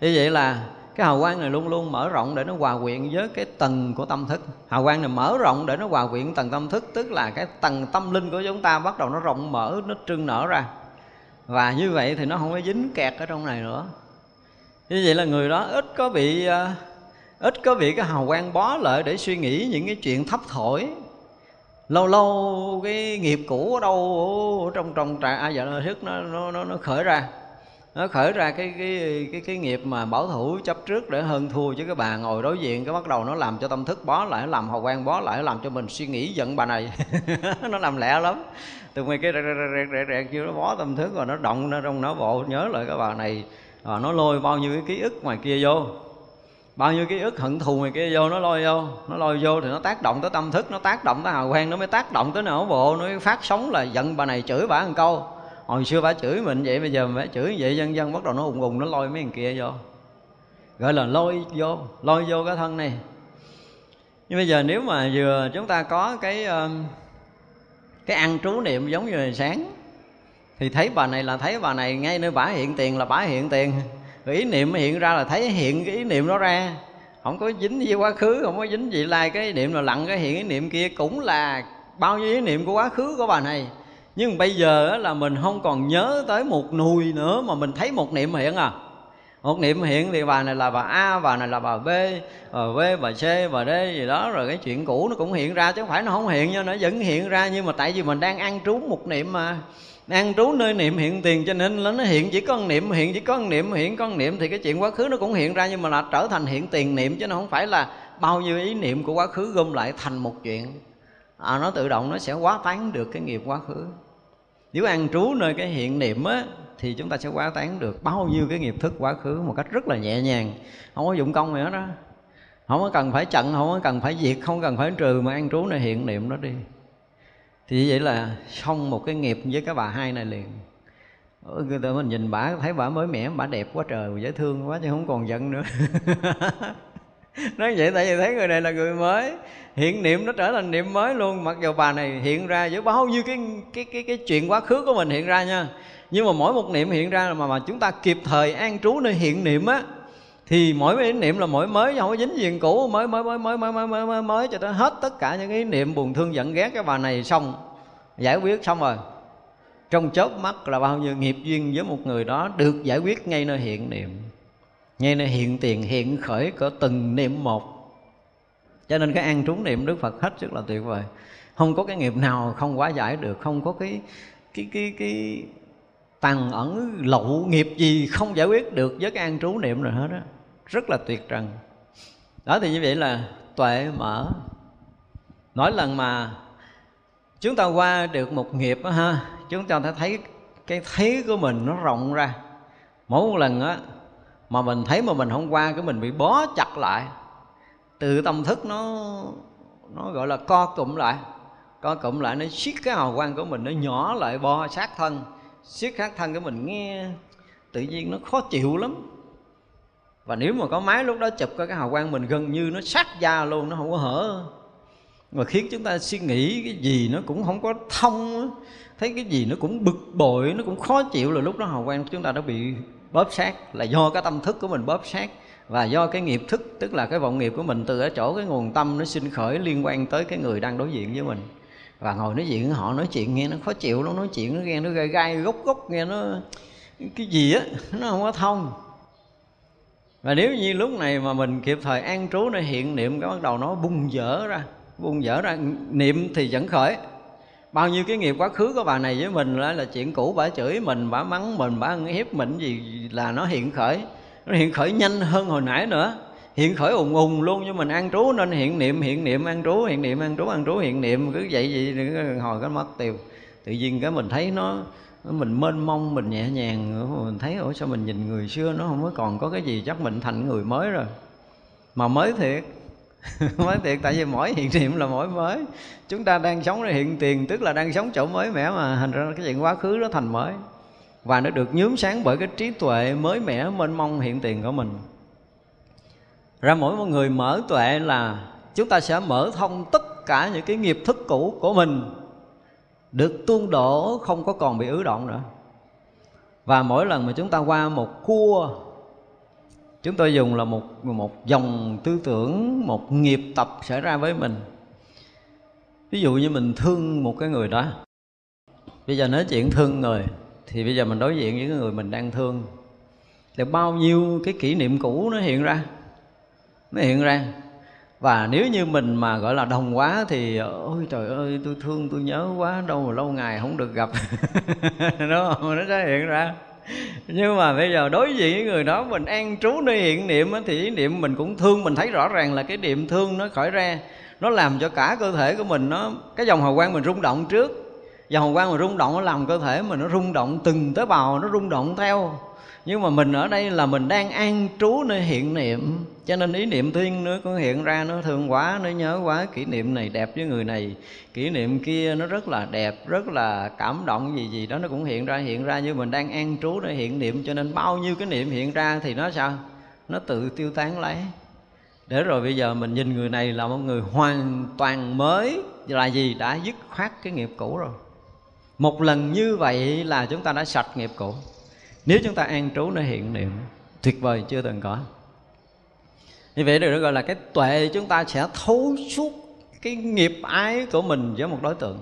Như vậy là cái hào quang này luôn luôn mở rộng để nó hòa quyện với cái tầng của tâm thức. Hào quang này mở rộng để nó hòa quyện tầng tâm thức, tức là cái tầng tâm linh của chúng ta bắt đầu nó rộng mở, nó trưng nở ra. Và như vậy thì nó không có dính kẹt ở trong này nữa. Như vậy là người đó ít có bị ờ, ít có bị cái hào quang bó lợi để suy nghĩ những cái chuyện thấp thổi. Lâu lâu cái nghiệp cũ ở đâu, ở trong trong trại à, dạ, ai giờ thức nó nó nó nó khởi ra nó khởi ra cái cái cái cái nghiệp mà bảo thủ chấp trước để hơn thua chứ cái bà ngồi đối diện. Cái bắt đầu nó làm cho tâm thức bó lại, nó làm hào quang bó lại, nó làm cho mình suy nghĩ giận bà này. (laughs) Nó làm lẹ lắm. Từ ngoài cái rẹt rẹt rẹt rẹt chưa nó bó tâm thức rồi nó động, nó trong nó bộ, nhớ lại cái bà này. Rồi nó lôi bao nhiêu cái ký ức ngoài kia vô. Bao nhiêu ký ức hận thù ngoài kia vô, nó lôi vô. Nó lôi vô thì nó tác động tới tâm thức, nó tác động tới hào quang, nó mới tác động tới não bộ, nó mới phát sóng là giận bà này chửi bà một câu hồi xưa bà chửi mình vậy, bây giờ phải chửi vậy, dân dân bắt đầu nó ùng ùng, nó lôi mấy thằng kia vô. Gọi là lôi vô lôi vô cái thân này. Nhưng bây giờ nếu mà vừa chúng ta có cái um, cái ăn trú niệm giống như là sáng, thì thấy bà này là thấy bà này ngay nơi bả hiện tiền là bả hiện tiền. Rồi ý niệm hiện ra là thấy hiện cái ý niệm đó ra. Không có dính với quá khứ, không có dính gì, lai cái ý niệm là lặng cái hiện ý niệm kia cũng là bao nhiêu ý niệm của quá khứ của bà này nhưng bây giờ là mình không còn nhớ tới một nùi nữa mà mình thấy một niệm hiện à. Một niệm hiện thì bà này là bà A, bà này là bà B, bà B, bà C, bà D gì đó. Rồi cái chuyện cũ nó cũng hiện ra chứ không phải nó không hiện nha nó vẫn hiện ra. Nhưng mà tại vì mình đang ăn trú một niệm mà. An trú nơi niệm hiện tiền cho nên nó hiện chỉ có niệm hiện chỉ có niệm hiện con niệm thì cái chuyện quá khứ nó cũng hiện ra. Nhưng mà là trở thành hiện tiền niệm chứ nó không phải là bao nhiêu ý niệm của quá khứ gom lại thành một chuyện à, nó tự động nó sẽ quá tán được cái nghiệp quá khứ. Nếu ăn trú nơi cái hiện niệm á thì chúng ta sẽ quá tán được bao nhiêu cái nghiệp thức quá khứ một cách rất là nhẹ nhàng. Không có dụng công gì hết đó không có cần phải chặn không có cần phải diệt không cần phải trừ mà ăn trú nơi hiện niệm đó đi. Thì vậy là xong một cái nghiệp với cái bà hai này liền. Người ta mình nhìn bà thấy bà mới mẻ bà đẹp quá trời dễ thương quá chứ không còn giận nữa. (laughs) Nói vậy tại vì thấy người này là người mới hiện niệm nó trở thành niệm mới luôn. Mặc dù bà này hiện ra với bao nhiêu cái cái cái cái chuyện quá khứ của mình hiện ra nha. Nhưng mà mỗi một niệm hiện ra mà mà chúng ta kịp thời an trú nơi hiện niệm á thì mỗi cái niệm là mỗi mới không có dính gì cũ. Mới mới mới mới mới mới mới mới, mới cho tới hết tất cả những cái niệm buồn thương giận ghét cái bà này xong giải quyết xong rồi. Trong chớp mắt là bao nhiêu nghiệp duyên với một người đó được giải quyết ngay nơi hiện niệm. Ngay nơi hiện tiền hiện khởi của từng niệm một cho nên cái an trú niệm đức phật hết sức là tuyệt vời. Không có cái nghiệp nào không quá giải được không có cái cái cái cái tàn ẩn lậu nghiệp gì không giải quyết được với cái an trú niệm rồi hết á. Rất là tuyệt trần. Đó thì như vậy là tuệ mở. Mỗi lần mà chúng ta qua được một nghiệp đó, ha chúng ta sẽ thấy cái thấy của mình nó rộng ra. Mỗi một lần á mà mình thấy mà mình không qua cái mình bị bó chặt lại từ tâm thức nó nó gọi là co cụm lại. Co cụm lại, nó siết cái hào quang của mình, nó nhỏ lại, bo sát thân. Siết sát thân của mình nghe, tự nhiên nó khó chịu lắm. Và nếu mà có máy lúc đó chụp cái hào quang mình gần như nó sát da luôn, nó không có hở. Mà khiến chúng ta suy nghĩ cái gì nó cũng không có thông thấy cái gì nó cũng bực bội, nó cũng khó chịu là lúc đó hào quang chúng ta đã bị bóp sát. Là do cái tâm thức của mình bóp sát và do cái nghiệp thức tức là cái vọng nghiệp của mình từ ở chỗ cái nguồn tâm nó sinh khởi liên quan tới cái người đang đối diện với mình. Và ngồi nói chuyện họ nói chuyện nghe nó khó chịu nó nói chuyện nó nghe nó gai gai gốc gốc nghe nó cái gì á nó không có thông. Và nếu như lúc này mà mình kịp thời an trú nó hiện niệm cái bắt đầu nó bung dở ra bung dở ra niệm thì vẫn khởi. Bao nhiêu cái nghiệp quá khứ của bà này với mình là, là chuyện cũ bà chửi mình bà mắng mình bà ăn hiếp mình gì là nó hiện khởi nó hiện khởi nhanh hơn hồi nãy nữa. Hiện khởi ùng ùng luôn, nhưng mình ăn trú nên hiện niệm hiện niệm, ăn trú, hiện niệm, ăn trú ăn trú, hiện niệm. Cứ vậy vậy hồi cái mất tiêu. Tự nhiên cái mình thấy nó, mình mênh mông, mình nhẹ nhàng. Mình thấy, ủa, sao mình nhìn người xưa nó không có còn có cái gì? Chắc mình thành người mới rồi. Mà mới thiệt. (laughs) Mới thiệt, tại vì mỗi hiện niệm là mỗi mới. Chúng ta đang sống hiện tiền, tức là đang sống chỗ mới mẻ mà. Thành ra cái chuyện quá khứ nó thành mới và nó được nhúm sáng bởi cái trí tuệ mới mẻ mênh mông hiện tiền của mình. Ra mỗi một người mở tuệ là chúng ta sẽ mở thông tất cả những cái nghiệp thức cũ của mình. Được tuôn đổ, không có còn bị ứ động nữa. Và mỗi lần mà chúng ta qua một cua chúng tôi dùng là một một dòng tư tưởng, một nghiệp tập xảy ra với mình. Ví dụ như mình thương một cái người đó. Bây giờ nói chuyện thương người thì bây giờ mình đối diện với cái người mình đang thương. Thì bao nhiêu cái kỷ niệm cũ nó hiện ra. Nó hiện ra. Và nếu như mình mà, gọi là, đồng quá thì, ôi trời ơi, tôi thương, tôi nhớ quá, đâu mà lâu ngày không được gặp. (laughs) Đúng không? Nó sẽ hiện ra. Nhưng mà bây giờ đối diện với người đó, mình an trú nơi hiện niệm thì ý niệm mình cũng thương, mình thấy rõ ràng là cái niệm thương nó khởi ra. Nó làm cho cả cơ thể của mình nó, cái dòng hào quang mình rung động trước dòng hào quang mà rung động, nó làm cơ thể mình nó rung động từng tế bào, nó rung động theo. Nhưng mà mình ở đây là mình đang an trú nơi hiện niệm. Cho nên ý niệm thiên nó có hiện ra, nó thương quá, nó nhớ quá. Kỷ niệm này đẹp với người này, kỷ niệm kia nó rất là đẹp, rất là cảm động gì gì đó, nó cũng hiện ra hiện ra. Như mình đang an trú nơi hiện niệm, cho nên bao nhiêu cái niệm hiện ra thì nó sao? Nó tự tiêu tán lấy. Để rồi bây giờ mình nhìn người này là một người hoàn toàn mới là gì? Đã dứt khoát cái nghiệp cũ rồi một lần như vậy là chúng ta đã sạch nghiệp cũ. Nếu chúng ta an trú nơi hiện niệm, tuyệt vời chưa từng có. Như vậy được gọi là cái tuệ, chúng ta sẽ thấu suốt cái nghiệp ái của mình với một đối tượng.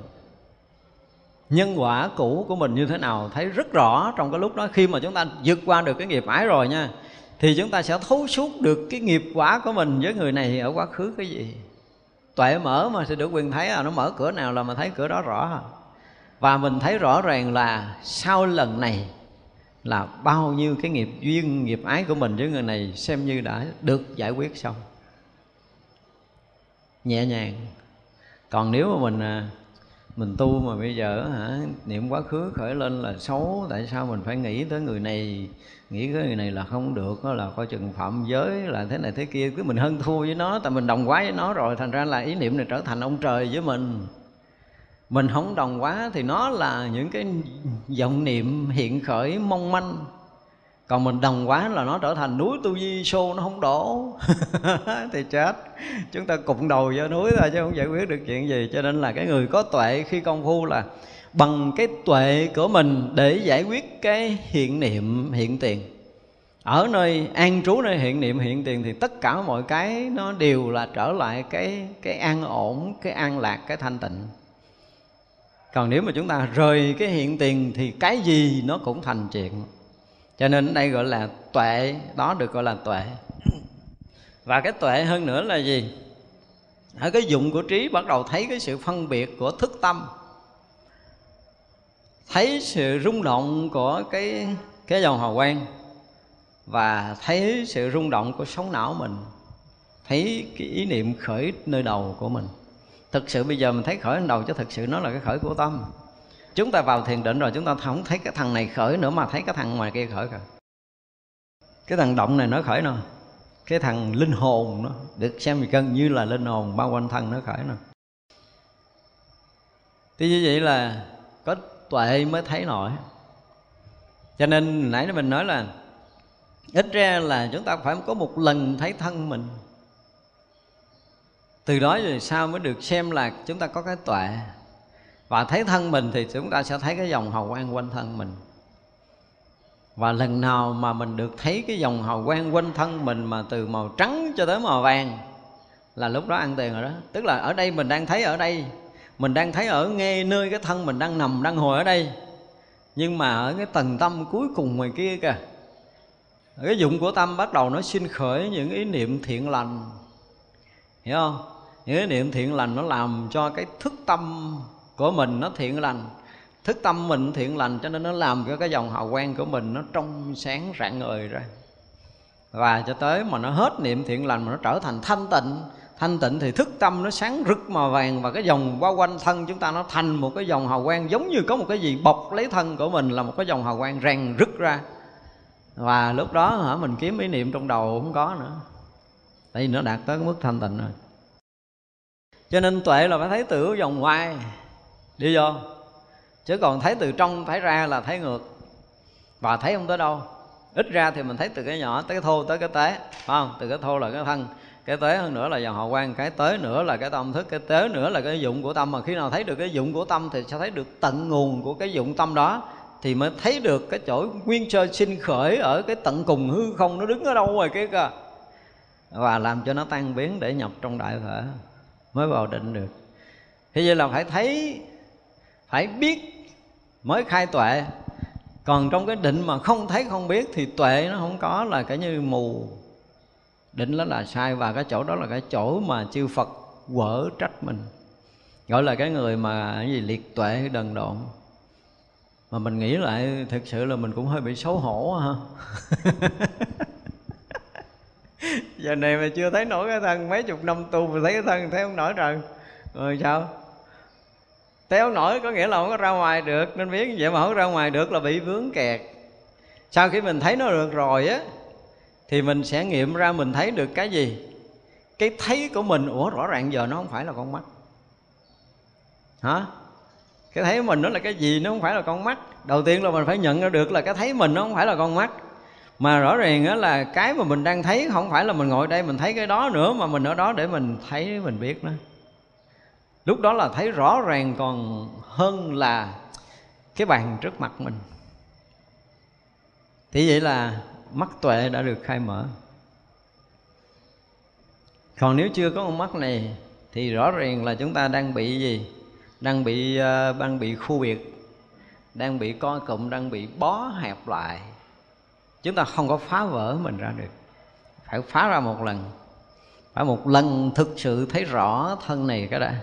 Nhân quả cũ của mình như thế nào thấy rất rõ trong cái lúc đó. Khi mà chúng ta vượt qua được cái nghiệp ái rồi nha, thì chúng ta sẽ thấu suốt được cái nghiệp quả của mình với người này ở quá khứ cái gì. Tuệ mở mà sẽ được quyền thấy à nó mở cửa nào là mà thấy cửa đó rõ à và mình thấy rõ ràng là sau lần này là bao nhiêu cái nghiệp duyên, nghiệp ái của mình với người này xem như đã được giải quyết xong. Nhẹ nhàng. Còn nếu mà mình à, mình tu mà bây giờ hả, niệm quá khứ khởi lên là xấu, tại sao mình phải nghĩ tới người này? Nghĩ tới người này là không được, đó là coi chừng phạm giới, là thế này thế kia. Cứ mình hơn thua với nó, tại mình đồng quá với nó rồi, thành ra là ý niệm này trở thành ông trời với mình mình không đồng quá thì nó là những cái vọng niệm hiện khởi mong manh. Còn mình đồng quá là nó trở thành núi tu di xô, nó không đổ. (laughs) Thì chết. Chúng ta cụng đầu vô núi thôi chứ không giải quyết được chuyện gì. Cho nên là cái người có tuệ khi công phu là bằng cái tuệ của mình để giải quyết cái hiện niệm, hiện tiền. Ở nơi, an trú nơi hiện niệm, hiện tiền thì tất cả mọi cái nó đều là trở lại cái cái an ổn, cái an lạc, cái thanh tịnh còn nếu mà chúng ta rời cái hiện tiền thì cái gì nó cũng thành chuyện. Cho nên ở đây gọi là tuệ, đó được gọi là tuệ. Và cái tuệ hơn nữa là gì? Ở cái dụng của trí bắt đầu thấy cái sự phân biệt của thức tâm. Thấy sự rung động của cái cái dòng hào quang và thấy sự rung động của sóng não mình. Thấy cái ý niệm khởi nơi đầu của mình thực sự bây giờ mình thấy khởi đầu chứ thực sự nó là cái khởi của tâm. Chúng ta vào thiền định rồi, chúng ta không thấy cái thằng này khởi nữa mà thấy cái thằng ngoài kia khởi cả. Cái thằng động này nó khởi nè. Cái thằng linh hồn nó. Được xem gần như là linh hồn, bao quanh thân nó khởi nè. Thì như vậy là có tuệ mới thấy nổi. Cho nên nãy mình nói là ít ra là chúng ta phải có một lần thấy thân mình từ đó rồi sao mới được xem là chúng ta có cái tuệ? Và thấy thân mình thì chúng ta sẽ thấy cái dòng hào quang quanh thân mình. Và lần nào mà mình được thấy cái dòng hào quang quanh thân mình mà từ màu trắng cho tới màu vàng là lúc đó ăn tiền rồi đó. Tức là ở đây mình đang thấy ở đây, mình đang thấy ở ngay nơi cái thân mình đang nằm, đang ngồi ở đây. Nhưng mà ở cái tầng tâm cuối cùng ngoài kia kìa, cái dụng của tâm bắt đầu nó sinh khởi những ý niệm thiện lành. Hiểu không? Những niệm thiện lành nó làm cho cái thức tâm của mình nó thiện lành. Thức tâm mình thiện lành cho nên nó làm cho cái dòng hào quang của mình nó trong sáng rạng ngời ra. Và cho tới mà nó hết niệm thiện lành mà nó trở thành thanh tịnh thanh tịnh thì thức tâm nó sáng rực màu vàng và cái dòng bao quanh thân chúng ta nó thành một cái dòng hào quang giống như có một cái gì bọc lấy thân của mình là một cái dòng hào quang rèn rực ra. Và lúc đó hả, mình kiếm ý niệm trong đầu không có nữa. Tại vì nó đạt tới cái mức thanh tịnh rồi cho nên tuệ là phải thấy từ dòng ngoài đi vô. Chứ còn thấy từ trong, thấy ra là thấy ngược. Và thấy không tới đâu. Ít ra thì mình thấy từ cái nhỏ tới cái thô, tới cái tế, phải không? Từ cái thô là cái thân, cái tế hơn nữa là dòng hào quang, cái tế nữa là cái tâm thức, cái tế nữa là cái dụng của tâm. Mà khi nào thấy được cái dụng của tâm thì sẽ thấy được tận nguồn của cái dụng tâm đó, thì mới thấy được cái chỗ nguyên sơ sinh khởi ở cái tận cùng hư không. Nó đứng ở đâu rồi cái cơ và làm cho nó tan biến để nhập trong đại thể mới vào định được. Thế vậy là phải thấy, phải biết mới khai tuệ. Còn trong cái định mà không thấy, không biết thì tuệ nó không có là cái như mù. Định đó là sai và cái chỗ đó là cái chỗ mà chư phật quở trách mình. Gọi là cái người mà cái gì, liệt tuệ đần độn. Mà mình nghĩ lại, thực sự là mình cũng hơi bị xấu hổ ha. (laughs) giờ này mà chưa thấy nổi cái thân, mấy chục năm tu mà thấy cái thân, thấy không nổi rồi rồi ừ, sao? Téo nổi, có nghĩa là không có ra ngoài được, nên biết vậy mà không ra ngoài được là bị vướng kẹt. Sau khi mình thấy nó được rồi á, thì mình sẽ nghiệm ra mình thấy được cái gì. Cái thấy của mình, ủa, rõ ràng giờ nó không phải là con mắt. Hả? Cái thấy mình nó là cái gì, nó không phải là con mắt. Đầu tiên là mình phải nhận ra được là cái thấy mình nó không phải là con mắt mà rõ ràng đó là cái mà mình đang thấy không phải là mình ngồi đây mình thấy cái đó nữa mà mình ở đó để mình thấy mình biết nó. Lúc đó là thấy rõ ràng còn hơn là cái bàn trước mặt mình. Thì vậy là mắt tuệ đã được khai mở. Còn nếu chưa có con mắt này thì rõ ràng là chúng ta đang bị gì? Đang bị uh, đang bị khu biệt đang bị co cụm đang bị bó hẹp lại chúng ta không có phá vỡ mình ra được. Phải phá ra một lần. Phải một lần thực sự thấy rõ thân này cái đã.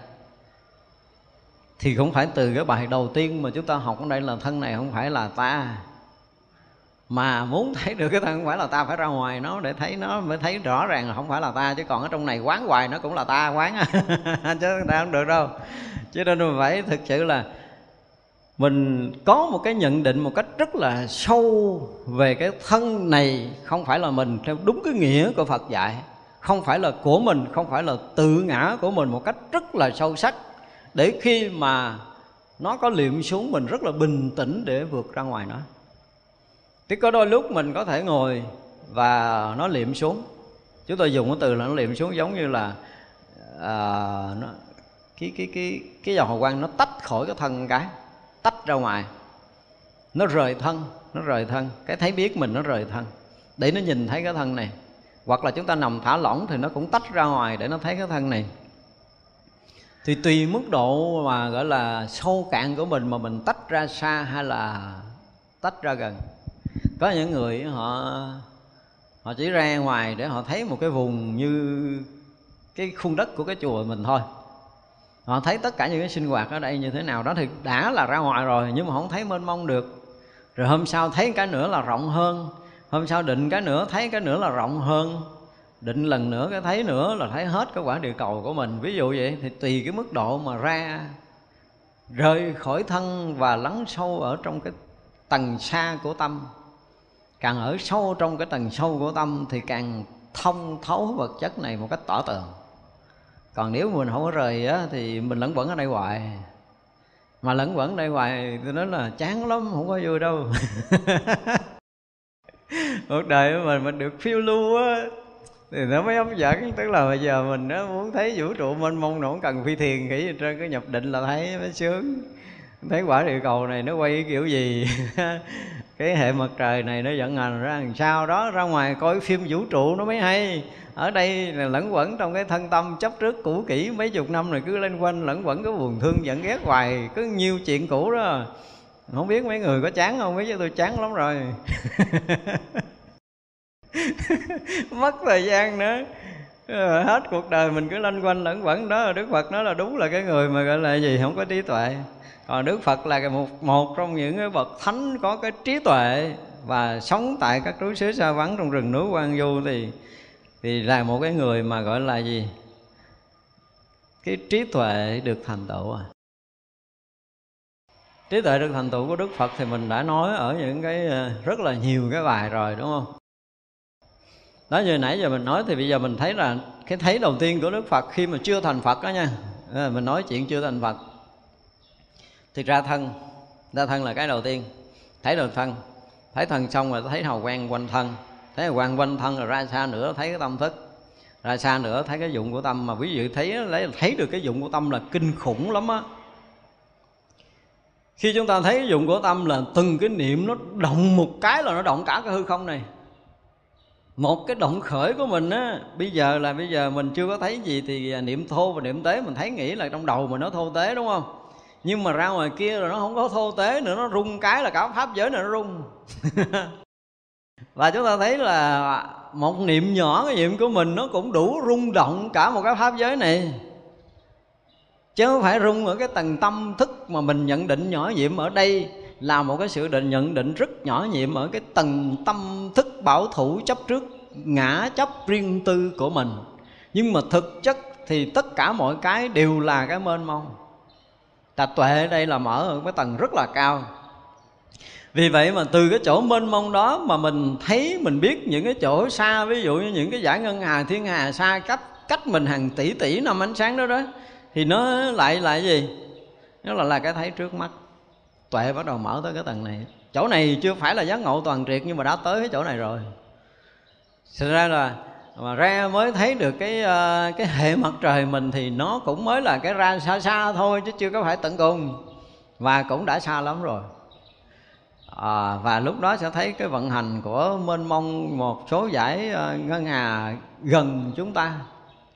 Thì không phải từ cái bài đầu tiên mà chúng ta học ở đây là thân này không phải là ta. Mà muốn thấy được cái thân không phải là ta, phải ra ngoài nó để thấy nó, mới thấy rõ ràng là không phải là ta. Chứ còn ở trong này quán hoài nó cũng là ta quán (laughs) chứ ta không được đâu. Cho nên mình phải thực sự là mình có một cái nhận định một cách rất là sâu về cái thân này không phải là mình theo đúng cái nghĩa của Phật dạy không phải là của mình không phải là tự ngã của mình một cách rất là sâu sắc. Để khi mà nó có liệm xuống mình rất là bình tĩnh để vượt ra ngoài nó. Thì có đôi lúc mình có thể ngồi và nó liệm xuống. Chúng tôi dùng cái từ là nó liệm xuống giống như là à, nó, cái cái cái cái dòng hào quang nó tách khỏi cái thân cái tách ra ngoài. Nó rời thân, nó rời thân. Cái thấy biết mình nó rời thân. Để nó nhìn thấy cái thân này. Hoặc là chúng ta nằm thả lỏng thì nó cũng tách ra ngoài để nó thấy cái thân này. Thì tùy mức độ mà gọi là sâu cạn của mình mà mình tách ra xa hay là tách ra gần. Có những người họ họ chỉ ra ngoài để họ thấy một cái vùng như cái khuôn đất của cái chùa mình thôi họ thấy tất cả những cái sinh hoạt ở đây như thế nào đó thì đã là ra ngoài rồi, nhưng mà không thấy mênh mông được. Rồi hôm sau thấy cái nữa là rộng hơn, hôm sau định cái nữa, thấy cái nữa là rộng hơn. Định lần nữa cái thấy nữa là thấy hết cái quả địa cầu của mình. Ví dụ vậy, thì tùy cái mức độ mà ra. Rời khỏi thân và lắng sâu ở trong cái tầng xa của tâm. Càng ở sâu trong cái tầng sâu của tâm thì càng thông thấu vật chất này một cách tỏ tường còn nếu mình không có rời á, thì mình lẫn vẫn ở đây hoài. Mà lẫn quẩn đây hoài, tôi nói là chán lắm, không có vui đâu. (laughs) Cuộc đời của mình mình được phiêu lưu á, thì nó mới hấp dẫn. Tức là bây giờ mình nó muốn thấy vũ trụ mênh mông nó không cần phi thiền nghĩ trên cái nhập định là thấy mới sướng. Thấy quả địa cầu này nó quay kiểu gì? (laughs) Cái hệ mặt trời này nó vận hành ra làm sao đó, ra ngoài coi phim vũ trụ nó mới hay ở đây là lẫn quẩn trong cái thân tâm, chấp trước cũ kỹ mấy chục năm rồi cứ lên quanh, lẫn quẩn cái buồn thương giận ghét hoài, cứ nhiều chuyện cũ đó. Không biết mấy người có chán không biết chứ tôi chán lắm rồi. (laughs) Mất thời gian nữa. Ờ, hết cuộc đời mình cứ lanh quanh, lẫn quẩn đó, đức phật nói là đúng là cái người mà gọi là gì, không có trí tuệ. Còn đức phật là một một trong những cái bậc thánh có cái trí tuệ và sống tại các núi xứ xa vắng trong rừng núi quan du thì thì là một cái người mà gọi là gì? Cái trí tuệ được thành tựu à. Trí tuệ được thành tựu của đức phật thì mình đã nói ở những cái ờ, rất là nhiều cái bài rồi, đúng không? Đó như nãy giờ mình nói thì bây giờ mình thấy là cái thấy đầu tiên của đức phật khi mà chưa thành phật đó nha. Ờ, mình nói chuyện chưa thành phật. Thì ra thân ra thân là cái đầu tiên. Thấy được thân, thấy thân xong rồi thấy hào quang quanh thân thế quanh quanh thân rồi ra xa nữa thấy cái tâm thức. Ra xa nữa thấy cái dụng của tâm. Mà ví dụ thấy lấy thấy được cái dụng của tâm là kinh khủng lắm á. Khi chúng ta thấy cái dụng của tâm là từng cái niệm nó động một cái là nó động cả cái hư không này. Một cái động khởi của mình á, bây giờ là bây giờ mình chưa có thấy gì thì à, niệm thô và niệm tế mình thấy nghĩ là trong đầu mình nó thô tế, đúng không? Nhưng mà ra ngoài kia rồi nó không có thô tế nữa, nó rung cái là cả pháp giới này nó rung. (laughs) và chúng ta thấy là một niệm nhỏ, cái niệm của mình nó cũng đủ rung động cả một cái pháp giới này. Chứ không phải rung ở cái tầng tâm thức mà mình nhận định nhỏ nhiệm ở đây là một cái sự định nhận định rất nhỏ nhiệm ở cái tầng tâm thức bảo thủ chấp trước, ngã chấp riêng tư của mình. Nhưng mà thực chất thì tất cả mọi cái đều là cái mênh mông. Tà tuệ ở đây là mở ở cái tầng rất là cao vì vậy mà từ cái chỗ mênh mông đó mà mình thấy, mình biết những cái chỗ xa, ví dụ như những cái giải ngân hà, thiên hà xa, cách cách mình hàng tỷ tỷ năm ánh sáng đó đó, thì nó lại là gì? Nó là là cái thấy trước mắt. Tuệ bắt đầu mở tới cái tầng này. Chỗ này chưa phải là giác ngộ toàn triệt, nhưng mà đã tới cái chỗ này rồi. Thật ra là, mà ra mới thấy được cái ờ, cái hệ mặt trời mình thì nó cũng mới là cái ra xa xa thôi, chứ chưa có phải tận cùng. Và cũng đã xa lắm rồi à, và lúc đó sẽ thấy cái vận hành của mênh mông một số giải ờ, ngân hà gần chúng ta.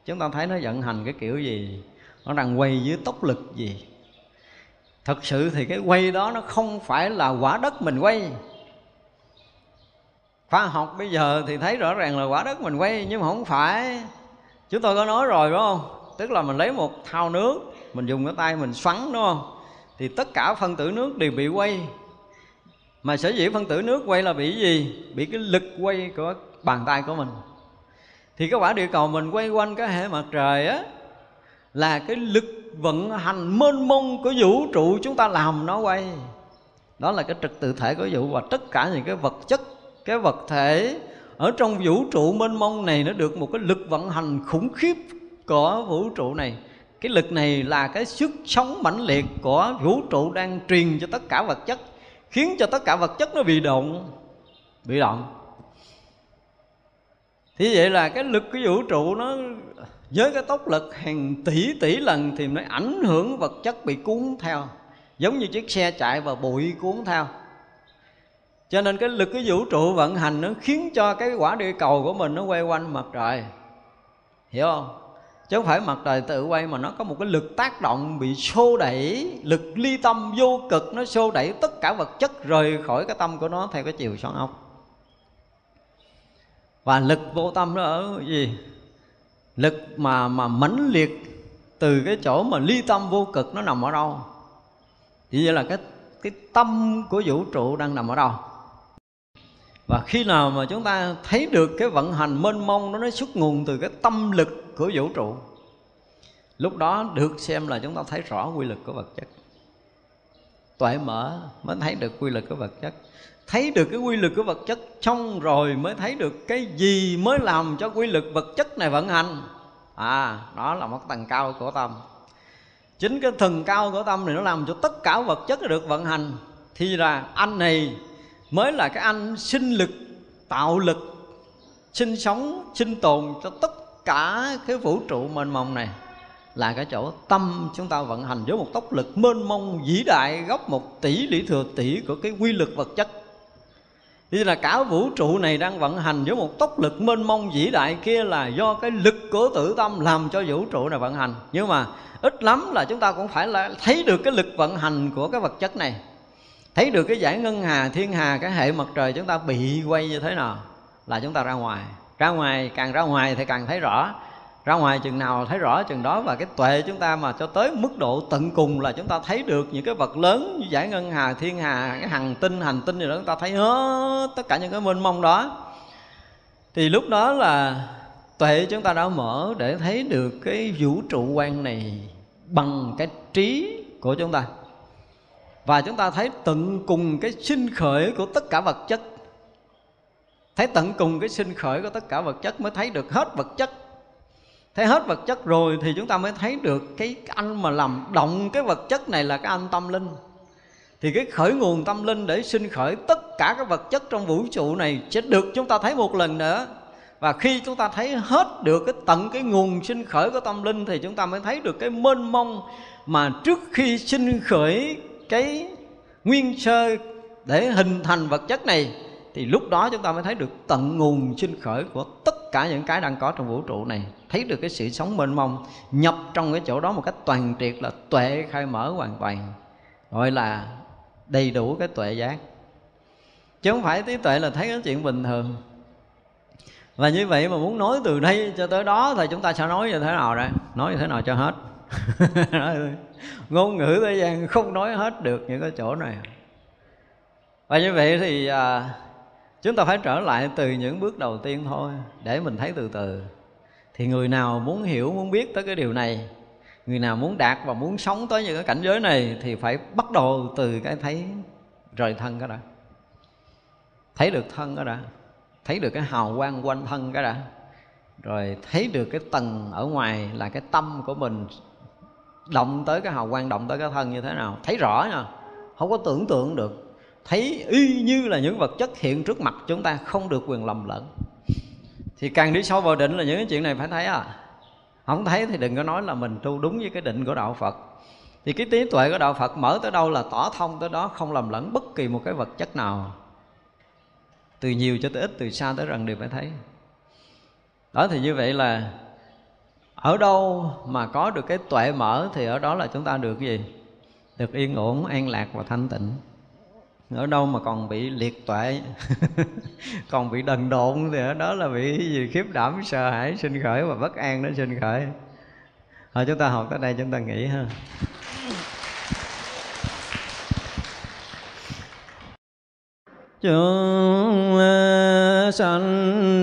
Chúng ta thấy nó vận hành cái kiểu gì? Nó đang quay dưới tốc lực gì? Thật sự thì cái quay đó nó không phải là quả đất mình quay. Khoa học bây giờ thì thấy rõ ràng là quả đất mình quay nhưng mà không phải. Chúng tôi có nói rồi đúng không? Tức là mình lấy một thao nước mình dùng cái tay mình xoắn đúng không? Thì tất cả phân tử nước đều bị quay mà sở dĩ phân tử nước quay là bị gì? Bị cái lực quay của bàn tay của mình. Thì cái quả địa cầu mình quay quanh cái hệ mặt trời á, là cái lực vận hành mênh mông của vũ trụ chúng ta làm nó quay. Đó là cái trật tự thể của vũ và tất cả những cái vật chất, cái vật thể ở trong vũ trụ mênh mông này nó được một cái lực vận hành khủng khiếp của vũ trụ này. Cái lực này là cái sức sống mãnh liệt của vũ trụ đang truyền cho tất cả vật chất khiến cho tất cả vật chất nó bị động bị động thì vậy là cái lực của vũ trụ nó với cái tốc lực hàng tỷ tỷ lần thì nó ảnh hưởng vật chất bị cuốn theo, giống như chiếc xe chạy và bụi cuốn theo. Cho nên cái lực cái vũ trụ vận hành nó khiến cho cái quả địa cầu của mình nó quay quanh mặt trời. Hiểu không? Chứ không phải mặt trời tự quay mà nó có một cái lực tác động bị xô đẩy, lực ly tâm vô cực nó xô đẩy tất cả vật chất rời khỏi cái tâm của nó theo cái chiều xoắn ốc. Và lực vô tâm nó ở gì? Lực mà mà mãnh liệt từ cái chỗ mà ly tâm vô cực nó nằm ở đâu? Thì vậy là cái cái tâm của vũ trụ đang nằm ở đâu? Và khi nào mà chúng ta thấy được cái vận hành mênh mông đó, nó xuất nguồn từ cái tâm lực của vũ trụ. Lúc đó được xem là chúng ta thấy rõ quy luật của vật chất. Tuệ mở mới thấy được quy luật của vật chất. Thấy được cái quy luật của vật chất xong rồi mới thấy được cái gì mới làm cho quy luật vật chất này vận hành. À đó là một tầng cao của tâm. Chính cái thần cao của tâm này nó làm cho tất cả vật chất được vận hành. Thì là anh này mới là cái anh sinh lực, tạo lực, sinh sống, sinh tồn cho tất cả cái vũ trụ mênh mông này là cái chỗ tâm chúng ta vận hành với một tốc lực mênh mông vĩ đại gấp một tỷ lý thừa tỷ của cái quy lực vật chất. Như là cả vũ trụ này đang vận hành với một tốc lực mênh mông vĩ đại kia là do cái lực của tử tâm làm cho vũ trụ này vận hành. Nhưng mà ít lắm là chúng ta cũng phải là thấy được cái lực vận hành của cái vật chất này. Thấy được cái giải ngân hà, thiên hà, cái hệ mặt trời chúng ta bị quay như thế nào là chúng ta ra ngoài ra ngoài, càng ra ngoài thì càng thấy rõ. Ra ngoài chừng nào thấy rõ chừng đó và cái tuệ chúng ta mà cho tới mức độ tận cùng là chúng ta thấy được những cái vật lớn như giải ngân hà, thiên hà, cái hành tinh hành tinh gì đó, chúng ta thấy hết tất cả những cái mênh mông đó. Thì lúc đó là tuệ chúng ta đã mở để thấy được cái vũ trụ quan này bằng cái trí của chúng ta. Và chúng ta thấy tận cùng cái sinh khởi của tất cả vật chất thấy tận cùng cái sinh khởi của tất cả vật chất mới thấy được hết vật chất. Thấy hết vật chất rồi thì chúng ta mới thấy được cái anh mà làm động cái vật chất này là cái anh tâm linh. Thì cái khởi nguồn tâm linh để sinh khởi tất cả các vật chất trong vũ trụ này sẽ được chúng ta thấy một lần nữa. Và khi chúng ta thấy hết được cái tận cái nguồn sinh khởi của tâm linh thì chúng ta mới thấy được cái mênh mông mà trước khi sinh khởi cái nguyên sơ để hình thành vật chất này thì lúc đó chúng ta mới thấy được tận nguồn sinh khởi của tất cả những cái đang có trong vũ trụ này. Thấy được cái sự sống mênh mông nhập trong cái chỗ đó một cách toàn triệt là tuệ khai mở hoàn toàn gọi là đầy đủ cái tuệ giác. Chứ không phải trí tuệ là thấy cái chuyện bình thường. Và như vậy mà muốn nói từ đây cho tới đó thì chúng ta sẽ nói như thế nào đây nói như thế nào cho hết? (laughs) Ngôn ngữ thế gian không nói hết được những cái chỗ này. Và như vậy thì à, chúng ta phải trở lại từ những bước đầu tiên thôi, để mình thấy từ từ. Thì người nào muốn hiểu, muốn biết tới cái điều này, người nào muốn đạt và muốn sống tới những cái cảnh giới này thì phải bắt đầu từ cái thấy rời thân cái đã. Thấy được thân cái đã. Thấy được cái hào quang quanh thân cái đã. Rồi thấy được cái tầng ở ngoài là cái tâm của mình động tới cái hào quang, động tới cái thân như thế nào. Thấy rõ nha. Không có tưởng tượng được thấy y như là những vật chất hiện trước mặt chúng ta, không được quyền lầm lẫn. Thì càng đi sâu vào định là những cái chuyện này phải thấy à. Không thấy thì đừng có nói là mình tu đúng với cái định của đạo phật. Thì cái trí tuệ của đạo phật mở tới đâu là tỏ thông tới đó, không lầm lẫn bất kỳ một cái vật chất nào. Từ nhiều cho tới ít, từ xa tới gần đều phải thấy. Đó thì như vậy là ở đâu mà có được cái tuệ mở thì ở đó là chúng ta được cái gì? Được yên ổn, an lạc và thanh tịnh ở đâu mà còn bị liệt tuệ? (laughs) Còn bị đần độn thì ở đó là bị gì? Khiếp đảm, sợ hãi, sinh khởi và bất an nó sinh khởi. Thôi, chúng ta học tới đây, chúng ta nghỉ ha. Chúng sanh